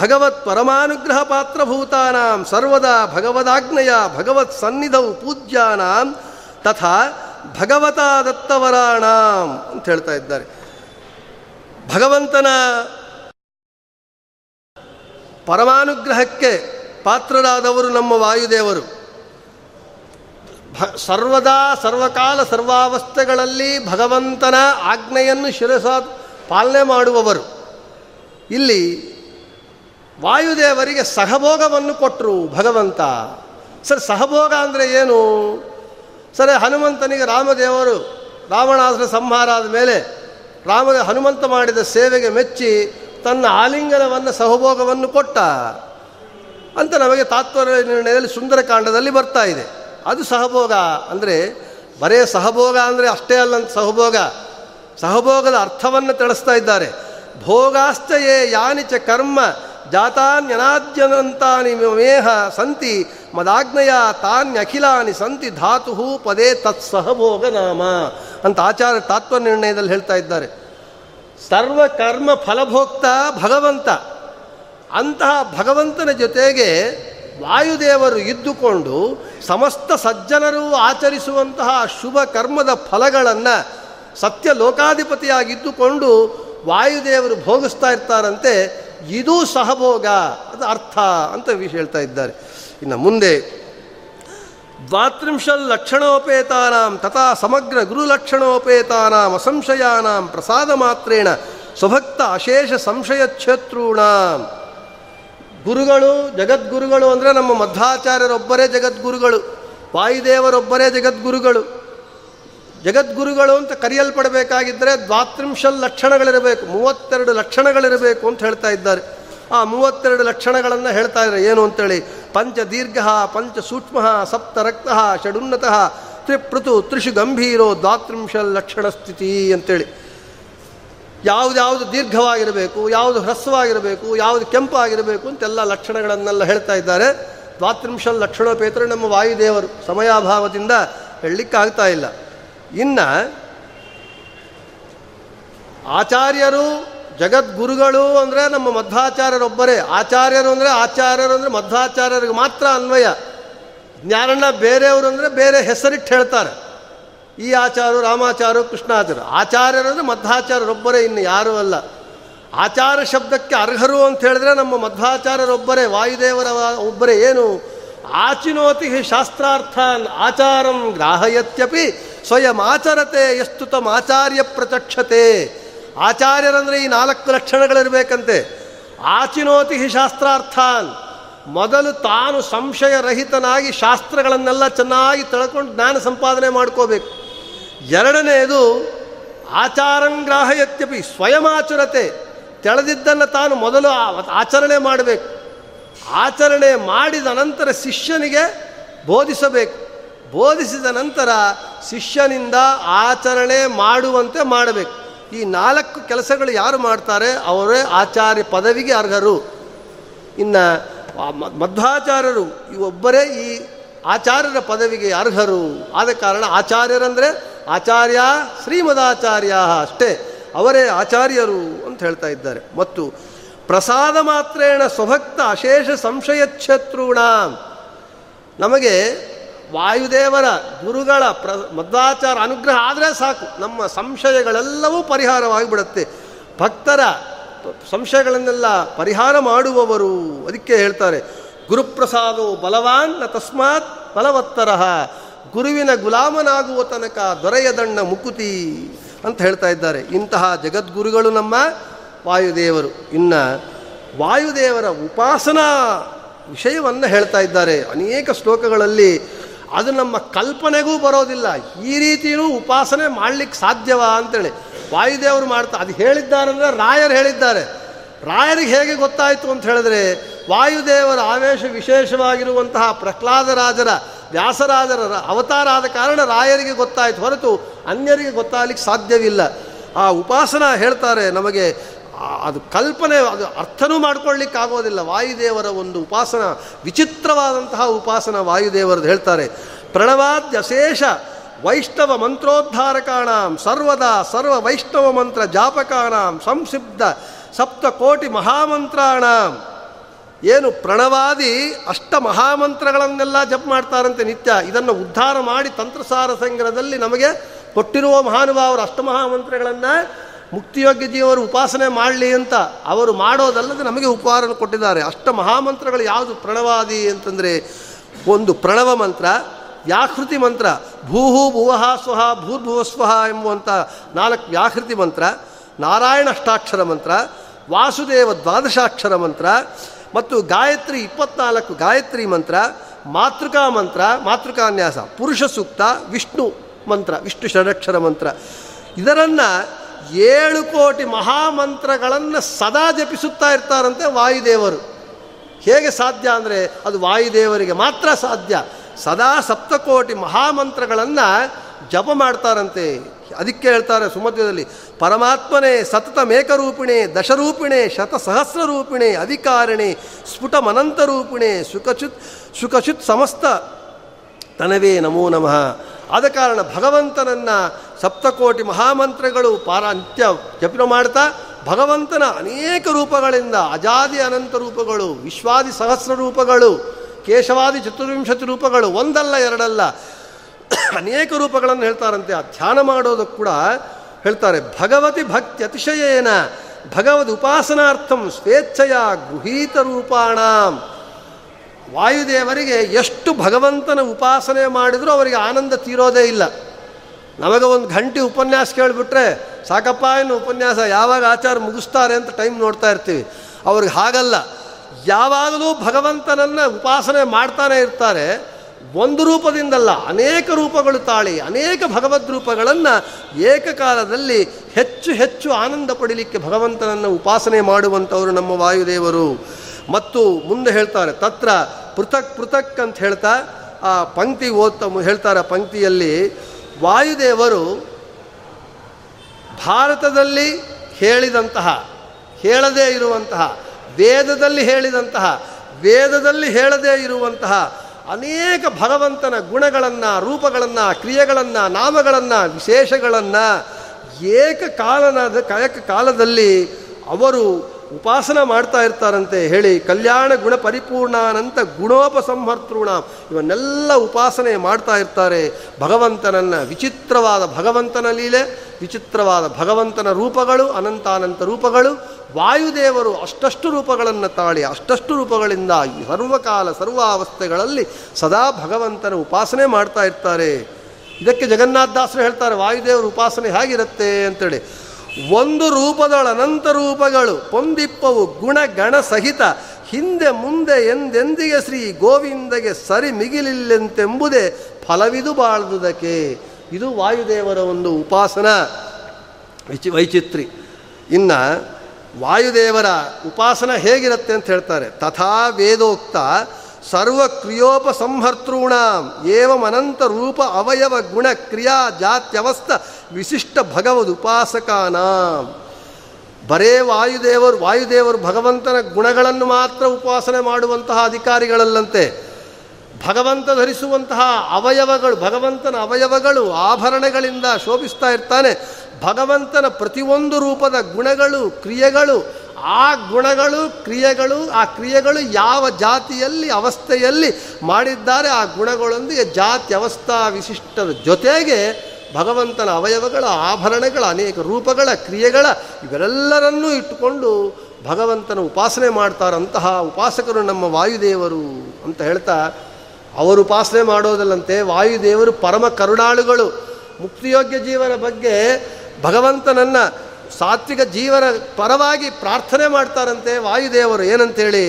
ಭಗವತ್ ಪರಮಾನುಗ್ರಹ ಪಾತ್ರಭೂತಾನಾಂ ಸರ್ವದಾ ಭಗವದಾಜ್ಞೆಯ ಭಗವತ್ ಸನ್ನಿಧವು ಪೂಜ್ಯಾನಾಂ ತಥಾ ಭಗವತಾ ದತ್ತವರಾಣಾಂ ಅಂತ ಹೇಳ್ತಾ ಇದ್ದಾರೆ. ಭಗವಂತನ ಪರಮಾನುಗ್ರಹಕ್ಕೆ ಪಾತ್ರರಾದವರು ನಮ್ಮ ವಾಯುದೇವರು. ಭ ಸರ್ವದಾ ಸರ್ವಕಾಲ ಸರ್ವಾವಸ್ಥೆಗಳಲ್ಲಿ ಭಗವಂತನ ಆಜ್ಞೆಯನ್ನು ಶಿರಸ ಪಾಲನೆ ಮಾಡುವವರು. ಇಲ್ಲಿ ವಾಯುದೇವರಿಗೆ ಸಹಭೋಗವನ್ನು ಕೊಟ್ಟರು ಭಗವಂತ. ಸರ್, ಸಹಭೋಗ ಅಂದರೆ ಏನು? ಸರ್, ಹನುಮಂತನಿಗೆ ರಾಮದೇವರು ರಾವಣಾಸನ ಸಂಹಾರ ಆದ ಮೇಲೆ ರಾಮ ಹನುಮಂತ ಮಾಡಿದ ಸೇವೆಗೆ ಮೆಚ್ಚಿ ತನ್ನ ಆಲಿಂಗನವನ್ನು ಸಹಭೋಗವನ್ನು ಕೊಟ್ಟ. ಅಂತ ನಮಗೆ ತಾತ್ಪರ್ಯ ನಿರ್ಣಯದಲ್ಲಿ ಸುಂದರಕಾಂಡದಲ್ಲಿ ಬರ್ತಾ ಇದೆ. ಅದು ಸಹಭೋಗ ಅಂದರೆ ಬರೇ ಸಹಭೋಗ ಅಂದರೆ ಅಷ್ಟೇ ಅಲ್ಲಂತ ಸಹಭೋಗ. ಸಹಭೋಗದ ಅರ್ಥವನ್ನು ತಿಳಿಸ್ತಾ ಇದ್ದಾರೆ. ಭೋಗಾಶ್ಚಯೇ ಯಾನಿಚ ಕರ್ಮ ಜಾತಾನ್ಯನಾದ್ಯನಂತಾನಿ ಮೇಹ ಸಂತಿ ಮದಾಗ್ನೆಯ ತಾನ್ಯಖಿಲಾನಿ ಸಂತಿ ಧಾತು ಪದೇ ತತ್ ಸಹಭೋಗ ನಾಮ ಅಂತ ಆಚಾರ್ಯ ತಾತ್ವ ನಿರ್ಣಯದಲ್ಲಿ ಹೇಳ್ತಾ ಇದ್ದಾರೆ. ಸರ್ವ ಕರ್ಮ ಫಲಭೋಕ್ತ ಭಗವಂತ. ಅಂತಹ ಭಗವಂತನ ಜೊತೆಗೆ ವಾಯುದೇವರು ಇದ್ದುಕೊಂಡು ಸಮಸ್ತ ಸಜ್ಜನರು ಆಚರಿಸುವಂತಹ ಶುಭ ಕರ್ಮದ ಫಲಗಳನ್ನು ಸತ್ಯ ಲೋಕಾಧಿಪತಿಯಾಗಿದ್ದುಕೊಂಡು ವಾಯುದೇವರು ಭೋಗಿಸ್ತಾ ಇರ್ತಾರಂತೆ. ಇದೂ ಸಹಭೋಗ ಅದು ಅರ್ಥ ಅಂತ ಹೇಳ್ತಾ ಇದ್ದಾರೆ. ಇನ್ನು ಮುಂದೆ, ದ್ವಾತ್ರಿಂಶಲ್ ಲಕ್ಷಣೋಪೇತಾನಾಂ ತಥಾ ಸಮಗ್ರ ಗುರುಲಕ್ಷಣೋಪೇತಾನಾಂ ಅಸಂಶಯಾನಾಂ ಪ್ರಸಾದ ಮಾತ್ರೇಣ ಸ್ವಭಕ್ತ ಅಶೇಷ ಸಂಶಯಕ್ಷೇತ್ರೂಣಾಂ ಗುರುಗಳು, ಜಗದ್ಗುರುಗಳು ಅಂದರೆ ನಮ್ಮ ಮಧ್ವಾಚಾರ್ಯರೊಬ್ಬರೇ ಜಗದ್ಗುರುಗಳು, ವಾಯುದೇವರೊಬ್ಬರೇ ಜಗದ್ಗುರುಗಳು. ಜಗದ್ಗುರುಗಳು ಅಂತ ಕರೆಯಲ್ಪಡಬೇಕಾಗಿದ್ದರೆ ದ್ವಾತ್ರಿಂಶಲ್ ಲಕ್ಷಣಗಳಿರಬೇಕು, ಮೂವತ್ತೆರಡು ಲಕ್ಷಣಗಳಿರಬೇಕು ಅಂತ ಹೇಳ್ತಾ ಇದ್ದಾರೆ. ಆ ಮೂವತ್ತೆರಡು ಲಕ್ಷಣಗಳನ್ನು ಹೇಳ್ತಾ ಇದ್ದಾರೆ. ಏನು ಅಂತೇಳಿ? ಪಂಚ ದೀರ್ಘ, ಪಂಚ ಸೂಕ್ಷ್ಮ, ಸಪ್ತ ರಕ್ತ, ಷಡುನ್ನತಃ ತ್ರಿಪೃತು ತ್ರಿಷು ಗಂಭೀರೋ ದ್ವಾತ್ರಿಂಶಲ್ ಲಕ್ಷಣ ಸ್ಥಿತಿ ಅಂತೇಳಿ. ಯಾವುದ್ಯಾವುದು ದೀರ್ಘವಾಗಿರಬೇಕು, ಯಾವುದು ಹ್ರಸ್ವವಾಗಿರಬೇಕು, ಯಾವುದು ಕೆಂಪಾಗಿರಬೇಕು ಅಂತೆಲ್ಲ ಲಕ್ಷಣಗಳನ್ನೆಲ್ಲ ಹೇಳ್ತಾ ಇದ್ದಾರೆ. ದ್ವಾತ್ರಿಂಶ ಲಕ್ಷಣೋಪೇತರು ನಮ್ಮ ವಾಯುದೇವರು. ಸಮಯಾಭಾವದಿಂದ ಹೇಳಲಿಕ್ಕಾಗ್ತಾ ಇಲ್ಲ. ಇನ್ನು ಆಚಾರ್ಯರು, ಜಗದ್ಗುರುಗಳು ಅಂದರೆ ನಮ್ಮ ಮಧ್ವಾಚಾರ್ಯರೊಬ್ಬರೇ. ಆಚಾರ್ಯರು ಅಂದರೆ ಆಚಾರ್ಯರು ಅಂದರೆ ಮಧ್ವಾಚಾರ್ಯರಿಗೆ ಮಾತ್ರ ಅನ್ವಯ. ಜ್ಞಾನಣ್ಣ ಬೇರೆಯವರು ಅಂದರೆ ಬೇರೆ ಹೆಸರಿಟ್ಟು ಹೇಳ್ತಾರೆ. ಈ ಆಚಾರು ರಾಮಾಚಾರು ಕೃಷ್ಣಾಚಾರ. ಆಚಾರ್ಯರು ಅಂದರೆ ಮಧ್ವಾಚಾರ್ಯರೊಬ್ಬರೇ ಇನ್ನು ಯಾರೂ ಅಲ್ಲ. ಆಚಾರ ಶಬ್ದಕ್ಕೆ ಅರ್ಹರು ಅಂತ ಹೇಳಿದ್ರೆ ನಮ್ಮ ಮಧ್ವಾಚಾರ್ಯರೊಬ್ಬರೇ, ವಾಯುದೇವರ ಒಬ್ಬರೇ ಏನು? ಆಚಿನೋತಿ ಶಾಸ್ತ್ರಾರ್ಥಾನ್ ಆಚಾರಂ ಗ್ರಾಹಯತ್ಯಪಿ ಸ್ವಯಂ ಆಚರತೆ ಎಷ್ಟು ತಮ್ಮ ಆಚಾರ್ಯ ಪ್ರತಕ್ಷತೆ ಆಚಾರ್ಯರಂದರೆ ಈ ನಾಲ್ಕು ಲಕ್ಷಣಗಳಿರಬೇಕಂತೆ. ಆಚಿನೋತಿ ಶಾಸ್ತ್ರಾರ್ಥಾನ್. ಮೊದಲು ತಾನು ಸಂಶಯರಹಿತನಾಗಿ ಶಾಸ್ತ್ರಗಳನ್ನೆಲ್ಲ ಚೆನ್ನಾಗಿ ತಳ್ಕೊಂಡು ಜ್ಞಾನ ಸಂಪಾದನೆ ಮಾಡ್ಕೋಬೇಕು. ಎರಡನೆಯದು ಆಚಾರಂಗ್ರಾಹಯತ್ಯಪಿ ಸ್ವಯಮಾಚರತೆ. ತೆಳೆದಿದ್ದನ್ನು ತಾನು ಮೊದಲು ಆಚರಣೆ ಮಾಡಬೇಕು. ಆಚರಣೆ ಮಾಡಿದ ನಂತರ ಶಿಷ್ಯನಿಗೆ ಬೋಧಿಸಬೇಕು. ಬೋಧಿಸಿದ ನಂತರ ಶಿಷ್ಯನಿಂದ ಆಚರಣೆ ಮಾಡುವಂತೆ ಮಾಡಬೇಕು. ಈ ನಾಲ್ಕು ಕೆಲಸಗಳು ಯಾರು ಮಾಡ್ತಾರೆ? ಅವರೇ ಆಚಾರ್ಯ ಪದವಿಗೆ ಅರ್ಹರು. ಇನ್ನು ಮಧ್ವಾಚಾರ್ಯರು ಒಬ್ಬರೇ ಈ ಆಚಾರ್ಯರ ಪದವಿಗೆ ಅರ್ಹರು. ಆದ ಕಾರಣ ಆಚಾರ್ಯರಂದರೆ ಆಚಾರ್ಯ ಶ್ರೀಮದಾಚಾರ್ಯ ಅಷ್ಟೇ. ಅವರೇ ಆಚಾರ್ಯರು ಅಂತ ಹೇಳ್ತಾ ಇದ್ದಾರೆ. ಮತ್ತು ಪ್ರಸಾದ ಮಾತ್ರೇಣ ಸ್ವಭಕ್ತ ಅಶೇಷ ಸಂಶಯಚ್ಛತ್ರುಣ ನಮಗೆ ವಾಯುದೇವರ ಗುರುಗಳ ಪ್ರ ಮಧ್ವಾಚಾರ ಅನುಗ್ರಹ ಆದರೆ ಸಾಕು. ನಮ್ಮ ಸಂಶಯಗಳೆಲ್ಲವೂ ಪರಿಹಾರವಾಗಿಬಿಡುತ್ತೆ ಭಕ್ತರ ಸಂಶಯಗಳನ್ನೆಲ್ಲ ಪರಿಹಾರ ಮಾಡುವವರು, ಅದಕ್ಕೆ ಹೇಳ್ತಾರೆ, ಗುರುಪ್ರಸಾದೋ ಬಲವಾನ್ನ ತಸ್ಮಾತ್ ಬಲವತ್ತರ ಗುರುವಿನ ಗುಲಾಮನಾಗುವ ತನಕ ದೊರೆಯದಣ್ಣ ಮುಕುತಿ ಅಂತ ಹೇಳ್ತಾ ಇದ್ದಾರೆ. ಇಂತಹ ಜಗದ್ಗುರುಗಳು ನಮ್ಮ ವಾಯುದೇವರು. ಇನ್ನು ವಾಯುದೇವರ ಉಪಾಸನಾ ವಿಷಯವನ್ನು ಹೇಳ್ತಾ ಇದ್ದಾರೆ. ಅನೇಕ ಶ್ಲೋಕಗಳಲ್ಲಿ ಅದು ನಮ್ಮ ಕಲ್ಪನೆಗೂ ಬರೋದಿಲ್ಲ. ಈ ರೀತಿಯೂ ಉಪಾಸನೆ ಮಾಡಲಿಕ್ಕೆ ಸಾಧ್ಯವಾ ಅಂತೇಳಿ ವಾಯುದೇವರು ಮಾಡ್ತಾ ಅದು ಹೇಳಿದ್ದಾರೆ ಅಂದರೆ ರಾಯರು ಹೇಳಿದ್ದಾರೆ. ರಾಯರಿಗೆ ಹೇಗೆ ಗೊತ್ತಾಯಿತು ಅಂತ ಹೇಳಿದ್ರೆ ವಾಯುದೇವರ ಆವೇಶ ವಿಶೇಷವಾಗಿರುವಂತಹ ಪ್ರಹ್ಲಾದರಾಜರ ವ್ಯಾಸರಾಜರ ಅವತಾರ ಆದ ಕಾರಣ ರಾಯರಿಗೆ ಗೊತ್ತಾಯಿತು. ಹೊರತು ಅನ್ಯರಿಗೆ ಗೊತ್ತಾಗಲಿಕ್ಕೆ ಸಾಧ್ಯವಿಲ್ಲ. ಆ ಉಪಾಸನ ಹೇಳ್ತಾರೆ ನಮಗೆ ಅದು ಕಲ್ಪನೆ, ಅದು ಅರ್ಥನೂ ಆಗೋದಿಲ್ಲ ವಾಯುದೇವರ ಒಂದು ಉಪಾಸನ, ವಿಚಿತ್ರವಾದಂತಹ ಉಪಾಸನ ವಾಯುದೇವರದ್ದು ಹೇಳ್ತಾರೆ. ಪ್ರಣವಾದ್ಯಶೇಷ ವೈಷ್ಣವ ಮಂತ್ರೋದ್ಧಾರಕಾಣಾಂ, ಸರ್ವದಾ ಸರ್ವ ವೈಷ್ಣವ ಮಂತ್ರ ಜಾಪಕಾಣಾಂ ಸಂಸಿದ್ಧ ಸಪ್ತಕೋಟಿ ಮಹಾಮಂತ್ರಾಣಾಂ. ಏನು ಪ್ರಣವಾದಿ ಅಷ್ಟ ಮಹಾಮಂತ್ರಗಳನ್ನೆಲ್ಲ ಜಪ ಮಾಡ್ತಾರಂತೆ ನಿತ್ಯ. ಇದನ್ನು ಉದ್ಧಾರ ಮಾಡಿ ತಂತ್ರಸಾರ ಸಂಗ್ರಹದಲ್ಲಿ ನಮಗೆ ಕೊಟ್ಟಿರುವ ಮಹಾನುಭಾವರು ಮುಕ್ತಿಯೋಗ್ಯ ಜೀವರು ಉಪಾಸನೆ ಮಾಡಲಿ ಅಂತ ಅವರು ಮಾಡೋದಲ್ಲದೆ ನಮಗೆ ಉಪಹಾರನ ಕೊಟ್ಟಿದ್ದಾರೆ. ಅಷ್ಟ ಮಹಾಮಂತ್ರಗಳು ಯಾವುದು ಪ್ರಣವಾದಿ ಅಂತಂದರೆ ಒಂದು ಪ್ರಣವ ಮಂತ್ರ, ವ್ಯಾಕೃತಿ ಮಂತ್ರ, ಭೂಹು ಭುವಹ ಸ್ವಹ ಭೂರ್ಭುವಸ್ವಹ ಎಂಬುವಂಥ ನಾಲ್ಕು ವ್ಯಾಕೃತಿ ಮಂತ್ರ ನಾರಾಯಣ ಅಷ್ಟಾಕ್ಷರ ಮಂತ್ರ, ವಾಸುದೇವ ದ್ವಾದಶಾಕ್ಷರ ಮಂತ್ರ ಮತ್ತು ಗಾಯತ್ರಿ ಇಪ್ಪತ್ನಾಲ್ಕು ಗಾಯತ್ರಿ ಮಂತ್ರ, ಮಾತೃಕಾ ಮಂತ್ರ, ಮಾತೃಕಾನ್ಯಾಸ, ಪುರುಷ ಸೂಕ್ತ, ವಿಷ್ಣು ಮಂತ್ರ, ವಿಷ್ಣು ಷಡಕ್ಷರ ಮಂತ್ರ. ಇದರನ್ನು ಏಳು ಕೋಟಿ ಮಹಾಮಂತ್ರಗಳನ್ನು ಸದಾ ಜಪಿಸುತ್ತಾ ಇರ್ತಾರಂತೆ ವಾಯುದೇವರು. ಹೇಗೆ ಸಾಧ್ಯ ಅಂದರೆ ಅದು ವಾಯುದೇವರಿಗೆ ಮಾತ್ರ ಸಾಧ್ಯ. ಸದಾ ಸಪ್ತಕೋಟಿ ಮಹಾಮಂತ್ರಗಳನ್ನು ಜಪ ಮಾಡ್ತಾರಂತೆ. ಅದಕ್ಕೆ ಹೇಳ್ತಾರೆ ಸುಮಧ್ಯದಲ್ಲಿ, ಪರಮಾತ್ಮನೇ ಸತತ ಮೇಕರೂಪಿಣೆ, ದಶರೂಪಿಣೆ ಶತಸಹಸ್ರ ರೂಪಿಣೆ ಅಧಿಕಾರಿಣೆ ಸ್ಫುಟ ಮನಂತರೂಪಿಣೆ ಸುಖಚುತ್ ಸುಖಚುತ್ ಸಮಸ್ತ ತನವೇ ನಮೋ ನಮಃ. ಆದ ಕಾರಣ ಭಗವಂತನನ್ನು ಸಪ್ತಕೋಟಿ ಮಹಾಮಂತ್ರಗಳು ಪಾರ ನಿತ್ಯ ಜಪನ ಮಾಡ್ತಾ, ಭಗವಂತನ ಅನೇಕ ರೂಪಗಳಿಂದ ಅಜಾದಿ ಅನಂತ ರೂಪಗಳು, ವಿಶ್ವಾದಿ ಸಹಸ್ರ ರೂಪಗಳು, ಕೇಶವಾದಿ ಚತುರ್ವಿಂಶತಿ ರೂಪಗಳು ಒಂದಲ್ಲ ಎರಡಲ್ಲ ಅನೇಕ ರೂಪಗಳನ್ನು ಹೇಳ್ತಾರಂತೆ. ಆ ಧ್ಯಾನ ಮಾಡೋದಕ್ಕೆ ಕೂಡ ಹೇಳ್ತಾರೆ, ಭಗವತಿ ಭಕ್ತಿ ಅತಿಶಯೇನ ಭಗವದ್ ಉಪಾಸನಾರ್ಥಂ ಸ್ವೇಚ್ಛೆಯ ಗೃಹೀತ ರೂಪಾಣ. ವಾಯುದೇವರಿಗೆ ಎಷ್ಟು ಭಗವಂತನ ಉಪಾಸನೆ ಮಾಡಿದರೂ ಅವರಿಗೆ ಆನಂದ ತೀರೋದೇ ಇಲ್ಲ. ನಮಗೆ ಒಂದು ಗಂಟೆ ಉಪನ್ಯಾಸ ಕೇಳಿಬಿಟ್ರೆ ಸಾಕಪ್ಪ ಏನು ಉಪನ್ಯಾಸ ಯಾವಾಗ ಆಚಾರ ಮುಗಿಸ್ತಾರೆ ಅಂತ ಟೈಮ್ ನೋಡ್ತಾ ಇರ್ತೀವಿ. ಅವ್ರಿಗೆ ಹಾಗಲ್ಲ. ಯಾವಾಗಲೂ ಭಗವಂತನನ್ನು ಉಪಾಸನೆ ಮಾಡ್ತಾನೆ ಇರ್ತಾರೆ. ಒಂದು ರೂಪದಿಂದಲ್ಲ, ಅನೇಕ ರೂಪಗಳು ತಾಳಿ, ಅನೇಕ ಭಗವದ್ ರೂಪಗಳನ್ನು ಏಕಕಾಲದಲ್ಲಿ ಹೆಚ್ಚು ಹೆಚ್ಚು ಆನಂದ ಪಡೀಲಿಕ್ಕೆ ಭಗವಂತನನ್ನು ಉಪಾಸನೆ ಮಾಡುವಂಥವರು ನಮ್ಮ ವಾಯುದೇವರು. ಮತ್ತು ಮುಂದೆ ಹೇಳ್ತಾರೆ, ತತ್ರ ಪೃಥಕ್ ಪೃಥಕ್ ಅಂತ ಹೇಳ್ತಾ, ಆ ಪಂಕ್ತಿ ಓದ್ತಾ ಹೇಳ್ತಾರೆ ಪಂಕ್ತಿಯಲ್ಲಿ, ವಾಯುದೇವರು ಭಾರತದಲ್ಲಿ ಹೇಳಿದಂತಹ, ಹೇಳದೇ ಇರುವಂತಹ, ವೇದದಲ್ಲಿ ಹೇಳಿದಂತಹ, ವೇದದಲ್ಲಿ ಹೇಳದೇ ಇರುವಂತಹ ಅನೇಕ ಭಗವಂತನ ಗುಣಗಳನ್ನು ರೂಪಗಳನ್ನು ಕ್ರಿಯೆಗಳನ್ನು ನಾಮಗಳನ್ನು ವಿಶೇಷಗಳನ್ನು ಏಕಕಾಲನಾದ ಕಾಯಕ ಕಾಲದಲ್ಲಿ ಅವರು ಉಪಾಸನ ಮಾಡ್ತಾ ಇರ್ತಾರಂತೆ ಹೇಳಿ, ಕಲ್ಯಾಣ ಗುಣ ಪರಿಪೂರ್ಣಾನಂತ ಗುಣೋಪಸಂಹರ್ತೃಣ. ಇವನ್ನೆಲ್ಲ ಉಪಾಸನೆ ಮಾಡ್ತಾ ಇರ್ತಾರೆ. ಭಗವಂತನನ್ನು ವಿಚಿತ್ರವಾದ ಭಗವಂತನ ಲೀಲೆ, ವಿಚಿತ್ರವಾದ ಭಗವಂತನ ರೂಪಗಳು, ಅನಂತಾನಂತ ರೂಪಗಳು, ವಾಯುದೇವರು ಅಷ್ಟಷ್ಟು ರೂಪಗಳನ್ನು ತಾಳಿ, ಅಷ್ಟಷ್ಟು ರೂಪಗಳಿಂದ ಈ ಸರ್ವಕಾಲ ಸರ್ವಾವಸ್ಥೆಗಳಲ್ಲಿ ಸದಾ ಭಗವಂತನ ಉಪಾಸನೆ ಮಾಡ್ತಾ ಇರ್ತಾರೆ. ಇದಕ್ಕೆ ಜಗನ್ನಾಥದಾಸರು ಹೇಳ್ತಾರೆ, ವಾಯುದೇವರ ಉಪಾಸನೆ ಹೇಗಿರುತ್ತೆ ಅಂತೇಳಿ. ಒಂದು ರೂಪದಳ ಅನಂತ ರೂಪಗಳು ಪೊಂದಿಪ್ಪವು ಗುಣ ಗಣ ಸಹಿತ. ಹಿಂದೆ ಮುಂದೆ ಎಂದೆಂದಿಗೆ ಶ್ರೀ ಗೋವಿಂದಗೆ ಸರಿ ಮಿಗಿಲಿಲ್ಲೆಂತೆಂಬುದೇ ಫಲವಿದು ಬಾಳ್ದುದಕ್ಕೆ. ಇದು ವಾಯುದೇವರ ಒಂದು ಉಪಾಸನ. ವಿಚಿ ವೈಚಿತ್ರಿ. ಇನ್ನು ವಾಯುದೇವರ ಉಪಾಸನ ಹೇಗಿರುತ್ತೆ ಅಂತ ಹೇಳ್ತಾರೆ. ತಥಾ ವೇದೋಕ್ತ ಸರ್ವಕ್ರಿಯೋಪಸಂಹರ್ತॄಣಾಂ ಏವಮನಂತ ರೂಪ ಅವಯವ ಗುಣ ಕ್ರಿಯಾ ಜಾತ್ಯವಸ್ಥ ವಿಶಿಷ್ಟ ಭಗವದ್ ಉಪಾಸಕಾನ. ಬರೇ ವಾಯುದೇವರು ವಾಯುದೇವರು ಭಗವಂತನ ಗುಣಗಳನ್ನು ಮಾತ್ರ ಉಪಾಸನೆ ಮಾಡುವಂತಹ ಅಧಿಕಾರಿಗಳಲ್ಲಂತೆ ಭಗವಂತ ಧರಿಸುವಂತಹ ಅವಯವಗಳು, ಭಗವಂತನ ಅವಯವಗಳು, ಆಭರಣಗಳಿಂದ ಶೋಭಿಸ್ತಾ ಇರ್ತಾನೆ. ಭಗವಂತನ ಪ್ರತಿಯೊಂದು ರೂಪದ ಗುಣಗಳು, ಕ್ರಿಯೆಗಳು ಆ ಗುಣಗಳು, ಕ್ರಿಯೆಗಳು, ಆ ಕ್ರಿಯೆಗಳು ಯಾವ ಜಾತಿಯಲ್ಲಿ, ಅವಸ್ಥೆಯಲ್ಲಿ ಮಾಡಿದ್ದಾರೆ, ಆ ಗುಣಗಳೊಂದಿಗೆ ಜಾತಿ ಅವಸ್ಥಾ ವಿಶಿಷ್ಟದ ಜೊತೆಗೆ ಭಗವಂತನ ಅವಯವಗಳ, ಆಭರಣಗಳ, ಅನೇಕ ರೂಪಗಳ, ಕ್ರಿಯೆಗಳ ಇವೆಲ್ಲರನ್ನೂ ಇಟ್ಟುಕೊಂಡು ಭಗವಂತನ ಉಪಾಸನೆ ಮಾಡ್ತಾರಂತಹ ಉಪಾಸಕರು ನಮ್ಮ ವಾಯುದೇವರು ಅಂತ ಹೇಳ್ತಾ, ಅವರು ಉಪಾಸನೆ ಮಾಡೋದಲ್ಲಂತೆ ವಾಯುದೇವರು ಪರಮ ಕರುಣಾಳುಗಳು. ಮುಕ್ತಿಯೋಗ್ಯ ಜೀವನ ಬಗ್ಗೆ ಭಗವಂತನನ್ನು ಸಾತ್ವಿಕ ಜೀವನ ಪರವಾಗಿ ಪ್ರಾರ್ಥನೆ ಮಾಡ್ತಾರಂತೆ ವಾಯುದೇವರು ಏನಂತೇಳಿ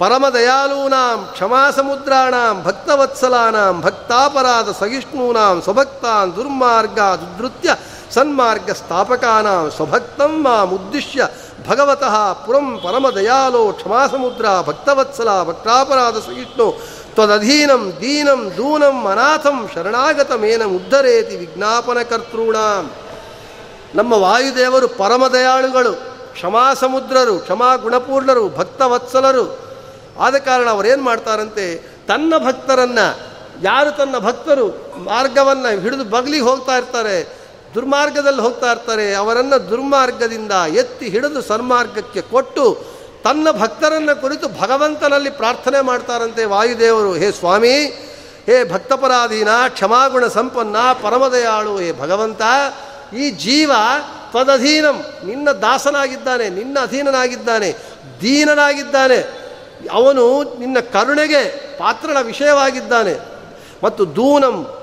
ಪರಮ ದಯಾಲೂನಾಂ ಕ್ಷಮಾ ಸಮುದ್ರಾಣಾಂ ಭಕ್ತವತ್ಸಲಾನಾಂ ಭಕ್ತಾಪರಾಧ ಸಹಿಷ್ಣೂನಾಂ ಸ್ವಭಕ್ತಾನ್ ದುರ್ಮಾರ್ಗ ದುಧೃತ್ಯ ಸನ್ಮಾರ್ಗ ಸ್ಥಾಪಕಾನಾಂ ಸ್ವಭಕ್ತಂ ಮಾಂ ಉದ್ದಿಶ್ಯ ಭಗವತಃ ಪುರಂ ಪರಮ ದಯಾಲೋ ಕ್ಷಮಾ ಸಮುದ್ರ ಭಕ್ತವತ್ಸಲ ಭಕ್ತಾಪರಾಧ ಸಹಿಷ್ಣು ತ್ವದಧೀನಂ ದೀನಂ ದೂನಂ ಅನಾಥಂ ಶರಣಾಗತಮೇನ ಉದ್ಧರೇತಿ ವಿಜ್ಞಾಪನ ಕರ್ತೃಣಾಂ ನಮ್ಮ ವಾಯುದೇವರು ಪರಮದಯಾಳುಗಳು ಕ್ಷಮಾ ಸಮುದ್ರರು ಕ್ಷಮಾ ಗುಣಪೂರ್ಣರು ಭಕ್ತವತ್ಸಲರು. ಆದ ಕಾರಣ ಅವರೇನು ಮಾಡ್ತಾರಂತೆ, ತನ್ನ ಭಕ್ತರನ್ನು, ಯಾರು ತನ್ನ ಭಕ್ತರು, ಮಾರ್ಗವನ್ನು ಹಿಡಿದು ಬಗ್ಲಿಗೆ ಹೋಗ್ತಾ ಇರ್ತಾರೆ, ದುರ್ಮಾರ್ಗದಲ್ಲಿ ಹೋಗ್ತಾ ಇರ್ತಾರೆ, ಅವರನ್ನು ದುರ್ಮಾರ್ಗದಿಂದ ಎತ್ತಿ ಹಿಡಿದು ಸನ್ಮಾರ್ಗಕ್ಕೆ ಕೊಟ್ಟು ತನ್ನ ಭಕ್ತರನ್ನು ಕುರಿತು ಭಗವಂತನಲ್ಲಿ ಪ್ರಾರ್ಥನೆ ಮಾಡ್ತಾರಂತೆ ವಾಯುದೇವರು, ಹೇ ಸ್ವಾಮಿ, ಹೇ ಭಕ್ತಪರಾಧೀನ, ಕ್ಷಮಾಗುಣ ಸಂಪನ್ನ, ಪರಮದಯಾಳು, ಹೇ ಭಗವಂತ ಈ ಜೀವ ತ್ವದಧೀನಂ. ನಿನ್ನ ದಾಸನಾಗಿದ್ದಾನೆ, ನಿನ್ನ ಅಧೀನನಾಗಿದ್ದಾನೆ, ದೀನನಾಗಿದ್ದಾನೆ. ಅವನು ನಿನ್ನ ಕರುಣೆಗೆ ಪಾತ್ರನ ವಿಷಯವಾಗಿದ್ದಾನೆ. ಮತ್ತು ದೂನಂ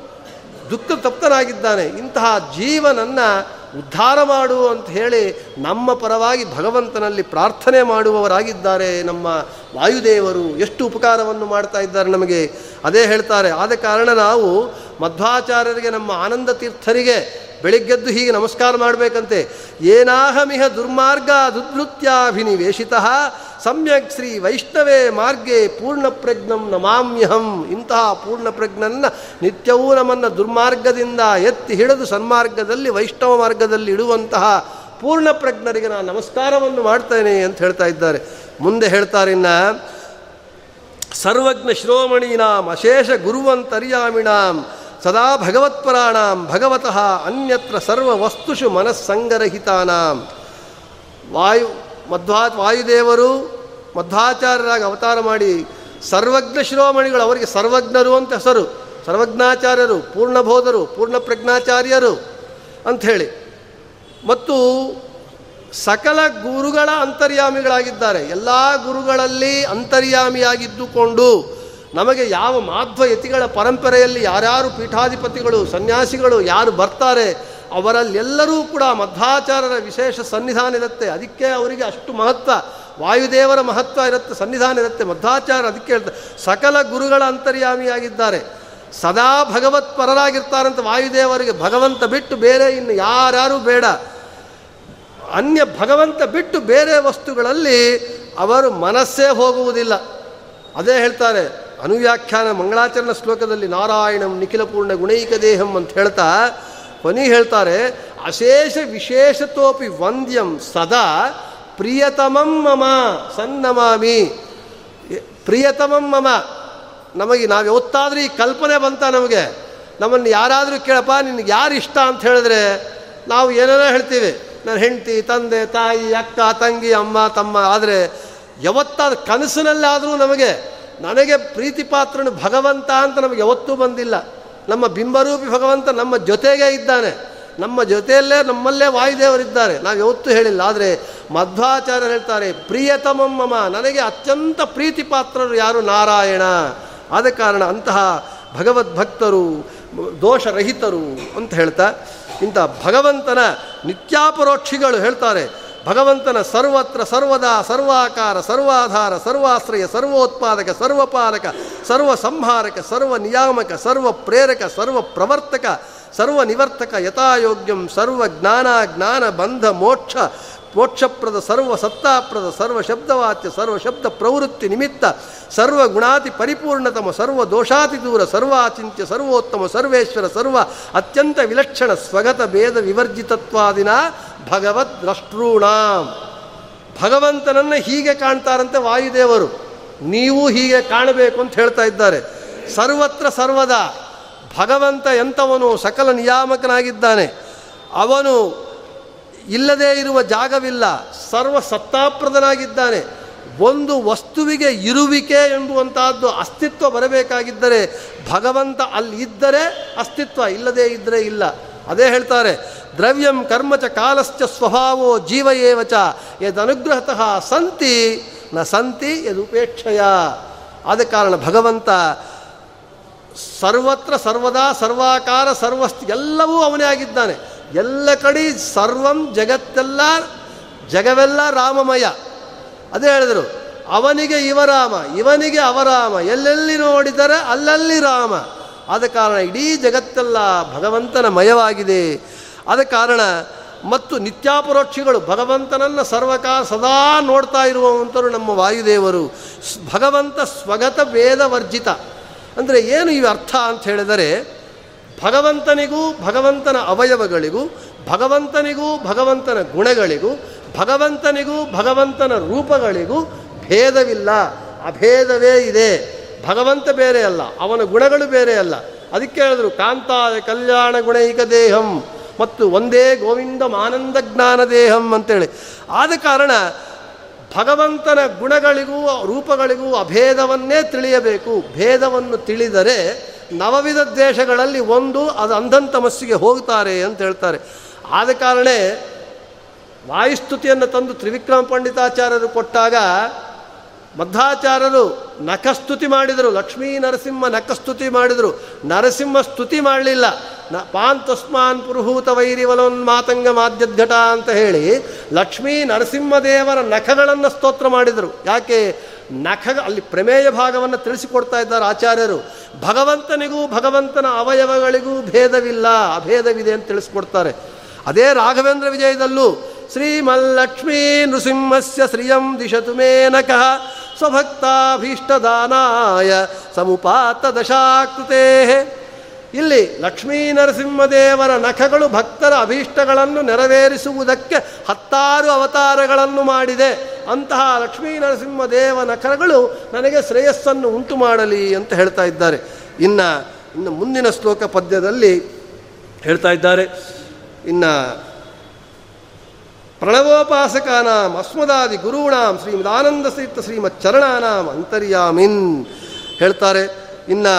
ದುಃಖ ತಪ್ತನಾಗಿದ್ದಾನೆ ಇಂತಹ ಜೀವನನ್ನು ಉದ್ಧಾರ ಮಾಡು ಅಂತ ಹೇಳಿ ನಮ್ಮ ಪರವಾಗಿ ಭಗವಂತನಲ್ಲಿ ಪ್ರಾರ್ಥನೆ ಮಾಡುವವರಾಗಿದ್ದಾರೆ ನಮ್ಮ ವಾಯುದೇವರು. ಎಷ್ಟು ಉಪಕಾರವನ್ನು ಮಾಡ್ತಾ ಇದ್ದಾರೆ ನಮಗೆ. ಅದೇ ಹೇಳ್ತಾರೆ. ಆದ ಕಾರಣ ನಾವು ಮಧ್ವಾಚಾರ್ಯರಿಗೆ, ನಮ್ಮ ಆನಂದ ತೀರ್ಥರಿಗೆ ಬೆಳಿಗ್ಗೆದ್ದು ಹೀಗೆ ನಮಸ್ಕಾರ ಮಾಡಬೇಕಂತೆ. ಏನಾಹಮಿಹ ದುರ್ಮಾರ್ಗ ದುದ್ಭೃತ್ಯಾಭಿನಿವೇಶಿತ. ಸಮ್ಯಕ್ ಶ್ರೀ ವೈಷ್ಣವೇ ಮಾರ್ಗೆ ಪೂರ್ಣ ಪ್ರಜ್ಞಂ ನಮಾಮ್ಯಹಂ. ಇಂತಹ ಪೂರ್ಣ ಪ್ರಜ್ಞನ್ನ ನಿತ್ಯವೂ ನಮ್ಮನ್ನು ದುರ್ಮಾರ್ಗದಿಂದ ಎತ್ತಿ ಹಿಡಿದು ಸನ್ಮಾರ್ಗದಲ್ಲಿ, ವೈಷ್ಣವ ಮಾರ್ಗದಲ್ಲಿ ಇಡುವಂತಹ ಪೂರ್ಣ ಪ್ರಜ್ಞರಿಗೆ ನಾನು ನಮಸ್ಕಾರವನ್ನು ಮಾಡ್ತೇನೆ ಅಂತ ಹೇಳ್ತಾ ಇದ್ದಾರೆ. ಮುಂದೆ ಹೇಳ್ತಾರಿನ್ನ ಸರ್ವಜ್ಞ ಶಿರೋಮಣೀನಾಂ ಅಶೇಷ ಗುರುವಂತರ್ಯಾಮಿಣಾಂ. ಸದಾ ಭಗವತ್ಪರಾಣಾಂ ಭಗವತಃ ಅನ್ಯತ್ರ ಸರ್ವ ವಸ್ತುಷು ಮನಸ್ಸಂಗರಹಿತಾನಾಂ ವಾಯು ಮಧ್ವಾ ವಾಯುದೇವರು ಮಧ್ವಾಚಾರ್ಯರಾಗಿ ಅವತಾರ ಮಾಡಿ ಸರ್ವಜ್ಞ ಶಿರೋಮಣಿಗಳು ಅವರಿಗೆ ಸರ್ವಜ್ಞರು ಅಂತ ಹೆಸರು. ಸರ್ವಜ್ಞಾಚಾರ್ಯರು, ಪೂರ್ಣಬೋಧರು ಪೂರ್ಣ ಪ್ರಜ್ಞಾಚಾರ್ಯರು ಅಂಥೇಳಿ ಮತ್ತು ಸಕಲ ಗುರುಗಳ ಅಂತರ್ಯಾಮಿಗಳಾಗಿದ್ದಾರೆ. ಎಲ್ಲ ಗುರುಗಳಲ್ಲಿ ಅಂತರ್ಯಾಮಿಯಾಗಿದ್ದುಕೊಂಡು ನಮಗೆ ಯಾವ ಮಾಧ್ವ ಯತಿಗಳ ಪರಂಪರೆಯಲ್ಲಿ ಯಾರ್ಯಾರು ಪೀಠಾಧಿಪತಿಗಳು, ಸನ್ಯಾಸಿಗಳು ಯಾರು ಬರ್ತಾರೆ, ಅವರಲ್ಲೆಲ್ಲರೂ ಕೂಡ ಮಧ್ವಾಚಾರ್ಯರ ವಿಶೇಷ ಸನ್ನಿಧಾನ ಇರುತ್ತೆ. ಅದಕ್ಕೆ ಅವರಿಗೆ ಅಷ್ಟು ಮಹತ್ವ. ವಾಯುದೇವರ ಮಹತ್ವ ಇರುತ್ತೆ, ಸನ್ನಿಧಾನ ಇರುತ್ತೆ ಮಧ್ವಾಚಾರ್ಯ ಅದಕ್ಕೆ ಹೇಳ್ತಾರೆ. ಸಕಲ ಗುರುಗಳ ಅಂತರ್ಯಾಮಿಯಾಗಿದ್ದಾರೆ. ಸದಾ ಭಗವತ್ ಪರರಾಗಿರ್ತಾರಂತ ವಾಯುದೇವರಿಗೆ ಭಗವಂತ ಬಿಟ್ಟು ಬೇರೆ ಇನ್ನು ಯಾರ್ಯಾರು ಬೇಡ. ಅನ್ಯ ಭಗವಂತ ಬಿಟ್ಟು ಬೇರೆ ವಸ್ತುಗಳಲ್ಲಿ ಅವರು ಮನಸ್ಸೇ ಹೋಗುವುದಿಲ್ಲ. ಅದೇ ಹೇಳ್ತಾರೆ ಅನುವ್ಯಾಖ್ಯಾನ ಮಂಗಳಾಚರಣ ಶ್ಲೋಕದಲ್ಲಿ ನಾರಾಯಣಂ ನಿಖಿಲಪೂರ್ಣ ಗುಣೈಕ ದೇಹಂ ಅಂತ ಹೇಳ್ತಾ ಕೊನಿ ಹೇಳ್ತಾರೆ, ಅಶೇಷ ವಿಶೇಷತೋಪಿ ವಂದ್ಯಂ ಸದಾ ಪ್ರಿಯತಮಂ ಮಮ, ಸನ್ನಮಾಮಿ. ಪ್ರಿಯತಮಂ ಮಮ. ನಮಗೆ ನಾವು ಯಾವತ್ತಾದರೂ ಈ ಕಲ್ಪನೆ ಬಂತ ನಮಗೆ. ನಮ್ಮನ್ನು ಯಾರಾದರೂ ಕೇಳಪ್ಪ, ನಿನಗೆ ಯಾರು ಇಷ್ಟ ಅಂತ ಹೇಳಿದ್ರೆ ನಾವು ಏನೇನೋ ಹೇಳ್ತೀವಿ. ನನ್ನ ಹೆಂಡತಿ, ತಂದೆ, ತಾಯಿ, ಅಕ್ಕ, ತಂಗಿ, ಅಮ್ಮ, ತಮ್ಮ, ಆದರೆ ಯಾವತ್ತಾದ ಕನಸಿನಲ್ಲಾದರೂ ನಮಗೆ ನನಗೆ ಪ್ರೀತಿಪಾತ್ರನು ಭಗವಂತ ಅಂತ ನಮಗೆ ಯಾವತ್ತೂ ಬಂದಿಲ್ಲ. ನಮ್ಮ ಬಿಂಬರೂಪಿ ಭಗವಂತ ನಮ್ಮ ಜೊತೆಗೇ ಇದ್ದಾನೆ. ನಮ್ಮ ಜೊತೆಯಲ್ಲೇ ನಮ್ಮಲ್ಲೇ ವಾಯುದೇವರಿದ್ದಾರೆ. ನಾವು ಯಾವತ್ತೂ ಹೇಳಿಲ್ಲ. ಆದರೆ ಮಧ್ವಾಚಾರ್ಯರು ಹೇಳ್ತಾರೆ ಪ್ರಿಯತಮಮ್ಮ ನನಗೆ ಅತ್ಯಂತ ಪ್ರೀತಿಪಾತ್ರರು ಯಾರು? ನಾರಾಯಣ. ಆದ ಕಾರಣ ಅಂತಹ ಭಗವದ್ಭಕ್ತರು, ದೋಷರಹಿತರು ಅಂತ ಹೇಳ್ತಾ, ಇಂಥ ಭಗವಂತನ ನಿತ್ಯಾಪರೋಕ್ಷಿಗಳು ಹೇಳ್ತಾರೆ ಭಗವಂತನ ಸರ್ವತ್ರ ಸರ್ವದಾ, ಸರ್ವಾಕಾರ, ಸರ್ವಾಧಾರ, ಸರ್ವಾಶ್ರಯ, ಸರ್ವೋತ್ಪಾದಕ ಸರ್ವಪಾಲಕ ಸರ್ವ ಸಂಹಾರಕ ಸರ್ವ ನಿಯಾಮಕ ಸರ್ವ ಪ್ರೇರಕ ಸರ್ವ ಪ್ರವರ್ತಕ ಸರ್ವ ನಿವರ್ತಕ ಯಥಾಯೋಗ್ಯಂ ಸರ್ವ ಜ್ಞಾನ ಜ್ಞಾನ, ಬಂಧ, ಮೋಕ್ಷ ಮೋಕ್ಷಪ್ರದ ಸರ್ವ ಸತ್ತಾಪ್ರದ ಸರ್ವ ಶಬ್ದವಾಚ್ಯ ಸರ್ವ ಶಬ್ದ ಪ್ರವೃತ್ತಿ ನಿಮಿತ್ತ, ಸರ್ವ ಗುಣಾತಿ ಪರಿಪೂರ್ಣತಮ, ಸರ್ವ ದೋಷಾತಿ ದೂರ ಸರ್ವಾಚಿಂತ್ಯ ಸರ್ವೋತ್ತಮ, ಸರ್ವೇಶ್ವರ, ಸರ್ವ ಅತ್ಯಂತ ವಿಲಕ್ಷಣ ಸ್ವಗತ ಭೇದ ವಿವರ್ಜಿತತ್ವಾದಿನ ಭಗವದ್ ದ್ರಷ್ಟೃಣಾಂ ಭಗವಂತನನ್ನು ಹೀಗೆ ಕಾಣ್ತಾರಂತೆ ವಾಯುದೇವರು. ನೀವು ಹೀಗೆ ಕಾಣಬೇಕು ಅಂತ ಹೇಳ್ತಾ ಇದ್ದಾರೆ. ಸರ್ವತ್ರ ಸರ್ವದ. ಭಗವಂತ ಎಂಥವನು ಸಕಲ ನಿಯಾಮಕನಾಗಿದ್ದಾನೆ. ಅವನು ಇಲ್ಲದೇ ಇರುವ ಜಾಗವಿಲ್ಲ. ಸರ್ವ ಸತ್ತಾಪ್ರದನಾಗಿದ್ದಾನೆ. ಒಂದು ವಸ್ತುವಿಗೆ ಇರುವಿಕೆ ಎಂಬುವಂತಹದ್ದು ಅಸ್ತಿತ್ವ ಬರಬೇಕಾಗಿದ್ದರೆ ಭಗವಂತ ಅಲ್ಲಿ ಇದ್ದರೆ ಅಸ್ತಿತ್ವ, ಇಲ್ಲದೇ ಇದ್ದರೆ ಇಲ್ಲ. ಅದೇ ಹೇಳ್ತಾರೆ, ದ್ರವ್ಯಂ ಕರ್ಮಚ ಕಾಲಶ್ಚ ಸ್ವಭಾವೋ ಜೀವ ಏವಚ ಯದನುಗ್ರಹತಃ ಸಂತಿ, ನ ಸಂತಿ ಯದುಪೇಕ್ಷಯ ಆದ ಕಾರಣ ಭಗವಂತ ಸರ್ವತ್ರ ಸರ್ವದಾ ಸರ್ವಾಕಾರ ಸರ್ವಸ್ತಿ ಎಲ್ಲವೂ ಅವನೇ ಆಗಿದ್ದಾನೆ. ಎಲ್ಲ ಕಡೆ ಸರ್ವಂ ಜಗತ್ತೆಲ್ಲ, ಜಗವೆಲ್ಲ ರಾಮಮಯ. ಅದೇ ಹೇಳಿದರು, ಅವನಿಗೆ ಇವರಾಮ, ಇವನಿಗೆ ಅವರಾಮ, ಎಲ್ಲೆಲ್ಲಿ ನೋಡಿದರೆ ಅಲ್ಲಲ್ಲಿ ರಾಮ. ಆದ ಕಾರಣ ಇಡೀ ಜಗತ್ತೆಲ್ಲ ಭಗವಂತನ ಮಯವಾಗಿದೆ. ಆದ ಕಾರಣ ಮತ್ತು ನಿತ್ಯಾಪರೋಕ್ಷಿಗಳು ಭಗವಂತನನ್ನು ಸರ್ವಕಾಲ ಸದಾ ನೋಡ್ತಾ ಇರುವಂಥರು ನಮ್ಮ ವಾಯುದೇವರು. ಭಗವಂತ ಸ್ವಗತ ವೇದ ವರ್ಜಿತ. ಅಂದರೆ ಏನು ಈ ಅರ್ಥ ಅಂತ ಹೇಳಿದರೆ ಭಗವಂತನಿಗೂ ಭಗವಂತನ ಅವಯವಗಳಿಗೂ, ಭಗವಂತನಿಗೂ ಭಗವಂತನ ಗುಣಗಳಿಗೂ, ಭಗವಂತನಿಗೂ ಭಗವಂತನ ರೂಪಗಳಿಗೂ ಭೇದವಿಲ್ಲ. ಅಭೇದವೇ ಇದೆ. ಭಗವಂತ ಬೇರೆ ಅಲ್ಲ, ಅವನ ಗುಣಗಳು ಬೇರೆ ಅಲ್ಲ. ಅದಕ್ಕೆ ಹೇಳಿದ್ರು, ಕಾಂತಾಯ ಕಲ್ಯಾಣ ಗುಣೈಕ ದೇಹಂ ಮತ್ತು ಒಂದೇ ಗೋವಿಂದ ಆನಂದ ಜ್ಞಾನ ದೇಹಂ ಅಂತೇಳಿ. ಆದ ಕಾರಣ ಭಗವಂತನ ಗುಣಗಳಿಗೂ, ರೂಪಗಳಿಗೂ ಅಭೇದವನ್ನೇ ತಿಳಿಯಬೇಕು. ಭೇದವನ್ನು ತಿಳಿದರೆ ನವವಿಧ ದೇಶಗಳಲ್ಲಿ ಒಂದು ಅದು ಅಂಧಂತಮಸ್ಸಿಗೆ ಹೋಗ್ತಾರೆ ಅಂತ ಹೇಳ್ತಾರೆ. ಆದ ಕಾರಣ ವಾಯುಸ್ತುತಿಯನ್ನು ತಂದು ತ್ರಿವಿಕ್ರಮ ಪಂಡಿತಾಚಾರ್ಯರು ಕೊಟ್ಟಾಗ ಮಧ್ವಾಚಾರ್ಯರು ನಖಸ್ತುತಿ ಮಾಡಿದರು, ಲಕ್ಷ್ಮೀ ನರಸಿಂಹ ನಖಸ್ತುತಿ ಮಾಡಿದರು. ನರಸಿಂಹ ಸ್ತುತಿ ಮಾಡಲಿಲ್ಲ. ನ ಪಾನ್ ತಸ್ಮಾನ್ ಪುರುಹೂತ ವೈರಿವಲೋನ್ಮಾತಂಗ ಮಾಧ್ಯಘಟ ಅಂತ ಹೇಳಿ ಲಕ್ಷ್ಮೀ ನರಸಿಂಹದೇವರ ನಖಗಳನ್ನು ಸ್ತೋತ್ರ ಮಾಡಿದರು. ಯಾಕೆ? ನಖ, ಅಲ್ಲಿ ಪ್ರಮೇಯ ಭಾಗವನ್ನು ತಿಳಿಸಿಕೊಡ್ತಾ ಇದ್ದಾರೆ ಆಚಾರ್ಯರು. ಭಗವಂತನಿಗೂ ಭಗವಂತನ ಅವಯವಗಳಿಗೂ ಭೇದವಿಲ್ಲ, ಅಭೇದವಿದೆ ಅಂತ ತಿಳಿಸ್ಕೊಡ್ತಾರೆ. ಅದೇ ರಾಘವೇಂದ್ರ ವಿಜಯದಲ್ಲೂ ಶ್ರೀಮಲ್ಲಕ್ಷ್ಮೀ ನೃಸಿಂಹಸ್ಯ ಶ್ರಿಯಂ ದಿಶತು ಮೇನಕಃ ಸ್ವಭಕ್ತಾಭೀಷ್ಟದಾನಾಯ ಸಮುಪಾತ ದಶಾಕೃತೇ ಇಲ್ಲಿ ಲಕ್ಷ್ಮೀ ನರಸಿಂಹದೇವರ ನಖಗಳು ಭಕ್ತರ ಅಭೀಷ್ಟಗಳನ್ನು ನೆರವೇರಿಸುವುದಕ್ಕೆ ಹತ್ತಾರು ಅವತಾರಗಳನ್ನು ಮಾಡಿದೆ. ಅಂತಹ ಲಕ್ಷ್ಮೀ ನರಸಿಂಹದೇವ ನಖಗಳು ನನಗೆ ಶ್ರೇಯಸ್ಸನ್ನು ಉಂಟು ಮಾಡಲಿ ಅಂತ ಹೇಳ್ತಾ ಇದ್ದಾರೆ. ಇನ್ನು ಇನ್ನು ಮುಂದಿನ ಶ್ಲೋಕ ಪದ್ಯದಲ್ಲಿ ಹೇಳ್ತಾ ಇದ್ದಾರೆ. ಇನ್ನು ಪ್ರಣವೋಪಾಸಕಾನಾಂ ಅಸ್ಮದಾದಿ ಗುರುಣಾಂ ಶ್ರೀಮದಾನಂದ ಶ್ರೀಮತ್ ಚರಣಾನಾಂ ಅಂತರ್ಯಾಮಿನ್ ಹೇಳ್ತಾರೆ, ಇನ್ನು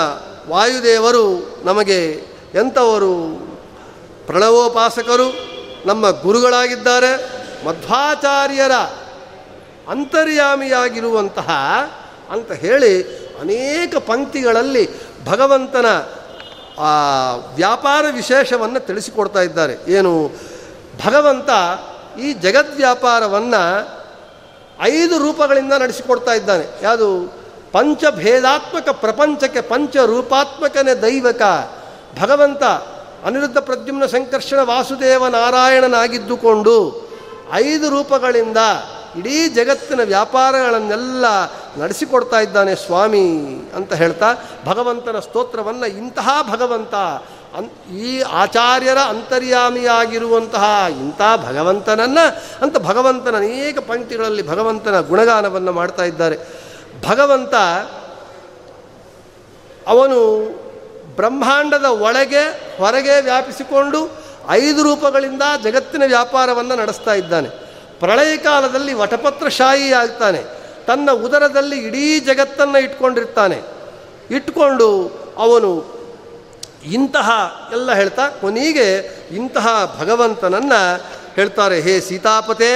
ವಾಯುದೇವರು ನಮಗೆ ಎಂಥವರು ಪ್ರಣವೋಪಾಸಕರು, ನಮ್ಮ ಗುರುಗಳಾಗಿದ್ದಾರೆ, ಮಧ್ವಾಚಾರ್ಯರ ಅಂತರ್ಯಾಮಿಯಾಗಿರುವಂತಹ ಅಂತ ಹೇಳಿ ಅನೇಕ ಪಂಕ್ತಿಗಳಲ್ಲಿ ಭಗವಂತನ ವ್ಯಾಪಾರ ವಿಶೇಷವನ್ನು ತಿಳಿಸಿಕೊಡ್ತಾ ಇದ್ದಾರೆ. ಏನು? ಭಗವಂತ ಈ ಜಗದ್ವ್ಯಾಪಾರವನ್ನು ಐದು ರೂಪಗಳಿಂದ ನಡೆಸಿಕೊಡ್ತಾ ಇದ್ದಾನೆ. ಯಾವುದು? ಪಂಚಭೇದಾತ್ಮಕ ಪ್ರಪಂಚಕ್ಕೆ ಪಂಚ ರೂಪಾತ್ಮಕನೇ ದೈವಕ. ಭಗವಂತ ಅನಿರುದ್ಧ ಪ್ರದ್ಯುಮ್ನ ಸಂಕರ್ಷಣ ವಾಸುದೇವ ನಾರಾಯಣನಾಗಿದ್ದುಕೊಂಡು ಐದು ರೂಪಗಳಿಂದ ಇಡೀ ಜಗತ್ತಿನ ವ್ಯಾಪಾರಗಳನ್ನೆಲ್ಲ ನಡೆಸಿಕೊಡ್ತಾ ಇದ್ದಾನೆ ಸ್ವಾಮಿ ಅಂತ ಹೇಳ್ತಾ ಭಗವಂತನ ಸ್ತೋತ್ರವನ್ನು ಇಂತಹ ಭಗವಂತ ಅನ್ ಈ ಆಚಾರ್ಯರ ಅಂತರ್ಯಾಮಿಯಾಗಿರುವಂತಹ ಇಂಥ ಭಗವಂತನನ್ನು ಅಂತ ಭಗವಂತನ ಅನೇಕ ಪಂಕ್ತಿಗಳಲ್ಲಿ ಭಗವಂತನ ಗುಣಗಾನವನ್ನು ಮಾಡ್ತಾ ಇದ್ದಾರೆ. ಭಗವಂತ ಅವನು ಬ್ರಹ್ಮಾಂಡದ ಒಳಗೆ ಹೊರಗೆ ವ್ಯಾಪಿಸಿಕೊಂಡು ಐದು ರೂಪಗಳಿಂದ ಜಗತ್ತಿನ ವ್ಯಾಪಾರವನ್ನು ನಡೆಸ್ತಾ ಇದ್ದಾನೆ. ಪ್ರಳಯ ಕಾಲದಲ್ಲಿ ವಟಪತ್ರಶಾಹಿ ಆಗ್ತಾನೆ ತನ್ನ ಉದರದಲ್ಲಿ ಇಡೀ ಜಗತ್ತನ್ನು ಇಟ್ಕೊಂಡಿರ್ತಾನೆ. ಇಟ್ಕೊಂಡು ಅವನು ಇಂತಹ ಎಲ್ಲ ಹೇಳ್ತಾ ಕೊನೆಗೆ ಇಂತಹ ಭಗವಂತನನ್ನು ಹೇಳ್ತಾರೆ, ಹೇ ಸೀತಾಪತೆ!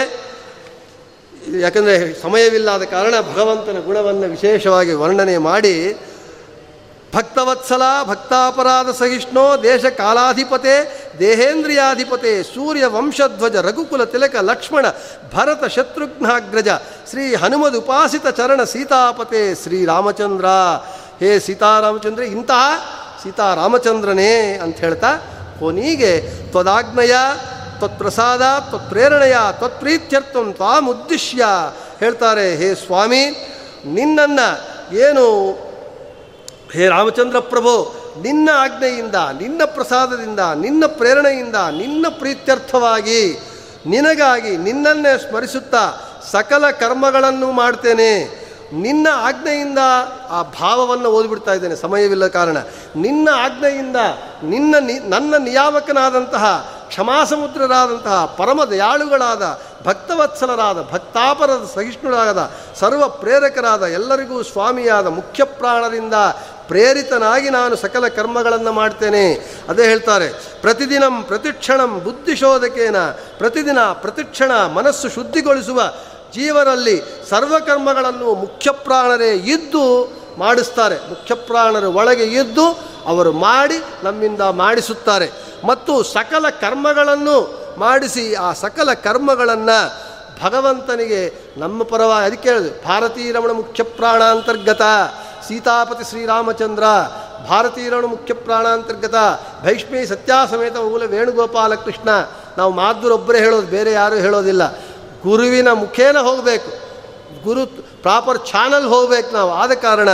ಯಾಕಂದರೆ ಸಮಯವಿಲ್ಲದ ಕಾರಣ ಭಗವಂತನ ಗುಣವನ್ನು ವಿಶೇಷವಾಗಿ ವರ್ಣನೆ ಮಾಡಿ, ಭಕ್ತವತ್ಸಲ ಭಕ್ತಾಪರಾಧ ಸಹಿಷ್ಣೋ ದೇಶ ಕಾಲಾಧಿಪತೆ ದೇಹೇಂದ್ರಿಯಾಧಿಪತೆ ಸೂರ್ಯ ವಂಶಧ್ವಜ ರಘುಕುಲ ತಿಲಕ ಲಕ್ಷ್ಮಣ ಭರತ ಶತ್ರುಘ್ನಾಗ್ರಜ ಶ್ರೀ ಹನುಮದುಪಾಸಿತ ಚರಣ ಸೀತಾಪತೆ ಶ್ರೀರಾಮಚಂದ್ರ ಹೇ ಸೀತಾರಾಮಚಂದ್ರ. ಇಂತಹ ಸೀತಾರಾಮಚಂದ್ರನೇ ಅಂತ ಹೇಳ್ತಾ ಕೊನೆಗೆ ತ್ವದಾಜ್ಞಯ ತ್ವತ್ಪ್ರಸಾದ, ತ್ವತ್ಪ್ರೇರಣೆಯ, ತ್ವತ್ಪ್ರೀತ್ಯರ್ಥಂ ತ್ವಾಮುದ್ದೇಶ್ಯ ಹೇಳ್ತಾರೆ, ಹೇ ಸ್ವಾಮಿ, ನಿನ್ನನ್ನು ಏನು, ಹೇ ರಾಮಚಂದ್ರ ಪ್ರಭು, ನಿನ್ನ ಆಜ್ಞೆಯಿಂದ, ನಿನ್ನ ಪ್ರಸಾದದಿಂದ, ನಿನ್ನ ಪ್ರೇರಣೆಯಿಂದ, ನಿನ್ನ ಪ್ರೀತ್ಯರ್ಥವಾಗಿ ನಿನಗಾಗಿ ನಿನ್ನನ್ನೇ ಸ್ಮರಿಸುತ್ತಾ ಸಕಲ ಕರ್ಮಗಳನ್ನು ಮಾಡ್ತೇನೆ. ನಿನ್ನ ಆಜ್ಞೆಯಿಂದ ಆ ಭಾವವನ್ನು ಓದಿಬಿಡ್ತಾ ಇದ್ದೇನೆ. ಸಮಯವಿಲ್ಲ ಕಾರಣ. ನಿನ್ನ ಆಜ್ಞೆಯಿಂದ ನಿನ್ನ ನಿ, ನನ್ನ ನಿಯಾಮಕನಾದಂತಹ ಕ್ಷಮಾಸಮುದ್ರರಾದಂತಹ ಪರಮ ದಯಾಳುಗಳಾದ ಭಕ್ತವತ್ಸಲರಾದ, ಭಕ್ತಾಪರದ ಸಹಿಷ್ಣುರಾದ ಸರ್ವ ಪ್ರೇರಕರಾದ ಎಲ್ಲರಿಗೂ ಸ್ವಾಮಿಯಾದ ಮುಖ್ಯ ಪ್ರಾಣರಿಂದ ಪ್ರೇರಿತನಾಗಿ ನಾನು ಸಕಲ ಕರ್ಮಗಳನ್ನು ಮಾಡ್ತೇನೆ. ಅದೇ ಹೇಳ್ತಾರೆ, ಪ್ರತಿದಿನಂ ಪ್ರತಿಕ್ಷಣಂ ಬುದ್ಧಿಶೋಧಕೇನ, ಪ್ರತಿದಿನ ಪ್ರತಿಕ್ಷಣ ಮನಸ್ಸು ಶುದ್ಧಿಗೊಳಿಸುವ ಜೀವರಲ್ಲಿ ಸರ್ವಕರ್ಮಗಳನ್ನು ಮುಖ್ಯಪ್ರಾಣರೇ ಇದ್ದು ಮಾಡಿಸ್ತಾರೆ. ಮುಖ್ಯಪ್ರಾಣರ ಒಳಗೆ ಇದ್ದು ಅವರು ಮಾಡಿ ನಮ್ಮಿಂದ ಮಾಡಿಸುತ್ತಾರೆ. ಮತ್ತು ಸಕಲ ಕರ್ಮಗಳನ್ನು ಮಾಡಿಸಿ ಆ ಸಕಲ ಕರ್ಮಗಳನ್ನು ಭಗವಂತನಿಗೆ ನಮ್ಮ ಪರವಾಗಿ ಅದಕ್ಕೆ ಹೇಳಿದೆ ಭಾರತೀಯ ರಮಣ ಮುಖ್ಯ ಪ್ರಾಣ ಅಂತರ್ಗತ, ಸೀತಾಪತಿ ಶ್ರೀರಾಮಚಂದ್ರ ಭಾರತೀರಮಣ ಮುಖ್ಯ ಪ್ರಾಣಾಂತರ್ಗತ ಭೈಷ್ಮಿ ಸತ್ಯಾಸಮೇತ ಮೂಲ ವೇಣುಗೋಪಾಲ ಕೃಷ್ಣ ನಾವು ಮಾದ್ರೊಬ್ಬರೇ ಹೇಳೋದು ಬೇರೆ ಯಾರೂ ಹೇಳೋದಿಲ್ಲ. ಗುರುವಿನ ಮುಖೇನ ಹೋಗಬೇಕು. ಗುರು ಪ್ರಾಪರ್ ಚಾನಲ್ ಹೋಗ್ಬೇಕು ನಾವು. ಆದ ಕಾರಣ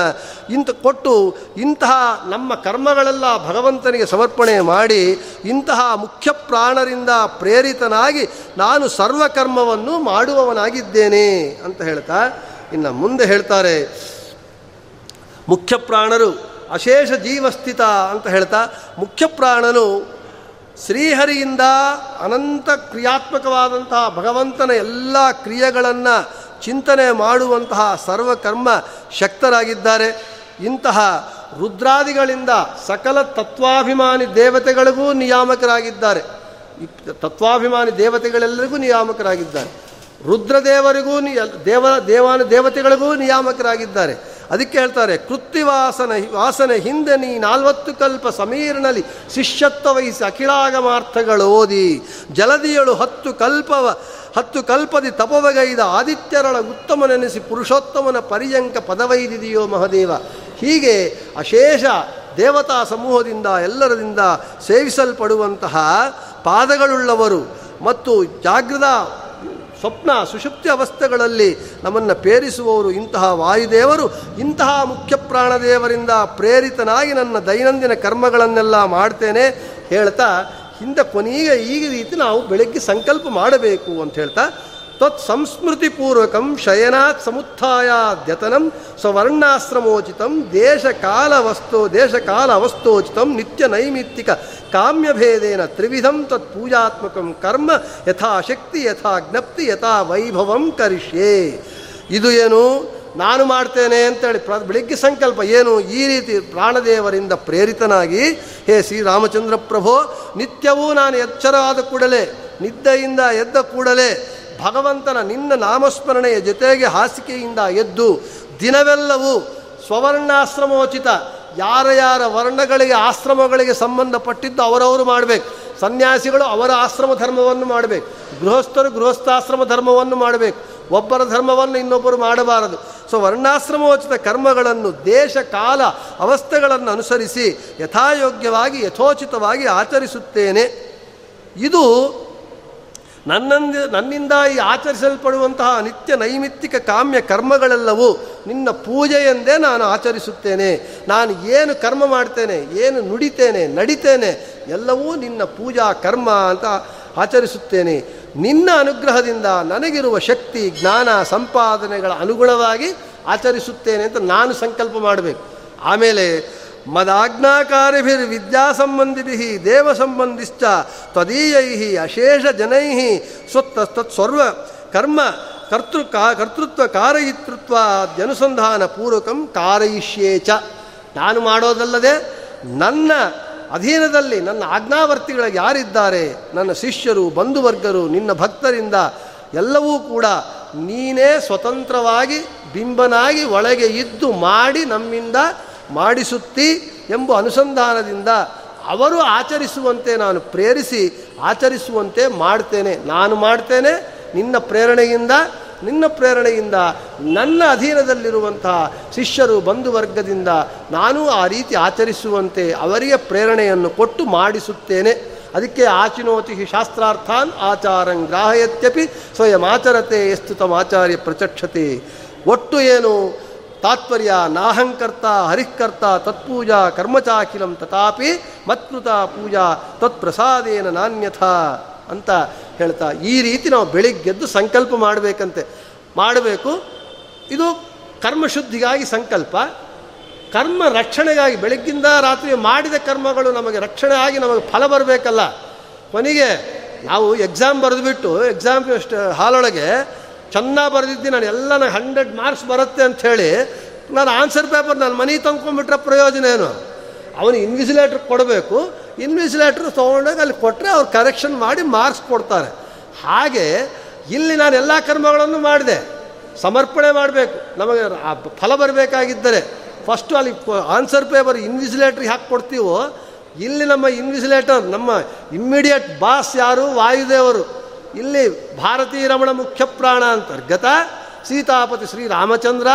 ಇಂಥ ಕೊಟ್ಟು ಇಂತಹ ನಮ್ಮ ಕರ್ಮಗಳೆಲ್ಲ ಭಗವಂತನಿಗೆ ಸಮರ್ಪಣೆ ಮಾಡಿ ಇಂತಹ ಮುಖ್ಯ ಪ್ರಾಣರಿಂದ ಪ್ರೇರಿತನಾಗಿ ನಾನು ಸರ್ವಕರ್ಮವನ್ನು ಮಾಡುವವನಾಗಿದ್ದೇನೆ ಅಂತ ಹೇಳ್ತಾ ಇನ್ನು ಮುಂದೆ ಹೇಳ್ತಾರೆ. ಮುಖ್ಯ ಪ್ರಾಣರು ಅಶೇಷ ಜೀವಸ್ಥಿತ ಅಂತ ಹೇಳ್ತಾ ಮುಖ್ಯ ಪ್ರಾಣನು ಶ್ರೀಹರಿಯಿಂದ ಅನಂತ ಕ್ರಿಯಾತ್ಮಕವಾದಂತಹ ಭಗವಂತನ ಎಲ್ಲ ಕ್ರಿಯೆಗಳನ್ನು ಚಿಂತನೆ ಮಾಡುವಂತಹ ಸರ್ವಕರ್ಮ ಶಕ್ತರಾಗಿದ್ದಾರೆ. ಇಂತಹ ರುದ್ರಾದಿಗಳಿಂದ ಸಕಲ ತತ್ವಾಭಿಮಾನಿ ದೇವತೆಗಳಿಗೂ ನಿಯಾಮಕರಾಗಿದ್ದಾರೆ. ತತ್ವಾಭಿಮಾನಿ ದೇವತೆಗಳೆಲ್ಲರಿಗೂ ನಿಯಾಮಕರಾಗಿದ್ದಾರೆ. ರುದ್ರದೇವರಿಗೂ ನಿಯ ದೇವ ದೇವಾನು ದೇವತೆಗಳಿಗೂ ನಿಯಾಮಕರಾಗಿದ್ದಾರೆ. ಅದಕ್ಕೆ ಹೇಳ್ತಾರೆ ಕೃತ್ಯವಾಸನ ವಾಸನೆ ಹಿಂದೆ ನೀ ನಾಲ್ವತ್ತು ಕಲ್ಪ ಸಮೀರ್ನಲ್ಲಿ ಶಿಷ್ಯತ್ವ ವಹಿಸಿ ಅಖಿಳಾಗಮಾರ್ಥಗಳು ಓದಿ, ಜಲದಿಯಳು ಹತ್ತು ಕಲ್ಪವ, ಹತ್ತು ಕಲ್ಪದಿ ತಪವಗೈದ ಆದಿತ್ಯರಳ ಉತ್ತಮನೆನಿಸಿ ಪುರುಷೋತ್ತಮನ ಪರ್ಯಂಕ ಪದವೈದಿದೆಯೋ ಮಹದೇವ. ಹೀಗೆ ಅಶೇಷ ದೇವತಾ ಸಮೂಹದಿಂದ ಎಲ್ಲರದಿಂದ ಸೇವಿಸಲ್ಪಡುವಂತಹ ಪಾದಗಳುಳ್ಳವರು ಮತ್ತು ಜಾಗೃತ ಸ್ವಪ್ನ ಸುಷುಪ್ತಿ ಅವಸ್ಥೆಗಳಲ್ಲಿ ನಮ್ಮನ್ನು ಪೇರಿಸುವವರು ಇಂತಹ ವಾಯುದೇವರು, ಇಂತಹ ಮುಖ್ಯ ಪ್ರಾಣದೇವರಿಂದ ಪ್ರೇರಿತನಾಗಿ ನನ್ನ ದೈನಂದಿನ ಕರ್ಮಗಳನ್ನೆಲ್ಲ ಮಾಡ್ತೇನೆ ಹೇಳ್ತಾ, ಹಿಂದೆ ಕೊನೆಗೆ ಈ ರೀತಿ ನಾವು ಬೆಳಗ್ಗೆ ಸಂಕಲ್ಪ ಮಾಡಬೇಕು ಅಂತ ಹೇಳ್ತಾ ತತ್ ಸಂಸ್ಮೃತಿಪೂರ್ವಕಂ ಶಯನಾತ್ ಸಮುತ್ಥಾಯಾದ್ಯತನಂ ಸ್ವರ್ಣಾಶ್ರಮೋಚಿತಂ ದೇಶಕಾಲ ವಸ್ತು ದೇಶಕಾಲ ಅವಸ್ಥೋಚಿತಂ ನಿತ್ಯ ನೈಮಿತ್ತಿಕ ಕಾಮ್ಯಭೇದೇನ ತ್ರಿವಿಧಂ ತತ್ ಪೂಜಾತ್ಮಕಂ ಕರ್ಮ ಯಥಾಶಕ್ತಿ ಯಥಾ ಜ್ಞಪ್ತಿ ಯಥಾ ವೈಭವಂ ಕರಿಷ್ಯೆ. ಇದು ಏನು? ನಾನು ಮಾಡ್ತೇನೆ ಅಂತೇಳಿ ಪ್ರ ಬೆಳಿಗ್ಗೆ ಸಂಕಲ್ಪ ಏನು? ಈ ರೀತಿ ಪ್ರಾಣದೇವರಿಂದ ಪ್ರೇರಿತನಾಗಿ ಹೇ ಶ್ರೀರಾಮಚಂದ್ರ ಪ್ರಭೋ, ನಿತ್ಯವೂ ನಾನು ಎಚ್ಚರವಾದ ಕೂಡಲೇ, ನಿದ್ದೆಯಿಂದ ಎದ್ದ ಕೂಡಲೇ ಭಗವಂತನ ನಿನ್ನ ನಾಮಸ್ಮರಣೆಯ ಜೊತೆಗೆ ಹಾಸಿಕೆಯಿಂದ ಎದ್ದು ದಿನವೆಲ್ಲವೂ ಸ್ವವರ್ಣಾಶ್ರಮೋಚಿತ ಯಾರ ಯಾರ ವರ್ಣಗಳಿಗೆ ಆಶ್ರಮಗಳಿಗೆ ಸಂಬಂಧಪಟ್ಟಿದ್ದು ಅವರವರು ಮಾಡಬೇಕು. ಸನ್ಯಾಸಿಗಳು ಅವರ ಆಶ್ರಮ ಧರ್ಮವನ್ನು ಮಾಡಬೇಕು. ಗೃಹಸ್ಥರು ಗೃಹಸ್ಥಾಶ್ರಮ ಧರ್ಮವನ್ನು ಮಾಡಬೇಕು. ಒಬ್ಬರ ಧರ್ಮವನ್ನು ಇನ್ನೊಬ್ಬರು ಮಾಡಬಾರದು. ಸೊ ವರ್ಣಾಶ್ರಮೋಚಿತ ಕರ್ಮಗಳನ್ನು ದೇಶ, ಕಾಲ, ಅವಸ್ಥೆಗಳನ್ನು ಅನುಸರಿಸಿ ಯಥಾಯೋಗ್ಯವಾಗಿ, ಯಥೋಚಿತವಾಗಿ ಆಚರಿಸುತ್ತೇನೆ. ಇದು ನನ್ನಂದ ನನ್ನಿಂದ ಈ ಆಚರಿಸಲ್ಪಡುವಂತಹ ನಿತ್ಯ ನೈಮಿತ್ತಿಕ ಕಾಮ್ಯ ಕರ್ಮಗಳೆಲ್ಲವೂ ನಿನ್ನ ಪೂಜೆಯೆಂದೇ ನಾನು ಆಚರಿಸುತ್ತೇನೆ. ನಾನು ಏನು ಕರ್ಮ ಮಾಡ್ತೇನೆ, ಏನು ನುಡಿತೇನೆ, ನಡಿತೇನೆ, ಎಲ್ಲವೂ ನಿನ್ನ ಪೂಜಾ ಕರ್ಮ ಅಂತ ಆಚರಿಸುತ್ತೇನೆ. ನಿನ್ನ ಅನುಗ್ರಹದಿಂದ ನನಗಿರುವ ಶಕ್ತಿ, ಜ್ಞಾನ, ಸಂಪಾದನೆಗಳ ಅನುಗುಣವಾಗಿ ಆಚರಿಸುತ್ತೇನೆ ಅಂತ ನಾನು ಸಂಕಲ್ಪ ಮಾಡಬೇಕು. ಆಮೇಲೆ ಮದಾಜ್ಞಾಕಾರಿಭಿರ್ ವಿದ್ಯಾ ಸಂಬಂಧಿಭಿ ದೇವ ಸಂಬಂಧಿಶ್ಚ ತ್ವದೀಯೈ ಅಶೇಷ ಜನೈ ಸ್ವತ್ತಸ್ತತ್ಸರ್ವ ತತ್ ಸರ್ವ ಕರ್ಮ ಕರ್ತೃ ಕಾ ಕರ್ತೃತ್ವ ಕಾರಯಿತೃತ್ವ ಅನುಸಂಧಾನ ಪೂರ್ವಕಂ ಕಾರಯಿಷ್ಯೇ ಚ. ನಾನು ಮಾಡೋದಲ್ಲದೆ ನನ್ನ ಅಧೀನದಲ್ಲಿ ನನ್ನ ಆಜ್ಞಾವರ್ತಿಗಳಿಗೆ ಯಾರಿದ್ದಾರೆ? ನನ್ನ ಶಿಷ್ಯರು, ಬಂಧುವರ್ಗರು, ನಿನ್ನ ಭಕ್ತರಿಂದ ಎಲ್ಲವೂ ಕೂಡ ನೀನೇ ಸ್ವತಂತ್ರವಾಗಿ ಬಿಂಬನಾಗಿ ಒಳಗೆ ಇದ್ದು ಮಾಡಿ ನಮ್ಮಿಂದ ಮಾಡಿಸುತ್ತಿ ಎಂಬ ಅನುಸಂಧಾನದಿಂದ ಅವರು ಆಚರಿಸುವಂತೆ ನಾನು ಪ್ರೇರಿಸಿ ಆಚರಿಸುವಂತೆ ಮಾಡ್ತೇನೆ. ನಾನು ಮಾಡ್ತೇನೆ, ನಿನ್ನ ಪ್ರೇರಣೆಯಿಂದ ನಿನ್ನ ಪ್ರೇರಣೆಯಿಂದ, ನನ್ನ ಅಧೀನದಲ್ಲಿರುವಂತಹ ಶಿಷ್ಯರು ಬಂಧುವರ್ಗದಿಂದ ನಾನು ಆ ರೀತಿ ಆಚರಿಸುವಂತೆ ಅವರಿಗೆ ಪ್ರೇರಣೆಯನ್ನು ಕೊಟ್ಟು ಮಾಡಿಸುತ್ತೇನೆ. ಅದಕ್ಕೆ ಆಚಿನೋತಿ ಶಾಸ್ತ್ರಾರ್ಥಾನ್ ಆಚಾರಂ ಗ್ರಾಹಯತ್ಯಪಿ ಸ್ವಯಂ ಆಚರತೆ ಎಸ್ತುತಂ ಆಚಾರ್ಯ ಪ್ರಚಕ್ಷತೆ. ಒಟ್ಟು ಏನು ತಾತ್ಪರ್ಯ ನಾಹಂಕರ್ತ, ಹರಿಃಕರ್ತ, ತತ್ಪೂಜಾ, ಕರ್ಮಚಾಖಿಲಂ ತಥಾಪಿ, ಮತ್ಕೃತ ಪೂಜಾ, ತತ್ಪ್ರಸಾದೇನ ನಾಣ್ಯಥ ಅಂತ ಹೇಳ್ತಾ, ಈ ರೀತಿ ನಾವು ಬೆಳಿಗ್ಗೆದ್ದು ಸಂಕಲ್ಪ ಮಾಡಬೇಕಂತೆ. ಮಾಡಬೇಕು. ಇದು ಕರ್ಮಶುದ್ಧಿಗಾಗಿ ಸಂಕಲ್ಪ. ಕರ್ಮ ರಕ್ಷಣೆಗಾಗಿ ಬೆಳಗ್ಗಿಂದ ರಾತ್ರಿ ಮಾಡಿದ ಕರ್ಮಗಳು ನಮಗೆ ರಕ್ಷಣೆ ಆಗಿ ನಮಗೆ ಫಲ ಬರಬೇಕಲ್ಲ. ಕೊನೆಗೆ ನಾವು ಎಕ್ಸಾಮ್ ಬರೆದುಬಿಟ್ಟು, ಎಕ್ಸಾಮ್ ಹಾಲೊಳಗೆ ಚೆನ್ನಾಗಿ ಬರೆದಿದ್ದೀನಿ ನಾನು ಎಲ್ಲ ನನಗೆ ಹಂಡ್ರೆಡ್ ಮಾರ್ಕ್ಸ್ ಬರುತ್ತೆ ಅಂತ ಹೇಳಿ, ನಾನು ಆನ್ಸರ್ ಪೇಪರ್ ನಾನು ಮನೆ ತಂದ್ಕೊಂಡ್ಬಿಟ್ರೆ ಪ್ರಯೋಜನ ಏನು? ಅವನು ಇನ್ವಿಸಿಲೇಟ್ರ್ ಕೊಡಬೇಕು ಇನ್ವಿಸಿಲೇಟ್ರ್ ತೊಗೊಂಡಾಗ ಅಲ್ಲಿ ಕೊಟ್ಟರೆ ಅವ್ರು ಕರೆಕ್ಷನ್ ಮಾಡಿ ಮಾರ್ಕ್ಸ್ ಕೊಡ್ತಾರೆ. ಹಾಗೆ ಇಲ್ಲಿ ನಾನು ಎಲ್ಲ ಕರ್ಮಗಳನ್ನು ಮಾಡಿದೆ. ಸಮರ್ಪಣೆ ಮಾಡಬೇಕು. ನಮಗೆ ಫಲ ಬರಬೇಕಾಗಿದ್ದರೆ ಫಸ್ಟು ಅಲ್ಲಿ ಆನ್ಸರ್ ಪೇಪರ್ ಇನ್ವಿಸಿಲೇಟ್ರಿಗೆ ಹಾಕಿ ಕೊಡ್ತೀವೋ, ಇಲ್ಲಿ ನಮ್ಮ ಇನ್ವಿಸಿಲೇಟರ್ ನಮ್ಮ ಇಮ್ಮಿಡಿಯೇಟ್ ಬಾಸ್ ಯಾರು? ವಾಯುದೇವರು. ಇಲ್ಲಿ ಭಾರತೀ ರಮಣ ಮುಖ್ಯ ಪ್ರಾಣ ಅಂತರ್ಗತ ಸೀತಾಪತಿ ಶ್ರೀರಾಮಚಂದ್ರ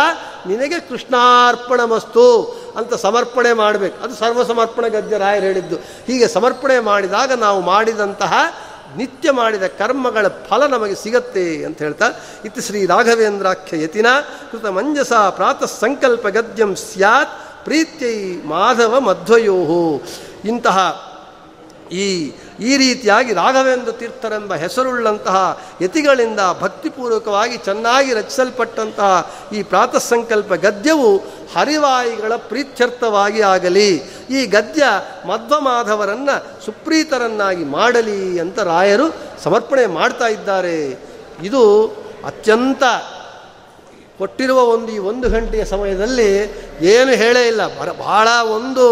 ನಿನಗೆ ಕೃಷ್ಣಾರ್ಪಣ ಮಸ್ತು ಅಂತ ಸಮರ್ಪಣೆ ಮಾಡಬೇಕು. ಅದು ಸರ್ವ ಸಮರ್ಪಣೆ ಗದ್ಯ ರಾಯರು ಹೇಳಿದ್ದು. ಹೀಗೆ ಸಮರ್ಪಣೆ ಮಾಡಿದಾಗ ನಾವು ಮಾಡಿದಂತಹ ನಿತ್ಯ ಮಾಡಿದ ಕರ್ಮಗಳ ಫಲ ನಮಗೆ ಸಿಗತ್ತೆ ಅಂತ ಹೇಳ್ತಾ ಇತ್ತು ಶ್ರೀ ರಾಘವೇಂದ್ರಾಖ್ಯ ಯತಿನ, ಕೃತ ಮಂಜಸ ಪ್ರಾತಃ ಸಂಕಲ್ಪ ಗದ್ಯಂ ಸ್ಯಾತ್ ಪ್ರೀತ್ಯೈ ಮಾಧವ ಮಧ್ವಯೋ ಇಂತಹ ಈ ಈ ರೀತಿಯಾಗಿ ರಾಘವೇಂದ್ರ ತೀರ್ಥರೆಂಬ ಹೆಸರುಳ್ಳಂತಹ ಯತಿಗಳಿಂದ ಭಕ್ತಿಪೂರ್ವಕವಾಗಿ ಚೆನ್ನಾಗಿ ರಚಿಸಲ್ಪಟ್ಟಂತಹ ಈ ಪ್ರಾತಃ ಸಂಕಲ್ಪ ಗದ್ಯವು ಹರಿವಾಯಿಗಳ ಪ್ರೀತ್ಯರ್ಥವಾಗಿ ಆಗಲಿ, ಈ ಗದ್ಯ ಮಧ್ವಮಾಧವರನ್ನು ಸುಪ್ರೀತರನ್ನಾಗಿ ಮಾಡಲಿ ಅಂತ ರಾಯರು ಸಮರ್ಪಣೆ ಮಾಡ್ತಾ ಇದ್ದಾರೆ. ಇದು ಅತ್ಯಂತ ಕೊಟ್ಟಿರುವ ಒಂದು ಈ ಒಂದು ಗಂಟೆಯ ಸಮಯದಲ್ಲಿ ಏನು ಹೇಳೇ ಇಲ್ಲ. ಬರ ಭಾಳ ಒಂದು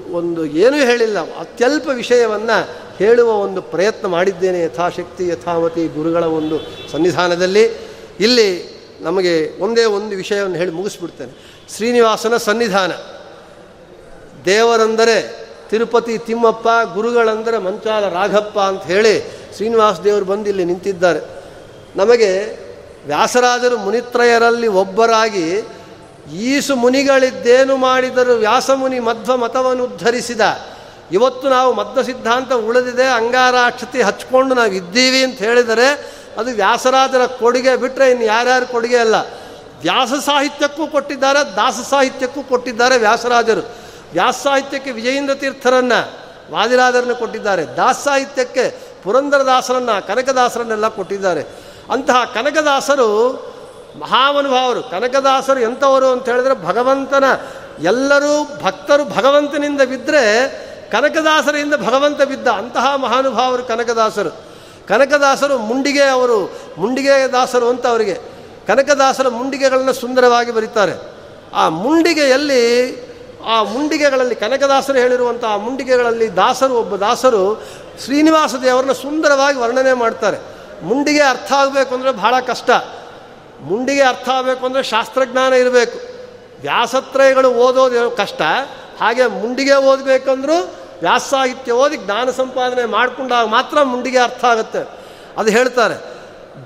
ಒಂದು ಏನೂ ಹೇಳಿಲ್ಲ. ಅತ್ಯಲ್ಪ ವಿಷಯವನ್ನು ಹೇಳುವ ಒಂದು ಪ್ರಯತ್ನ ಮಾಡಿದ್ದೇನೆ ಯಥಾಶಕ್ತಿ, ಯಥಾವತಿ ಗುರುಗಳ ಒಂದು ಸನ್ನಿಧಾನದಲ್ಲಿ. ಇಲ್ಲಿ ನಮಗೆ ಒಂದೇ ಒಂದು ವಿಷಯವನ್ನು ಹೇಳಿ ಮುಗಿಸ್ಬಿಡ್ತೇನೆ. ಶ್ರೀನಿವಾಸನ ಸನ್ನಿಧಾನ. ದೇವರಂದರೆ ತಿರುಪತಿ ತಿಮ್ಮಪ್ಪ, ಗುರುಗಳಂದರೆ ಮಂಚಾಲ ರಾಘಪ್ಪ ಅಂತ ಹೇಳಿ ಶ್ರೀನಿವಾಸ ದೇವರು ಬಂದು ಇಲ್ಲಿ ನಿಂತಿದ್ದಾರೆ. ನಮಗೆ ವ್ಯಾಸರಾಜರು ಮುನಿತ್ರಯರಲ್ಲಿ ಒಬ್ಬರಾಗಿ ಈಸು ಮುನಿಗಳಿದ್ದೇನು ಮಾಡಿದರು ವ್ಯಾಸಮುನಿ ಮಧ್ವ ಮತವನ್ನು ಉದ್ಧರಿಸಿದ. ಇವತ್ತು ನಾವು ಮಧ್ವ ಸಿದ್ಧಾಂತ ಉಳಿದಿದೆ, ಅಂಗಾರಾಕ್ಷತಿ ಹಚ್ಕೊಂಡು ನಾವು ಇದ್ದೀವಿ ಅಂತ ಹೇಳಿದರೆ ಅದು ವ್ಯಾಸರಾಜರ ಕೊಡುಗೆ ಬಿಟ್ಟರೆ ಇನ್ನು ಯಾರ್ಯಾರು ಕೊಡುಗೆ ಅಲ್ಲ. ವ್ಯಾಸ ಸಾಹಿತ್ಯಕ್ಕೂ ಕೊಟ್ಟಿದ್ದಾರೆ, ದಾಸ ಸಾಹಿತ್ಯಕ್ಕೂ ಕೊಟ್ಟಿದ್ದಾರೆ ವ್ಯಾಸರಾಜರು. ವ್ಯಾಸ ಸಾಹಿತ್ಯಕ್ಕೆ ವಿಜಯೇಂದ್ರ ತೀರ್ಥರನ್ನು ವಾದಿರಾಜರನ್ನು ಕೊಟ್ಟಿದ್ದಾರೆ. ದಾಸ ಸಾಹಿತ್ಯಕ್ಕೆ ಪುರಂದರದಾಸರನ್ನು, ಕನಕದಾಸರನ್ನೆಲ್ಲ ಕೊಟ್ಟಿದ್ದಾರೆ. ಅಂತಹ ಕನಕದಾಸರು ಮಹಾನುಭಾವರು ಕನಕದಾಸರು ಎಂಥವರು ಅಂತ ಹೇಳಿದ್ರೆ ಭಗವಂತನ, ಎಲ್ಲರೂ ಭಕ್ತರು ಭಗವಂತನಿಂದ ಬಿದ್ದರೆ ಕನಕದಾಸರಿಂದ ಭಗವಂತ ಬಿದ್ದ ಅಂತಹ ಮಹಾನುಭಾವರು ಕನಕದಾಸರು. ಕನಕದಾಸರು ಮುಂಡಿಗೆ ಅವರು, ಮುಂಡಿಗೆ ದಾಸರು ಅಂತ ಅವರಿಗೆ, ಕನಕದಾಸರ ಮುಂಡಿಗೆಗಳನ್ನು ಸುಂದರವಾಗಿ ಬರೀತಾರೆ. ಆ ಮುಂಡಿಗೆಯಲ್ಲಿ, ಆ ಮುಂಡಿಗೆಗಳಲ್ಲಿ ಕನಕದಾಸರು ಹೇಳಿರುವಂಥ ಆ ಮುಂಡಿಗೆಗಳಲ್ಲಿ ದಾಸರು, ಒಬ್ಬ ದಾಸರು ಶ್ರೀನಿವಾಸ ದೇವರನ್ನ ಸುಂದರವಾಗಿ ವರ್ಣನೆ ಮಾಡ್ತಾರೆ. ಮುಂಡಿಗೆ ಅರ್ಥ ಆಗಬೇಕು ಅಂದರೆ ಬಹಳ ಕಷ್ಟ. ಮುಂಡಿಗೆ ಅರ್ಥ ಆಗಬೇಕು ಅಂದರೆ ಶಾಸ್ತ್ರಜ್ಞಾನ ಇರಬೇಕು. ವ್ಯಾಸತ್ರಯಗಳು ಓದೋದು ಕಷ್ಟ. ಹಾಗೆ ಮುಂಡಿಗೆ ಓದಬೇಕಂದ್ರೂ ವ್ಯಾಸ ಸಾಹಿತ್ಯ ಓದಿ ಜ್ಞಾನ ಸಂಪಾದನೆ ಮಾಡಿಕೊಂಡಾಗ ಮಾತ್ರ ಮುಂಡಿಗೆ ಅರ್ಥ ಆಗುತ್ತೆ. ಅದು ಹೇಳ್ತಾರೆ,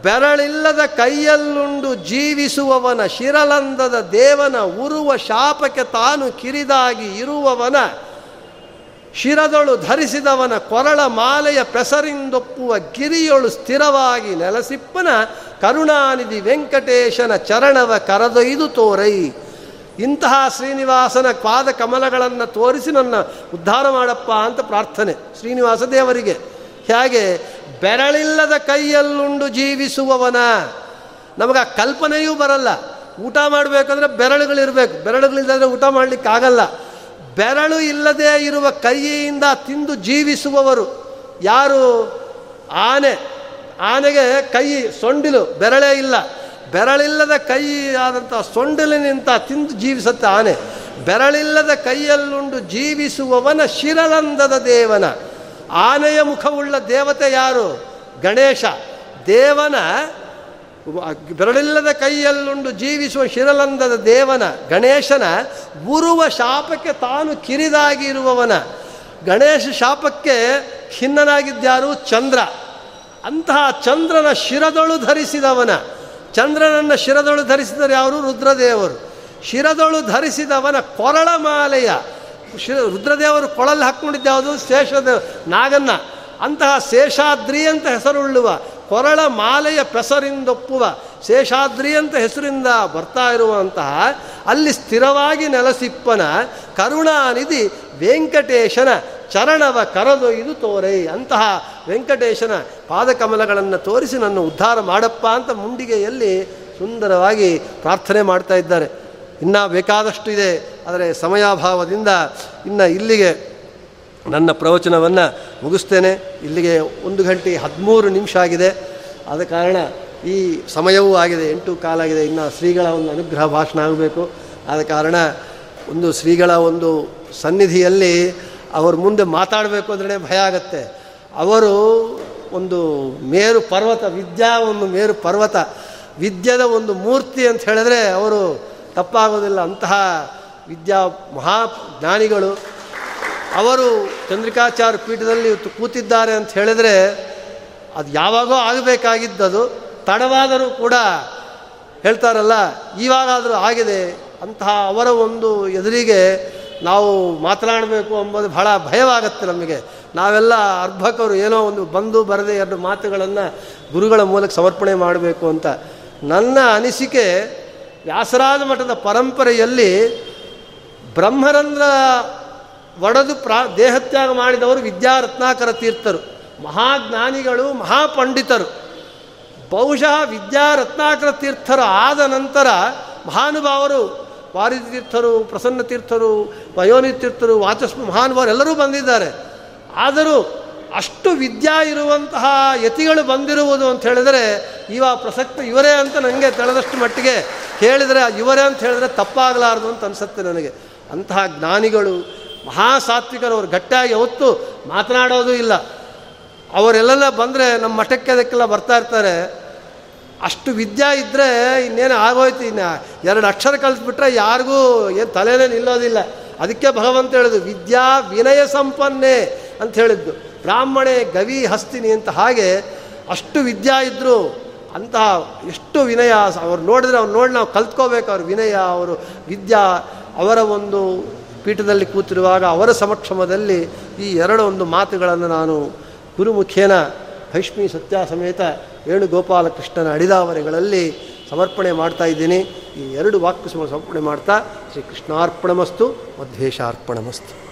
ಬೆರಳಿಲ್ಲದ ಕೈಯಲ್ಲುಂಡು ಜೀವಿಸುವವನ ಶಿರಲಂದದ ದೇವನ ಉರುವ ಶಾಪಕ್ಕೆ ತಾನು ಕಿರಿದಾಗಿ ಇರುವವನ ಶಿರದೊಳು ಧರಿಸಿದವನ ಕೊರಳ ಮಾಲೆಯ ಪೆಸರಿಂದೊಪ್ಪುವ ಗಿರಿಯೊಳು ಸ್ಥಿರವಾಗಿ ನೆಲಸಿಪ್ಪನ ಕರುಣಾನಿಧಿ ವೆಂಕಟೇಶನ ಚರಣವ ಕರದೊಯ್ದು ತೋರೈ. ಇಂತಹ ಶ್ರೀನಿವಾಸನ ಪಾದ ಕಮಲಗಳನ್ನು ತೋರಿಸಿ ನನ್ನ ಉದ್ಧಾರ ಮಾಡಪ್ಪ ಅಂತ ಪ್ರಾರ್ಥನೆ ಶ್ರೀನಿವಾಸ ದೇವರಿಗೆ. ಹೇಗೆ, ಬೆರಳಿಲ್ಲದ ಕೈಯಲ್ಲುಂಡು ಜೀವಿಸುವವನ. ನಮಗೆ ಆ ಕಲ್ಪನೆಯೂ ಬರಲ್ಲ. ಊಟ ಮಾಡಬೇಕಂದ್ರೆ ಬೆರಳುಗಳಿರಬೇಕು. ಬೆರಳುಗಳಿಲ್ಲದ್ರೆ ಊಟ ಮಾಡಲಿಕ್ಕಾಗಲ್ಲ. ಬೆರಳು ಇಲ್ಲದೆ ಇರುವ ಕೈಯಿಂದ ತಿಂದು ಜೀವಿಸುವವರು ಯಾರು? ಆನೆ. ಆನೆಗೆ ಕೈ ಸೊಂಡಿಲು, ಬೆರಳೇ ಇಲ್ಲ. ಬೆರಳಿಲ್ಲದ ಕೈ ಆದಂಥ ಸೊಂಡಿಲಿನಿಂದ ತಿಂದು ಜೀವಿಸುತ್ತೆ ಆನೆ. ಬೆರಳಿಲ್ಲದ ಕೈಯಲ್ಲುಂಡು ಜೀವಿಸುವವನ ಶಿರಲಂದದ ದೇವನ. ಆನೆಯ ಮುಖವುಳ್ಳ ದೇವತೆ ಯಾರು? ಗಣೇಶ. ದೇವನ ಬೆರಳಿಲ್ಲದ ಕೈಯಲ್ಲುಂಡು ಜೀವಿಸುವ ಶಿರಲಂದದ ದೇವನ, ಗಣೇಶನ ಗುರುವ ಶಾಪಕ್ಕೆ ತಾನು ಕಿರಿದಾಗಿರುವವನ ಗಣೇಶ ಶಾಪಕ್ಕೆ ಖಿನ್ನನಾಗಿದ್ದಾರು ಚಂದ್ರ. ಅಂತಹ ಚಂದ್ರನ ಶಿರದೊಳು ಧರಿಸಿದವನ. ಚಂದ್ರನನ್ನು ಶಿರದೊಳು ಧರಿಸಿದರೆ ಯಾರು? ರುದ್ರದೇವರು. ಶಿರದೊಳು ಧರಿಸಿದವನ ಕೊರಳ ಮಾಲೆಯ. ಶಿರ, ರುದ್ರದೇವರು ಕೊಳಲ್ಲಿ ಹಾಕ್ಕೊಂಡಿದ್ದ ಯಾವುದು? ಶೇಷದ ನಾಗನ್ನ. ಅಂತಹ ಶೇಷಾದ್ರಿ ಅಂತ ಹೆಸರುಳ್ಳುವ ಕೊರಳ ಮಾಲೆಯ ಪೆಸರಿಂದೊಪ್ಪುವ ಶೇಷಾದ್ರಿ ಅಂತ ಹೆಸರಿಂದ ಬರ್ತಾ ಇರುವಂತಹ ಅಲ್ಲಿ ಸ್ಥಿರವಾಗಿ ನೆಲಸಿಪ್ಪನ ಕರುಣಾನಿಧಿ ವೆಂಕಟೇಶನ ಚರಣವ ಕರದೊಯ್ದು ತೋರೈ ಅಂತಹ ವೆಂಕಟೇಶನ ಪಾದಕಮಲಗಳನ್ನು ತೋರಿಸಿ ನನ್ನ ಉದ್ಧಾರ ಮಾಡಪ್ಪ ಅಂತ ಮುಂಡಿಗೆಯಲ್ಲಿ ಸುಂದರವಾಗಿ ಪ್ರಾರ್ಥನೆ ಮಾಡ್ತಾ ಇದ್ದಾರೆ. ಇನ್ನೂ ಬೇಕಾದಷ್ಟು ಇದೆ, ಆದರೆ ಸಮಯಾಭಾವದಿಂದ ಇನ್ನು ಇಲ್ಲಿಗೆ ನನ್ನ ಪ್ರವಚನವನ್ನು ಮುಗಿಸ್ತೇನೆ. ಇಲ್ಲಿಗೆ ಒಂದು ಗಂಟೆ ಹದಿಮೂರು ನಿಮಿಷ ಆಗಿದೆ. ಆದ ಕಾರಣ ಈ ಸಮಯವೂ ಆಗಿದೆ. ಎಂಟು ಕಾಲಾಗಿದೆ ಇನ್ನು ಶ್ರೀಗಳ ಒಂದು ಅನುಗ್ರಹ ಭಾಷಣ ಆಗಬೇಕು. ಆದ ಕಾರಣ ಒಂದು ಶ್ರೀಗಳ ಒಂದು ಸನ್ನಿಧಿಯಲ್ಲಿ ಅವ್ರ ಮುಂದೆ ಮಾತಾಡಬೇಕು ಅಂದ್ರೆ ಭಯ ಆಗತ್ತೆ. ಅವರು ಒಂದು ಮೇರು ಪರ್ವತ, ವಿದ್ಯಾ ಒಂದು ಮೇರು ಪರ್ವತ, ವಿದ್ಯದ ಒಂದು ಮೂರ್ತಿ ಅಂತ ಹೇಳಿದ್ರೆ ಅವರು ತಪ್ಪಾಗೋದಿಲ್ಲ. ಅಂತಹ ವಿದ್ಯಾ ಮಹಾಜ್ಞಾನಿಗಳು ಅವರು ಚಂದ್ರಿಕಾಚಾರ್ಯ ಪೀಠದಲ್ಲಿ ಇವತ್ತು ಕೂತಿದ್ದಾರೆ ಅಂತ ಹೇಳಿದರೆ ಅದು ಯಾವಾಗೋ ಆಗಬೇಕಾಗಿದ್ದದು. ತಡವಾದರೂ ಕೂಡ ಹೇಳ್ತಾರಲ್ಲ, ಇವಾಗಾದರೂ ಆಗಿದೆ. ಅಂತಹ ಅವರ ಒಂದು ಎದುರಿಗೆ ನಾವು ಮಾತನಾಡಬೇಕು ಅಂಬೋದು ಬಹಳ ಭಯವಾಗತ್ತೆ ನಮಗೆ. ನಾವೆಲ್ಲ ಅರ್ಭಕರು, ಏನೋ ಒಂದು ಬಂದು ಬರದೆ ಎರಡು ಮಾತುಗಳನ್ನು ಗುರುಗಳ ಮೂಲಕ ಸಮರ್ಪಣೆ ಮಾಡಬೇಕು ಅಂತ. ನನ್ನ ಅನಿಸಿಕೆ, ವ್ಯಾಸರಾಜ ಮಠದ ಪರಂಪರೆಯಲ್ಲಿ ಬ್ರಹ್ಮರಂಧ್ರ ಒಡೆದು ಪ್ರಾ ದೇಹತ್ಯಾಗ ಮಾಡಿದವರು ವಿದ್ಯಾರತ್ನಾಕರ ತೀರ್ಥರು. ಮಹಾಜ್ಞಾನಿಗಳು, ಮಹಾಪಂಡಿತರು. ಬಹುಶಃ ವಿದ್ಯಾರತ್ನಾಕರ ತೀರ್ಥರು ಆದ ನಂತರ ಮಹಾನುಭಾವರು, ವಾರಿತೀರ್ಥರು, ಪ್ರಸನ್ನ ತೀರ್ಥರು ವಯೋನಿ ತೀರ್ಥರು ವಾಚಸ್ಮ ಮಹಾನುಭಾವರು ಎಲ್ಲರೂ ಬಂದಿದ್ದಾರೆ. ಆದರೂ ಅಷ್ಟು ವಿದ್ಯಾ ಇರುವಂತಹ ಯತಿಗಳು ಬಂದಿರುವುದು ಅಂತ ಹೇಳಿದರೆ ಇವ ಪ್ರಸಕ್ತ ಇವರೇ ಅಂತ ನನಗೆ ತಿಳಿದಷ್ಟು ಮಟ್ಟಿಗೆ ಹೇಳಿದರೆ, ಇವರೇ ಅಂತ ಹೇಳಿದ್ರೆ ತಪ್ಪಾಗಲಾರದು ಅಂತ ಅನಿಸುತ್ತೆ ನನಗೆ. ಅಂತಹ ಜ್ಞಾನಿಗಳು ಮಹಾಸಾತ್ವಿಕರು ಅವರು ಗಟ್ಟಿಯಾಗಿ ಯಾವತ್ತೂ ಮಾತನಾಡೋದು ಇಲ್ಲ. ಅವರೆಲ್ಲೆಲ್ಲ ಬಂದರೆ ನಮ್ಮ ಮಠಕ್ಕೆ ಅದಕ್ಕೆಲ್ಲ ಬರ್ತಾ ಇರ್ತಾರೆ. ಅಷ್ಟು ವಿದ್ಯಾ ಇದ್ದರೆ ಇನ್ನೇನು ಆಗೋಯ್ತು, ಇನ್ನು ಎರಡು ಅಕ್ಷರ ಕಲಿಸ್ಬಿಟ್ರೆ ಯಾರಿಗೂ ಏನು ತಲೆನೇ ನಿಲ್ಲೋದಿಲ್ಲ. ಅದಕ್ಕೆ ಭಗವಂತ ಹೇಳಿದ್ದು, ವಿದ್ಯಾ ವಿನಯ ಸಂಪನ್ನೆ ಅಂತ ಹೇಳಿದ್ದು. ಬ್ರಾಹ್ಮಣೆ ಗವಿ ಹಸ್ತಿನಿ ಅಂತ ಹಾಗೆ ಅಷ್ಟು ವಿದ್ಯಾ ಇದ್ದರು ಅಂತಹ ಎಷ್ಟು ವಿನಯ, ಅವ್ರು ನೋಡಿದ್ರೆ ಅವ್ರು ನೋಡಿ ನಾವು ಕಲ್ತ್ಕೋಬೇಕು, ಅವ್ರ ವಿನಯ, ಅವರು ವಿದ್ಯಾ, ಅವರ ಒಂದು ಪೀಠದಲ್ಲಿ ಕೂತಿರುವಾಗ ಅವರ ಸಮಕ್ಷಮದಲ್ಲಿ ಈ ಎರಡು ಒಂದು ಮಾತುಗಳನ್ನು ನಾನು ಗುರುಮುಖೇನ ಭೈಷ್ಮಿ ಸತ್ಯ ಸಮೇತ ವೇಣುಗೋಪಾಲಕೃಷ್ಣನ ಅಡಿದಾವರೆಗಳಲ್ಲಿ ಸಮರ್ಪಣೆ ಮಾಡ್ತಾ ಇದ್ದೀನಿ. ಈ ಎರಡು ವಾಕ್ಯ ಸಮರ್ಪಣೆ ಮಾಡ್ತಾ ಶ್ರೀ ಕೃಷ್ಣಾರ್ಪಣಮಸ್ತು ಮಧ್ವೇಶಾರ್ಪಣಮಸ್ತು